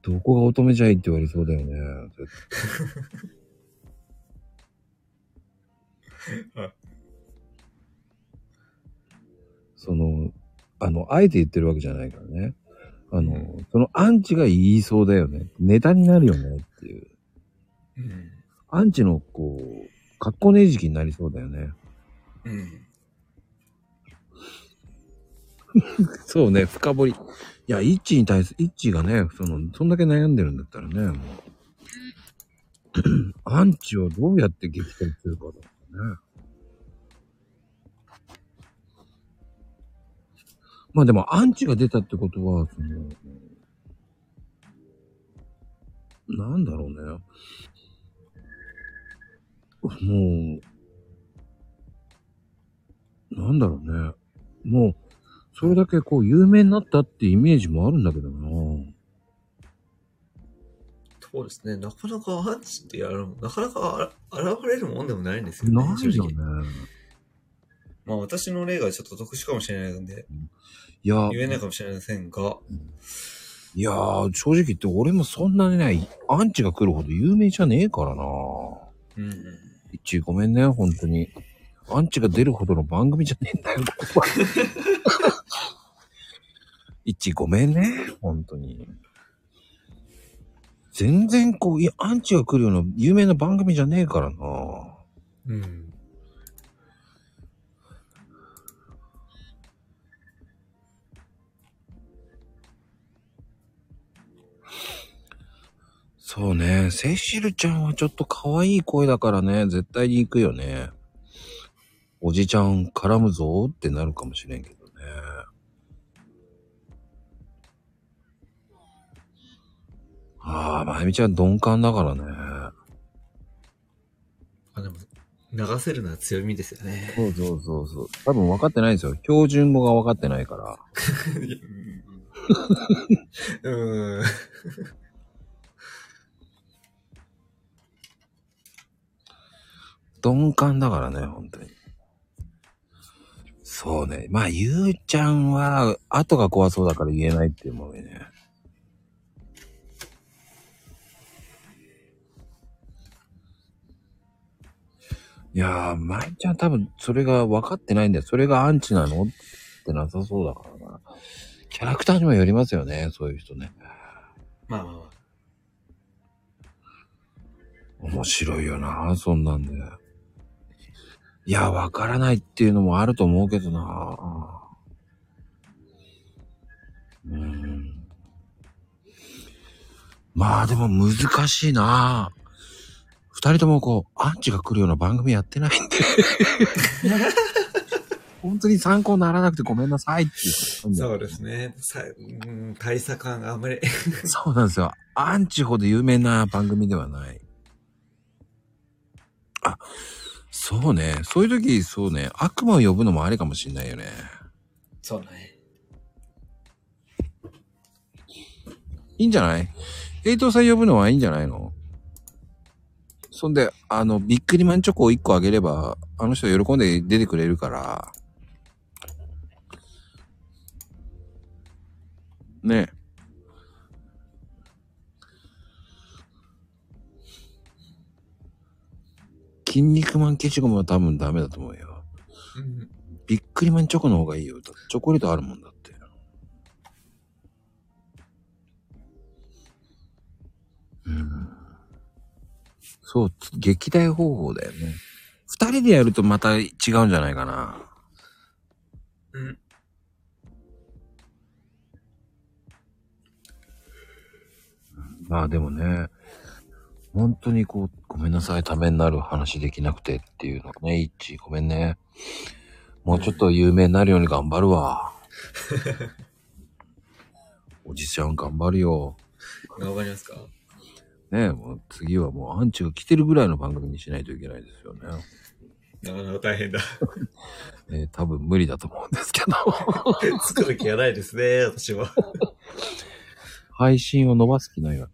どこが乙女じゃいって言われそうだよね。その、あの、あえて言ってるわけじゃないからね。あの、そのアンチが言いそうだよね。ネタになるよねっていう。
うん。
アンチの、こう、格好ねえ時期になりそうだよね。
うん。
そうね、深掘り。いや、イッチに対する、イッチがね、その、そんだけ悩んでるんだったらね、もう。アンチをどうやって撃退するかだまあでも、アンチが出たってことは、その、なんだろうね。もう、なんだろうね。もう、それだけこう有名になったってイメージもあるんだけどな。
そうですね。なかなかアンチってやるなかなか現れるもんでもないんですよね。
ないね。
まあ私の例がちょっと特殊かもしれないので、
いや、
言えないかもしれませんが、
いやー、正直言って俺もそんなにね、アンチが来るほど有名じゃねえからな。
うんうん。
一ごめんね、本当に。アンチが出るほどの番組じゃねえんだよ、ここは。一ごめんね、本当に。全然こう、いや、アンチが来るような有名な番組じゃねえからな。
うん。
そうね、セシルちゃんはちょっと可愛い声だからね、絶対に行くよね。おじちゃん絡むぞってなるかもしれんけどああ、まゆみちゃん鈍感だからね。
あ、でも、流せるのは強みですよね。
そうそうそうそう。多分分かってないんですよ。標準語が分かってないから。
うん。
鈍感だからね、本当に。そうね。まあ、ゆうちゃんは、後が怖そうだから言えないっていうもんね。いやー、まいちゃん多分それが分かってないんだよ。それがアンチなのってなさそうだからな。キャラクターにもよりますよね、そういう人ね。
まあまあまあ。
面白いよな、そんなんで。いや、わからないっていうのもあると思うけどな。うん。まあでも難しいな。二人ともこう、アンチが来るような番組やってないんで。本当に参考にならなくてごめんなさいっていう。
そうですね。さうん、大差感があんまり。
そうなんですよ。アンチほど有名な番組ではない。あ、そうね。そういう時、そうね。悪魔を呼ぶのもありかもしんないよね。
そうね。
いいんじゃない？エイトさん呼ぶのはいいんじゃないの？そんで、あの、ビックリマンチョコを1個あげれば、あの人喜んで出てくれるから。ねえ。筋肉マン消しゴムは多分ダメだと思うよ。
うん。
ビックリマンチョコの方がいいよ。チョコレートあるもんだって。うん。そう、撃退方法だよね。二人でやるとまた違うんじゃないかな。
うん。
まあでもね、本当にこう、ごめんなさい、ためになる話できなくてっていうのね、イッチ、ごめんね。もうちょっと有名になるように頑張るわ。おじちゃん頑張るよ。
頑張りますか？
ねもう次はもうアンチが来てるぐらいの番組にしないといけないですよね。
なかなか大変だ。
え ー多分無理だと思うんですけど。
作る気がないですね、私は。
配信を伸ばす気ないが。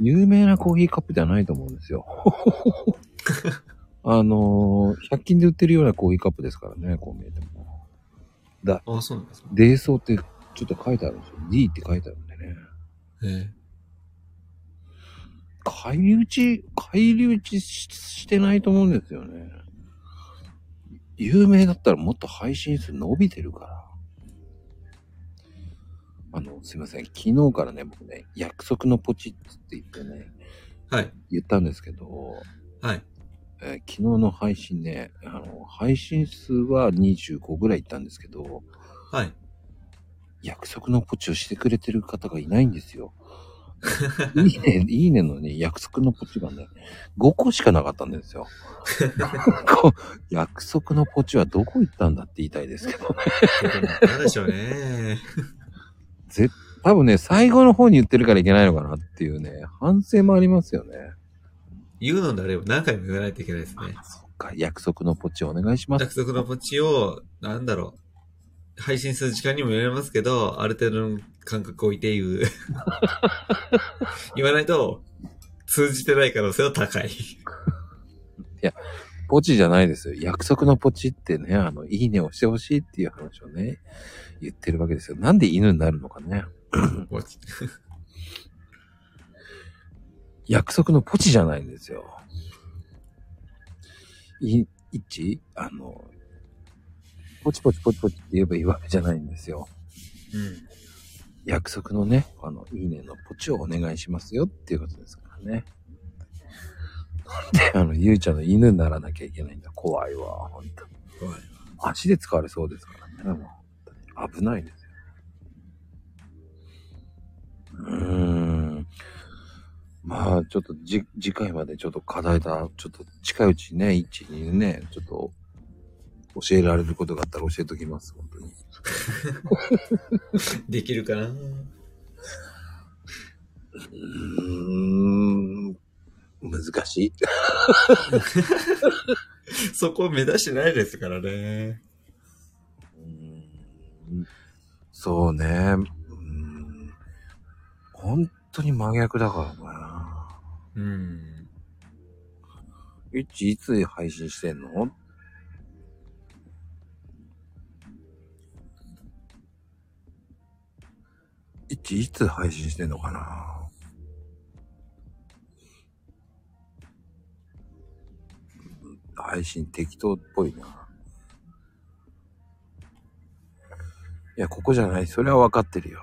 有名なコーヒーカップではないと思うんですよ。あのー、100均で売ってるようなコーヒーカップですからね、こう見えても。だ、
あ、そうなんですか。
デーソーってちょっと書いてあるんですよ。D って書いてあるんでね。
え
返り討ち、返り討ちししてないと思うんですよね。有名だったらもっと配信数伸びてるから。あの、すいません。昨日からね、僕ね、約束のポチッって言ってね、
えはい。
言ったんですけど、
はい。
えー昨日の配信ね、あの、配信数は25ぐらいいったんですけど、
はい。
約束のポチをしてくれてる方がいないんですよ。いいね、いいねのね、約束のポチがね、5個しかなかったんですよ。約束のポチはどこ行ったんだって言いたいですけどね。
なんでしょうね。
ぜ多分ね、最後の方に言ってるからいけないのかなっていうね、反省もありますよね。
言うのであれば何回も言わないといけないですね。
そっか、約束のポチお願いします。
約束のポチを、なんだろう。配信する時間にもよりますけど、ある程度の間隔を置いて言う。言わないと、通じてない可能性は高い。
ポチじゃないですよ。約束のポチってね、あの、いいねをしてほしいっていう話をね、言ってるわけですよ。なんで犬になるのかね。
ポチ
約束のポチじゃないんですよ。い、一あの、ポチポチポチポチって言えばいいわけじゃないんですよ。
うん。
約束のね、あの、いいねのポチをお願いしますよっていうことですからね。なんで、あの、ゆうちゃんの犬にならなきゃいけないんだ。怖いわ、ほんとに。
怖い。
足で使われそうですからね。もう危ないですよ。うーん。まあ、ちょっとじ、次回までちょっと課題だ。ちょっと近いうちね、一にね、ちょっと教えられることがあったら教えときます、本当に。
できるかな？
うーん。難しい。
そこ目指してないですからね。
うんそうね。うん本当に真逆だからな。
うん。
いちいつ配信してんの？いちいつ配信してんのかな配信適当っぽいな。いや、ここじゃない。それは分かってるよ。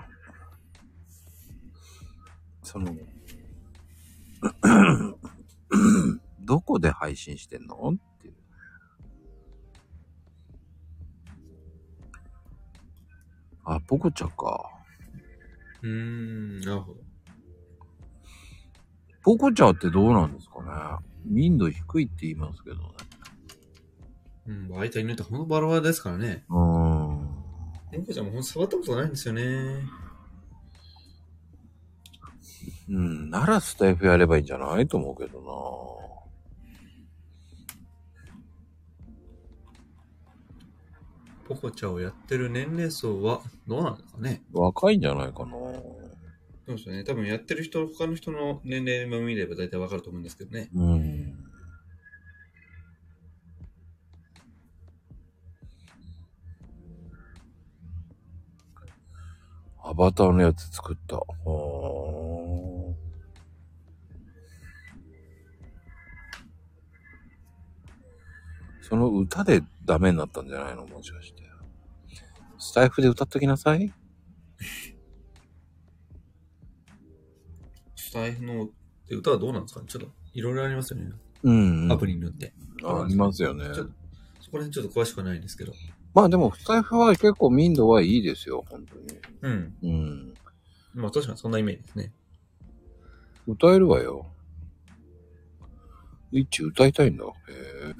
その、どこで配信してんの？っていう。あ、ポコちゃんか。
うーん、なるほど。
ポコちゃんってどうなんですかね？民度低いって言いますけどね。
うん、相手によってほんとバラバラですからね。
うーん。
猫ちゃんもほんと触ったことないんですよね。
うん、ならスタイフやればいいんじゃない？と思うけど
ポコチャをやってる年齢層はどうなんですかね？
な若いんじゃないかな
そうですよね。多分やってる人、他の人の年齢も見れば大体わかると思うんですけどね。
うん。アバターのやつ作った。ほ歌でダメになったんじゃないの？もしかして。スタイフで歌っときなさい
スタイフので歌はどうなんですか？ねちょっといろいろありますよね。
うん。
アプリによって。
あありますよね。
そこら辺ちょっと詳しくはないんですけど。
まあでも、スタイフは結構民度はいいですよ、本当に。
うん。
うん。
まあ確かにそんなイメージですね。
歌えるわよ。一歌いたいんだ。へえ。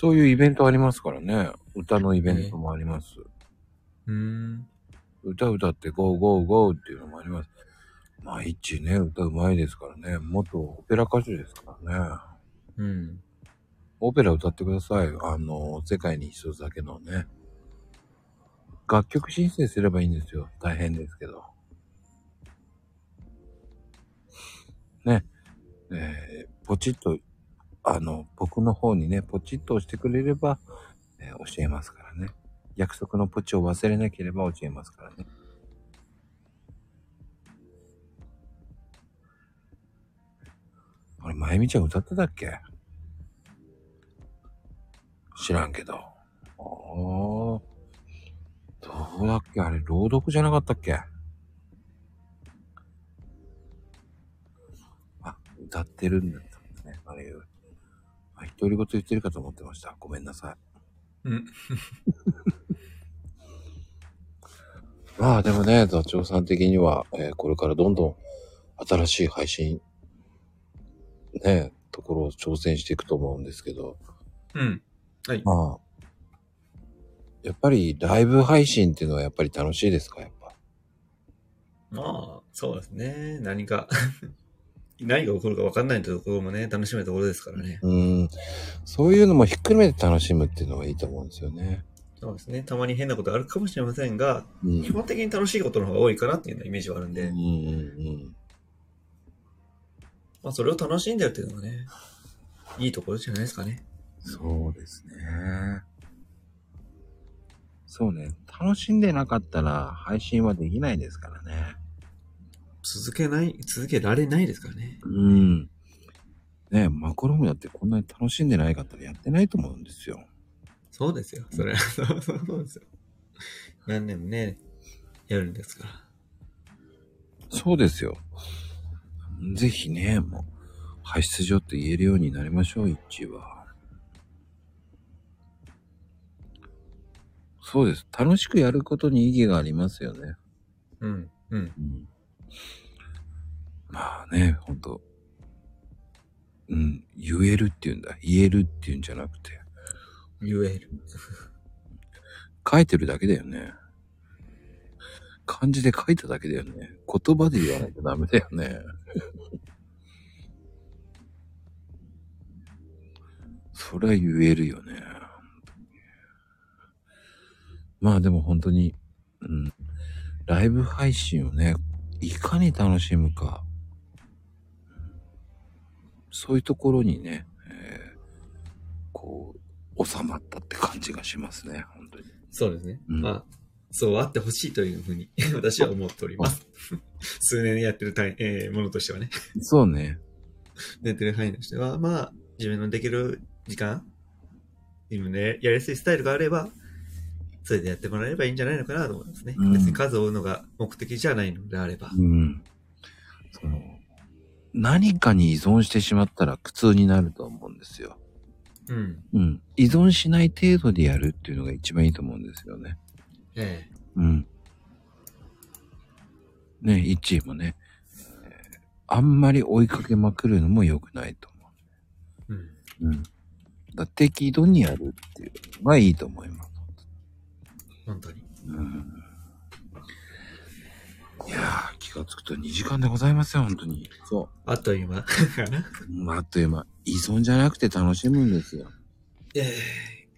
そういうイベントありますからね。歌のイベントもあります。
うーん。
歌歌ってゴーゴーゴーっていうのもあります。まあ一ね、歌うまいですからね。元オペラ歌手ですからね。
うん。
オペラ歌ってください。あの、世界に一つだけのね。楽曲申請すればいいんですよ。大変ですけど。ね。えーポチッと、あの、僕の方にね、ポチッと押してくれれば、えー教えますからね。約束のポチを忘れなければ教えますからね。あれ、まゆみちゃん歌ってたっけ？知らんけど。ああ。どうだっけ？あれ、朗読じゃなかったっけ？あ、歌ってるんだ独り言言ってるかと思ってました。ごめんなさい。
うん。
まあでもね、座長さん的には、えーこれからどんどん新しい配信、ね、ところを挑戦していくと思うんですけど、
うん。はい。
まあ、やっぱりライブ配信っていうのはやっぱり楽しいですか？やっぱ。
まあ、そうですね。何か、何が起こるか分かんないところもね、楽しめるところですからね。
うん。そういうのもひっくるめて楽しむっていうのがいいと思うんですよね。
そうですね。たまに変なことあるかもしれませんが、
うん。
基本的に楽しいことの方が多いかなっていうようなイメージはあるんで、
うんうんうん。
まあそれを楽しんでるっていうのがね、いいところじゃないですかね。
そうですね。そうね。楽しんでなかったら配信はできないですからね。
続けない、続けられないですからね。
うん。ねえ、マコロムだってこんなに楽しんでないかったらやってないと思うんですよ。
そうですよ。それは、そうそうそうですよ。何年もね、やるんですから。
そうですよ。ぜひね、もう、派出所って言えるようになりましょう、一は。そうです。楽しくやることに意義がありますよね。
うん、うん。
うん。まあね、ほんと。うん、言えるっていうんだ。言えるっていうんじゃなくて、
言える。
書いてるだけだよね。漢字で書いただけだよね。言葉で言わないとダメだよね。それは言えるよね。まあでも本当に、うん。ライブ配信をね、いかに楽しむか。そういうところにね、えーこう、収まったって感じがしますね、本当に。
そうですね。
うん
まあ、そうあってほしいというふうに 私は思っております。数年やってるたい、えーものとしてはね。
そうね。
やってる範囲としては、まあ、自分のできる時間、自分でやりやすいスタイルがあれば、それでやってもらえればいいんじゃないのかなと思いますね。
うん
別に数を追うのが目的じゃないのであれば。
うん。その、何かに依存してしまったら苦痛になると思うんですよ。
うん。
うん。依存しない程度でやるっていうのが一番いいと思うんですよね。
ええ。
うん。ね、一位もね、えーあんまり追いかけまくるのも良くないと思
うん。
う。うん。だ適度にやるっていうのがいいと思います。
本当に。
うん。いやー、気がつくと2時間でございますよ、本当に。そ
あっという間。
う。まあ、あっという間。依存じゃなくて楽しむんですよ。
ええ。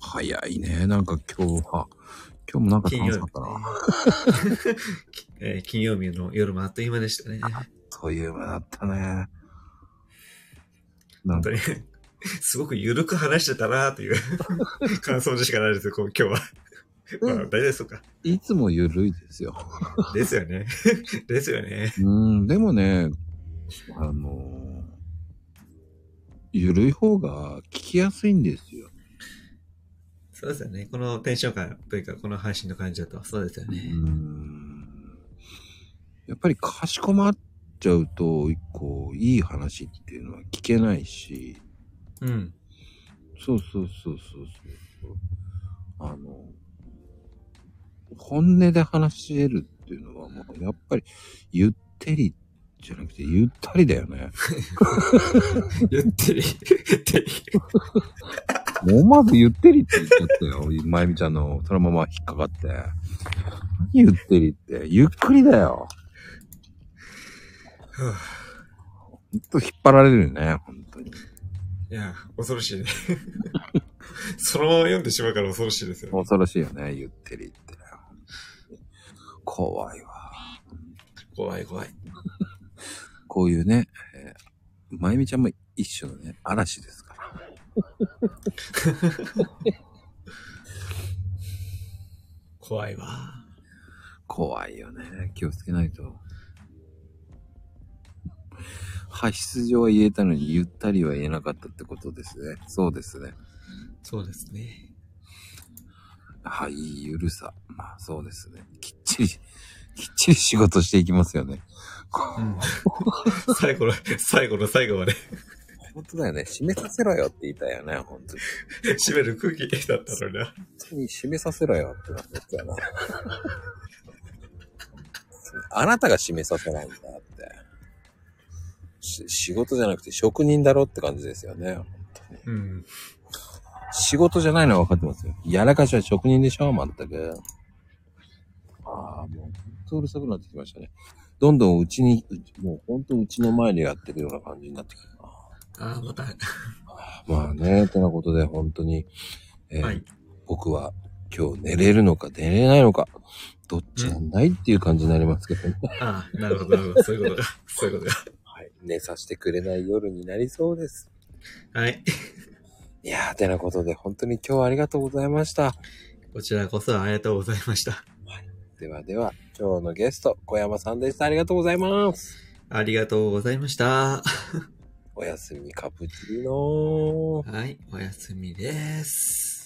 早いね。なんか今日は、今日もなんか楽しかったな。
えー金曜日の夜もあっという間でしたね。
という間だったね。なんか
本当に。すごく緩く話してたなという 感想でしかないですよ、こう今日は。まあ、大丈夫ですか。
いつも緩いですよ。
ですよね。ですよね。
うん、でもね、あの緩い方が聞きやすいんですよ。
そうですよね。このテンション感というか、この配信の感じだと、そうですよ
う
ね。
ん。やっぱりかしこまっちゃうと、こう、いい話っていうのは聞けないし、
うん。
そうそうそうそうそう。あの、本音で話し得るっていうのはもうやっぱりゆってりじゃなくてゆったりだよね。
ゆってり、ゆってり。
もうまずゆってりって言っちゃったよ。まゆみちゃんのそのまま引っかかって。何ゆってりって。ゆっくりだよ。ほんと引っ張られるよね。本当に。
いや、恐ろしいね。そのまま読んでしまうから恐ろしいですよね。
恐ろしいよね。ゆってりって。怖いわ。
怖い怖い。
こういうね、えーまゆみちゃんも一種のね、嵐ですから。
怖いわ。
怖いよね。気をつけないと。派出所は言えたのにゆったりは言えなかったってことですね。そうですね。
そうですね。
はい、ゆるさ。まあそうですね。きっちり、きっちり仕事していきますよね。
うん。最後の、最後の最後まで
本当だよね。締めさせろよって言いたいよね。本当に。
締める空気だったのにな。
本当に締めさせろよってなったよな。あなたが締めさせないんだって。し仕事じゃなくて職人だろって感じですよね。本当に
うん。
仕事じゃないのは分かってますよ。やらかしは職人でしょ全く。ああ、もう本当うるさくなってきましたね。どんどんうちに、もう本当うちの前でやってるような感じになってきたな。
ああ、また。
まあね、てなことで本当に、えー
はい。
僕は今日寝れるのか寝れないのか、どっちなんだいっていう感じになりますけどね。
ああ、なるほど、なるほど。そういうことか。そういうことか。
はい。寝させてくれない夜になりそうです。
はい。
いやー、てなことで本当に今日はありがとうございました。
こちらこそありがとうございました。
ではでは、今日のゲスト、小山さんでした。ありがとうございます。
ありがとうございました。
おやすみカプチーノー。
はい、おやすみです。